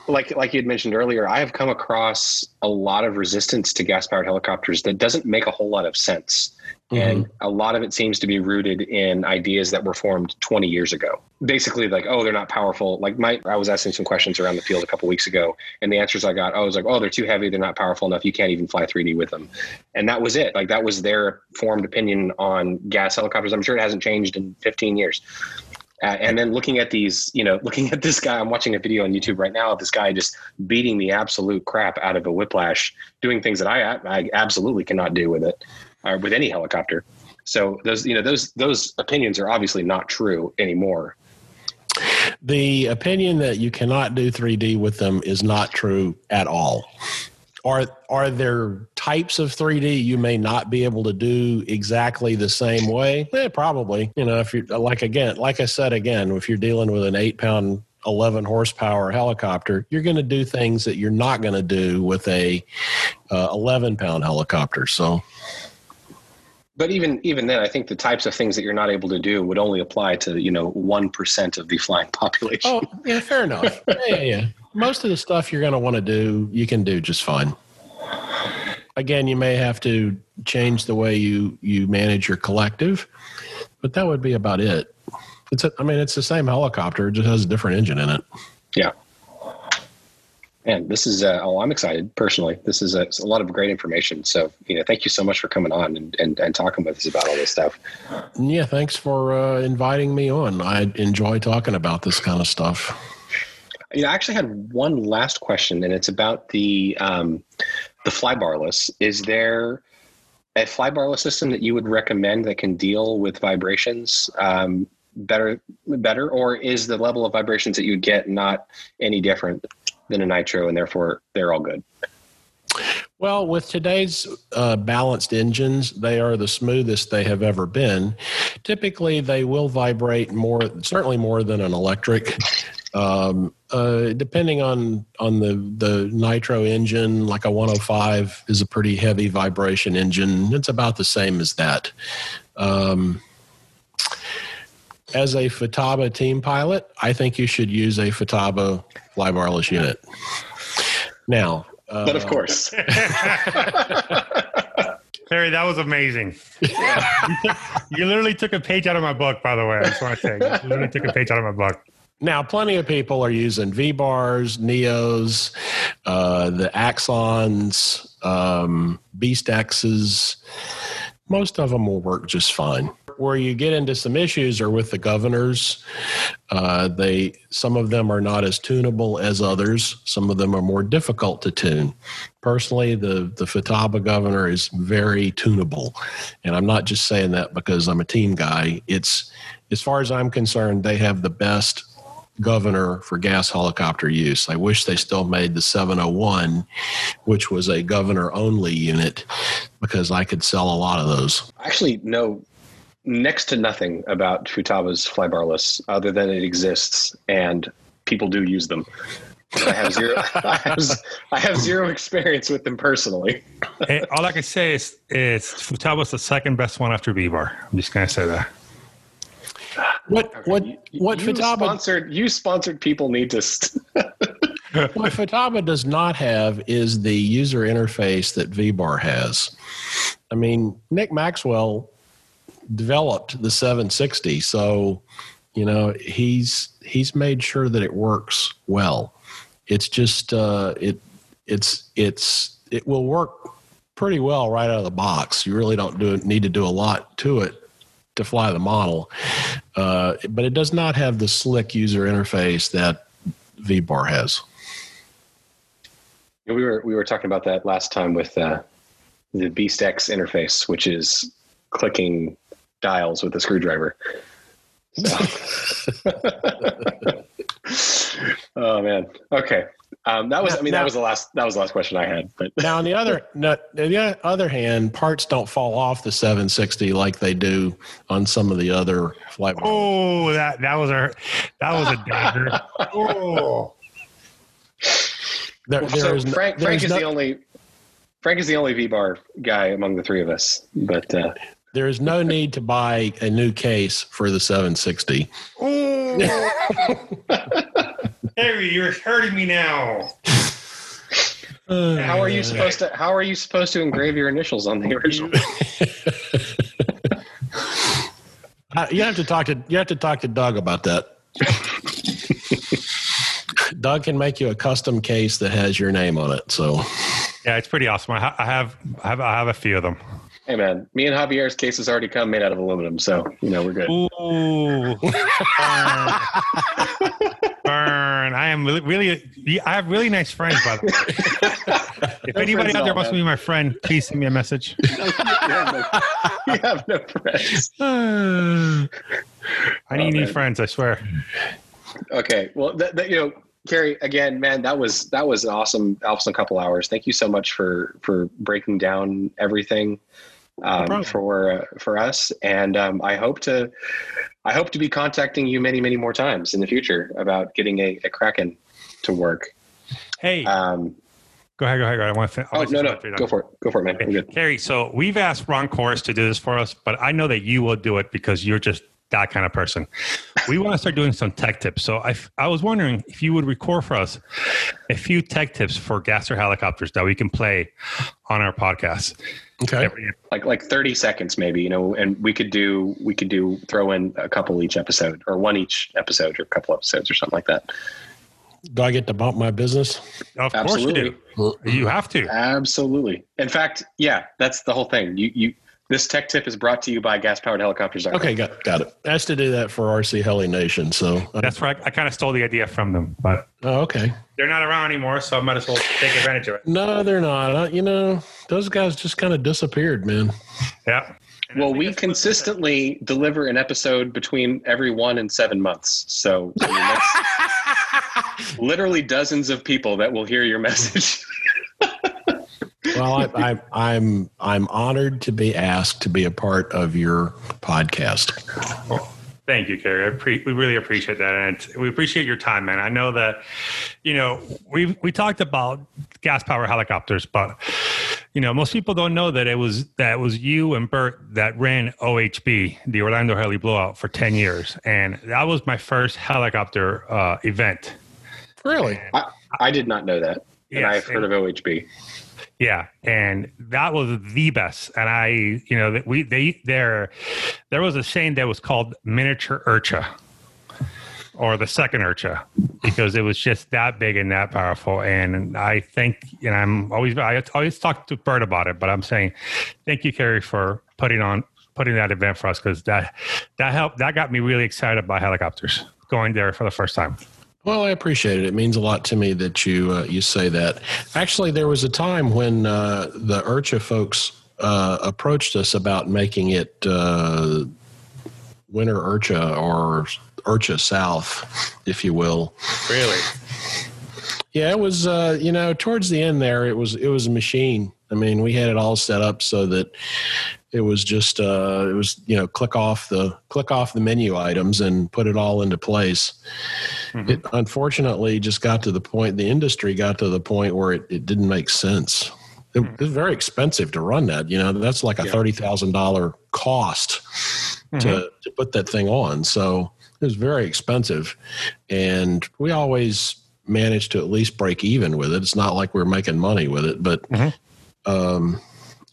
like like you had mentioned earlier i have come across a lot of resistance to gas powered helicopters that doesn't make a whole lot of sense. Mm-hmm. and a lot of it seems to be rooted in ideas that were formed 20 years ago. Basically like oh they're not powerful. Like my i was asking some questions around the field a couple weeks ago and the answers i got i was like oh they're too heavy they're not powerful enough you can't even fly 3d with them. And that was it. Like that was their formed opinion on gas helicopters. I'm sure it hasn't changed in 15 years uh, and then looking at these, you know, *laughs* looking at this guy, I'm watching a video on YouTube right now of this guy just beating the absolute crap out of a whiplash, doing things that I, I absolutely cannot do with it, or uh, with any helicopter. So those, you know, those those opinions are obviously not true anymore. The opinion that you cannot do 3D with them is not true at all. Are are there types of 3D you may not be able to do exactly the same way? Yeah, probably. You know, if you're like again, like I said again, if you're dealing with an eight pound 11 horsepower helicopter, you're going to do things that you're not going to do with a uh, 11 pound helicopter. So, But even even then, I think the types of things that you're not able to do would only apply to you know one percent of the flying population. oh yeah, fair enough. *laughs* Yeah, yeah, yeah. Most of the stuff you're going to want to do, you can do just fine. Again, you may have to change the way you you manage your collective, but that would be about it. It's a, I mean, it's the same helicopter, it just has a different engine in it. Yeah. And this is, uh, oh, I'm excited personally. This is a, a lot of great information. So, you know, thank you so much for coming on and, and, and talking with us about all this stuff. Yeah, thanks for uh, inviting me on. I enjoy talking about this kind of stuff. You know, I actually had one last question, and it's about the um, the flybarless. Is there a flybarless system that you would recommend that can deal with vibrations um, better, better, or is the level of vibrations that you get not any different than a nitro, and therefore they're all good? Well, with today's uh, balanced engines, they are the smoothest they have ever been. Typically, they will vibrate more, certainly more than an electric. Um, uh, depending on on the the nitro engine, like a 105 is a pretty heavy vibration engine. It's about the same as that. Um, as a Futaba team pilot, I think you should use a Futaba flybarless unit. Now, uh, But of course, *laughs* Terry, that was amazing. you, *laughs* took- you literally took a page out of my book, by the way. I just want to say, you literally took a page out of my book. Now, plenty of people are using V bars, Neos, uh, the Axons, um, Beast X's. Most of them will work just fine. Where you get into some issues are with the governors. Uh, they some of them are not as tunable as others. Some of them are more difficult to tune. Personally, the the Futaba governor is very tunable, and I'm not just saying that because I'm a team guy. It's as far as I'm concerned, they have the best governor for gas helicopter use. I wish they still made the 701, which was a governor only unit, because I could sell a lot of those. I actually know next to nothing about Futaba's flybarless other than it exists and people do use them. I have zero. *laughs* I have, I have zero experience with them personally. Eh, all I can say is, is Futaba's the second best one after V-Bar. I'm just going to say that. *sighs* What what You- what you Futaba sponsored? You sponsored people need to. St- *laughs* what Futaba does not have is the user interface that VBar has. I mean, Nick Maxwell developed the 760, so you know he's he's made sure that it works well. It's just uh, it it's it's it will work pretty well right out of the box. You really don't do need to do a lot to it to fly the model, uh, but it does not have the slick user interface that VBar has. we were we were talking about that last time with uh, the Beast X interface, which is clicking dials with a screwdriver. So. *laughs* oh man. Okay. Um, that was. I mean, Now- that was the last. That was the last question I had. But Now, on the other *laughs* no, on the other hand, parts don't fall off the 760 like they do on some of the other flight. Oh, that that was a that was a dagger. *laughs* Oh, There, there so is no- Frank. there Frank is no- the only. Frank is the only V bar guy among the three of us. But uh, there is no need to buy a new case for the 760. Harry, *laughs* you're hurting me now. how are you supposed to? How are you supposed to engrave your initials on the original? *laughs* *laughs* Uh, you have to talk to you have to talk to Doug about that. Doug can make you a custom case that has your name on it. So Yeah, it's pretty awesome. I, ha- I have I have I have a few of them. Hey man, me and Javier's case has already come made out of aluminum, so you know we're good. Ooh, burn. *laughs* burn. I am really, really. I have really nice friends, by the way. *laughs* If No anybody out there at wants all, to be my friend, please send me a message. *laughs* you, have no, you have no friends. *sighs* I Oh, need new friends. I swear. Okay, well, that, that, you know, Carey, again, man, that was that was an awesome, awesome couple hours. Thank you so much for for breaking down everything um, problem. for uh, for us, and um, I hope to I hope to be contacting you many, many more times in the future about getting a, a Kraken to work. Hey, Um, go ahead, go ahead, go ahead. I want to. oh no, no, go for it, go for it, man. Good. Carey, so we've asked Ron Chorus to do this for us, but I know that you will do it because you're just that kind of person. We want to start doing some tech tips. So I, I was wondering if you would record for us a few tech tips for Gasser helicopters that we can play on our podcast. Okay. Like like 30 seconds maybe, you know, and we could do we could do throw in a couple each episode or one each episode or a couple episodes or something like that. Do I get to bump my business? Of course you do. You have to. Absolutely. In fact, yeah, that's the whole thing. You you this tech tip is brought to you by gas powered helicopters. Okay, got got it. Asked to do that for RC Heli Nation. So, That's where I, I kind of stole the idea from them, but oh, okay. they're not around anymore, so I might as well take advantage of it. No, they're not. Uh, you know, those guys just kind of disappeared, man. Yeah. Well, we consistently deliver an episode between every one and seven months. So I mean, that's *laughs* literally dozens of people that will hear your message. *laughs* Well, I, I, I'm I'm honored to be asked to be a part of your podcast. Thank you, Carey. I pre- we really appreciate that, and we appreciate your time, man. I know that, you know, we we talked about gas power helicopters, but you know, most people don't know that it was that it was you and Bert that ran OHB, the Orlando Heli Blowout, for ten years, and that was my first helicopter uh, event. Really? I, I did not know that. And Yes, I've heard of OHB. Yeah, and that was the best. And I, you know, that we they there there was a saying that was called miniature IRCHA or the second IRCHA because it was just that big and that powerful. And I think, and I'm always I always talk to Bert about it, but I'm saying thank you, Carey, for putting on putting that event for us because that that helped that got me really excited about helicopters going there for the first time. Well, I appreciate it. It means a lot to me that you uh, you say that. Actually, there was a time when uh, the IRCHA folks uh, approached us about making it uh, Winter IRCHA or IRCHA South, if you will. Really? Yeah, it was. Uh, you know, towards the end there, it was it was a machine. I mean, we had it all set up so that it was just uh, it was you know click off the click off the menu items and put it all into place. Mhm. It unfortunately just got to the point. The industry got to the point where it, it didn't make sense. It, it was very expensive to run that. You know, that's like a Yeah. thirty thousand dollar cost to, to put that thing on. So it was very expensive, and we always managed to at least break even with it. It's not like we're making money with it, but Mhm. um,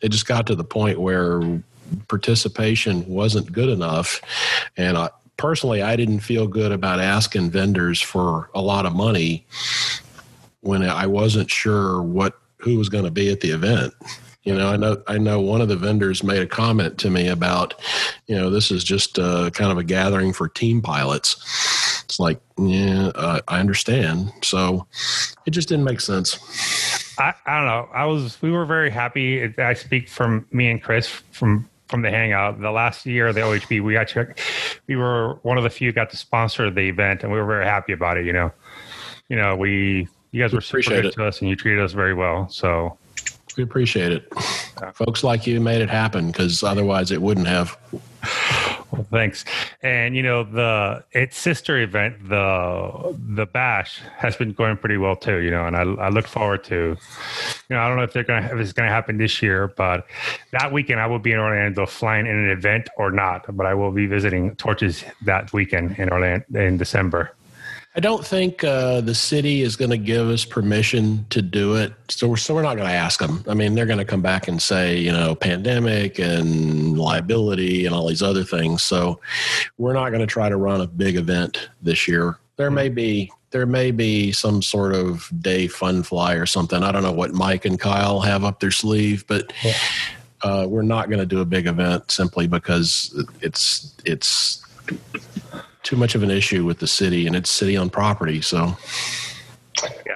it just got to the point where participation wasn't good enough, and I, personally, I didn't feel good about asking vendors for a lot of money when I wasn't sure what who was going to be at the event. You know, I know I know one of the vendors made a comment to me about, you know, this is just uh, kind of a gathering for team pilots. It's like, yeah, uh, I understand. So it just didn't make sense. I, I don't know. I was we were very happy. I speak from me and Chris from from the hangout. The last year of the OHB, we actually we were one of the few got to sponsor the event, and we were very happy about it. You know, you know we you guys were super good it. to us, and you treated us very well. So We appreciate it. Folks like you made it happen because otherwise it wouldn't have. Well, thanks. And you know the its sister event, the the bash, has been going pretty well too. You know, and I I look forward to. You know, I don't know if they're gonna if it's gonna happen this year, but that weekend I will be in Orlando flying in an event or not. But I will be visiting Torches that weekend in Orlando in December. I don't think uh, the city is going to give us permission to do it. So we're, so we're not going to ask them. I mean, they're going to come back and say, you know, pandemic and liability and all these other things. So we're not going to try to run a big event this year. There may be there may be some sort of day fun fly or something. I don't know what Mike and Kyle have up their sleeve, but Yeah. uh, we're not going to do a big event simply because it's it's too much of an issue with the city and it's city owned property. So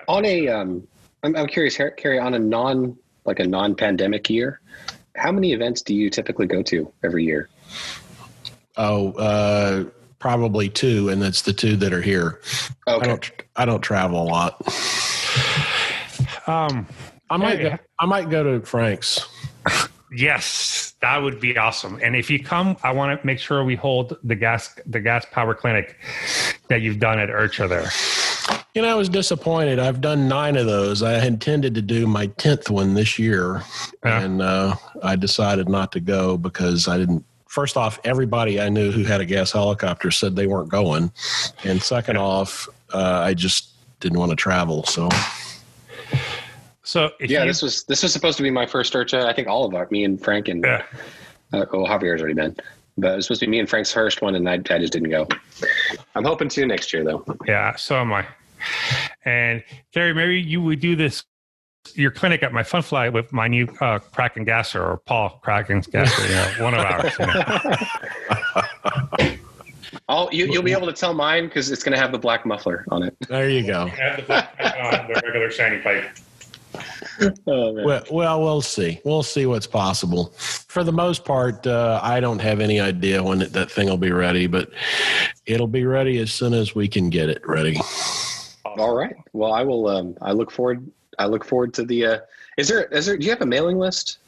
On a, um, I'm, I'm curious, Har- Carey, on a non like a non-pandemic year, how many events do you typically go to every year? Oh, uh, probably two, and that's the two that are here. I Okay, don't. I don't travel a lot. Um, I might. Hey. Go, I might go to Frank's. yes, That would be awesome. And if you come, I want to make sure we hold the gas the gas power clinic that you've done at IRCHA there. You know, I was disappointed. I've done nine of those. I intended to do my tenth one this year, Yeah. and uh, I decided not to go because I didn't. First off, everybody I knew who had a gas helicopter said they weren't going, and second off, uh, I just didn't want to travel. So So if Yeah, you, this was this was supposed to be my first IRCHA. I think all of our me and Frank and yeah. uh, oh Javier's already been, but it was supposed to be me and Frank's first one, and I, I just didn't go. I'm hoping to next year though. Yeah, so am I. And Gary, maybe you would do this your clinic at my fun fly with my new uh, Kraken gasser or Paul Kraken's gasser, you know, one of ours. you know. *laughs* Oh, you, you'll be able to tell mine because it's going to have the black muffler on it. there you go. Have the, black on the regular shiny pipe. *laughs* Oh. Well, well, we'll see. We'll see what's possible. For the most part, uh, I don't have any idea when it, that thing will be ready, but it'll be ready as soon as we can get it ready. All right. Well, I will. Um, I look forward. I look forward to the. Uh, is there? Is there? Do you have a mailing list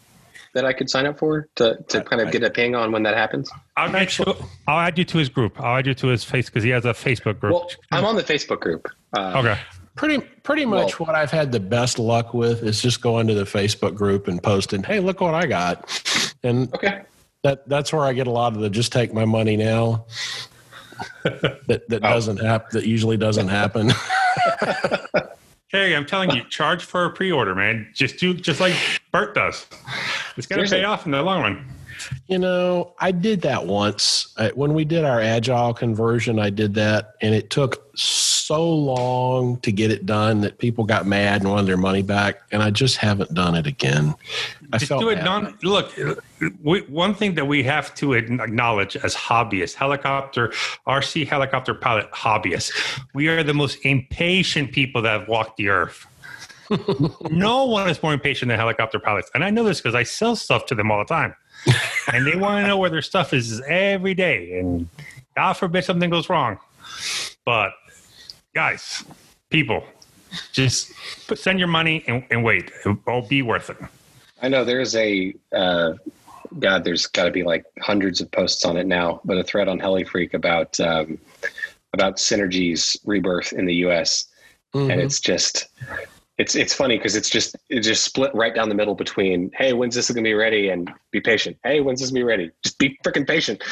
that I could sign up for to to kind of get a ping on when that happens? I'll add, you, I'll add you to his group. I'll add you to his face because he has a Facebook group. Well, I'm on the Facebook group. Uh, okay. Pretty, pretty much what I've had the best luck with is just going to the Facebook group and posting, "Hey, look what I got," and Okay. that that's where I get a lot of the "just take my money now." that that Oh. doesn't happen. That usually doesn't happen. *laughs* Hey, I'm telling you, charge for a pre-order, man. Just do just like Bert does. It's gonna Seriously. pay off in the long run. You know, I did that once when we did our agile conversion. I did that, and it took so long to get it done that people got mad and wanted their money back. And I just haven't done it again. I Just do it non. Look, we, one thing that we have to acknowledge as hobbyists, helicopter RC helicopter pilot hobbyists, we are the most impatient people that have walked the earth. *laughs* no one is more impatient than helicopter pilots, and I know this because I sell stuff to them all the time, and they want to know where their stuff is every day. And God forbid something goes wrong, but guys, people, just put, send your money and, and wait. It'll be worth it. I know there's a. Uh, God, there's got to be like hundreds of posts on it now, but a thread on HeliFreak about um, about Synergy's rebirth in the U.S. Mhm. and it's just it's it's funny because it's just it's just split right down the middle between hey when's this gonna be ready and be patient hey when's this gonna be ready just be freaking patient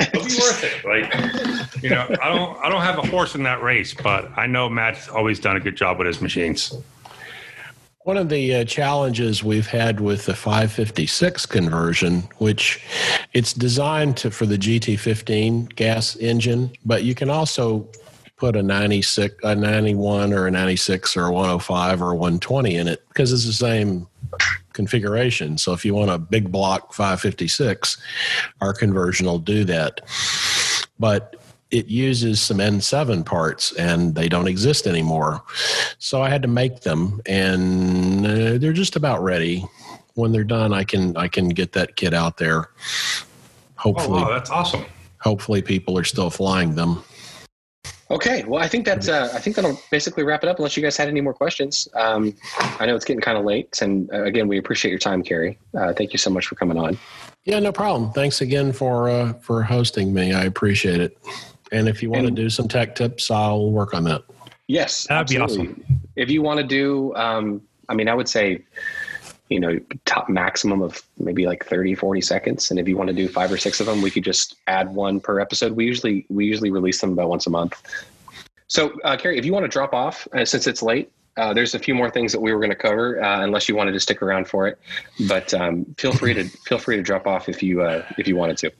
It'll be worth it. Like, you know, I don't, I don't have a horse in that race, but I know Matt's always done a good job with his machines. One of the uh, challenges we've had with the 556 conversion, which it's designed to, for the GT15 gas engine, but you can also put a 96, a 91 or a 96 or a 105 or a 120 in it because it's the same configuration. So if you want a big block 556, our conversion will do that. But it uses some N7 parts and they don't exist anymore. So I had to make them and uh, they're just about ready. When they're done, I can I can get that kit out there. Oh, Hopefully wow, that's awesome. hopefully people are still flying them. Okay well i think that's uh, i think that'll basically wrap it up unless you guys had any more questions um, i know it's getting kind of late and uh, again we appreciate your time Carey uh, thank you so much for coming on Yeah, no problem. Thanks again for uh, for hosting me. I appreciate it. And if you want to do some tech tips, I'll work on that. yes That'd be absolutely. if you want to do um, i mean i would say you know top maximum of maybe like 30 40 seconds. And if you want to do five or six of them we could just add one per episode. We usually we usually release them about once a month. So uh, Carey if you want to drop off uh, since it's late uh, there's a few more things that we were going to cover uh, unless you wanted to stick around for it. But um, feel free to feel free to drop off if you uh, if you wanted to.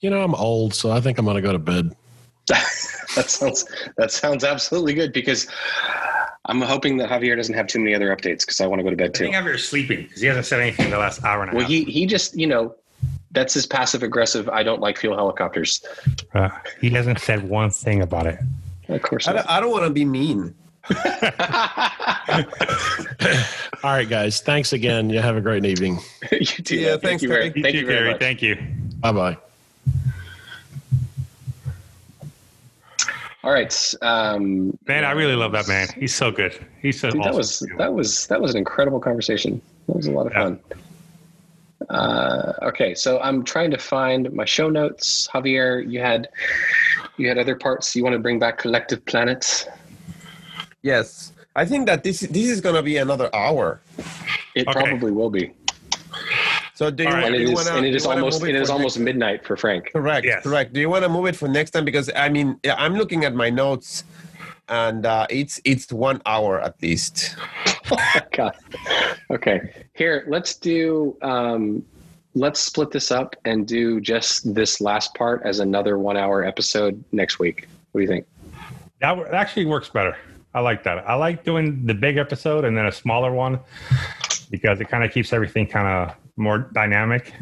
You know, I'm old, so I think I'm going to go to bed. *laughs* that sounds that sounds absolutely good because i'm hoping that javier doesn't have too many other updates because i want to go to bed I too I think Javier's sleeping because he hasn't said anything the last hour and a Well, half. Well, he he just you know that's his passive aggressive. I don't like fuel helicopters. Uh, he hasn't said one thing about it. Of course I not. don't, I don't want to be mean. *laughs* All right, guys. Thanks again. You have a great evening. *laughs* you too. Yeah, thanks, Thank you Gary. thank You you Gary. Thank you. Bye bye. All right, um, Man, I really love that man. He's so good. He's so dude, that was that was that was an incredible conversation. That was a lot of Yeah. fun. Uh, okay, so I'm trying to find my show notes. Javier, you had you had other parts you want to bring back. Collective Planets. Yes, I think that this this is gonna be another hour. It Okay. probably will be, So do you, All right. want and do it you is wanna, and it do you wanna almost move it is almost midnight for Frank. correct. Yes. Correct. Do you want to move it for next time? Because I mean, I'm looking at my notes, and uh, it's it's one hour at least. *laughs* God. Okay, here let's do. Um, let's split this up and do just this last part as another one-hour episode next week. What do you think? That actually works better. I like that. I like doing the big episode and then a smaller one because it kind of keeps everything kind of more dynamic.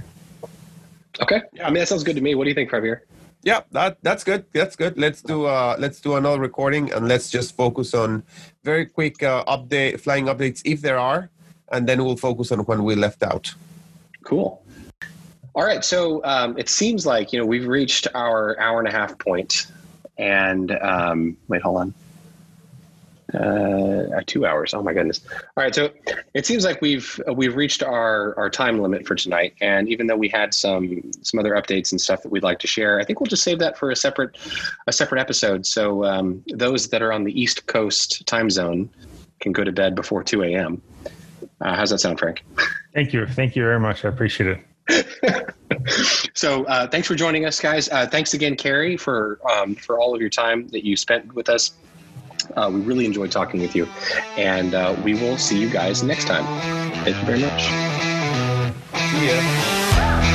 Okay, Yeah, I mean that sounds good to me. What do you think, Javier? Yeah, that that's good. That's good. Let's do uh let's do another recording and let's just focus on very quick uh, update flying updates if there are, and then we'll focus on when we left out. Cool. All right, so um, it seems like you know we've reached our hour and a half point, and um, wait, hold on. Uh, two hours. Oh my goodness! All right, so it seems like we've uh, we've reached our our time limit for tonight. And even though we had some some other updates and stuff that we'd like to share, I think we'll just save that for a separate a separate episode. So um, those that are on the East Coast time zone can go to bed before two a.m. Uh, how's that sound, Frank? Thank you. Thank you very much. I appreciate it. *laughs* so uh, thanks for joining us guys uh, thanks again Carey for um, for all of your time that you spent with us uh, we really enjoyed talking with you. And uh, we will see you guys next time. Thank you very much. See ya.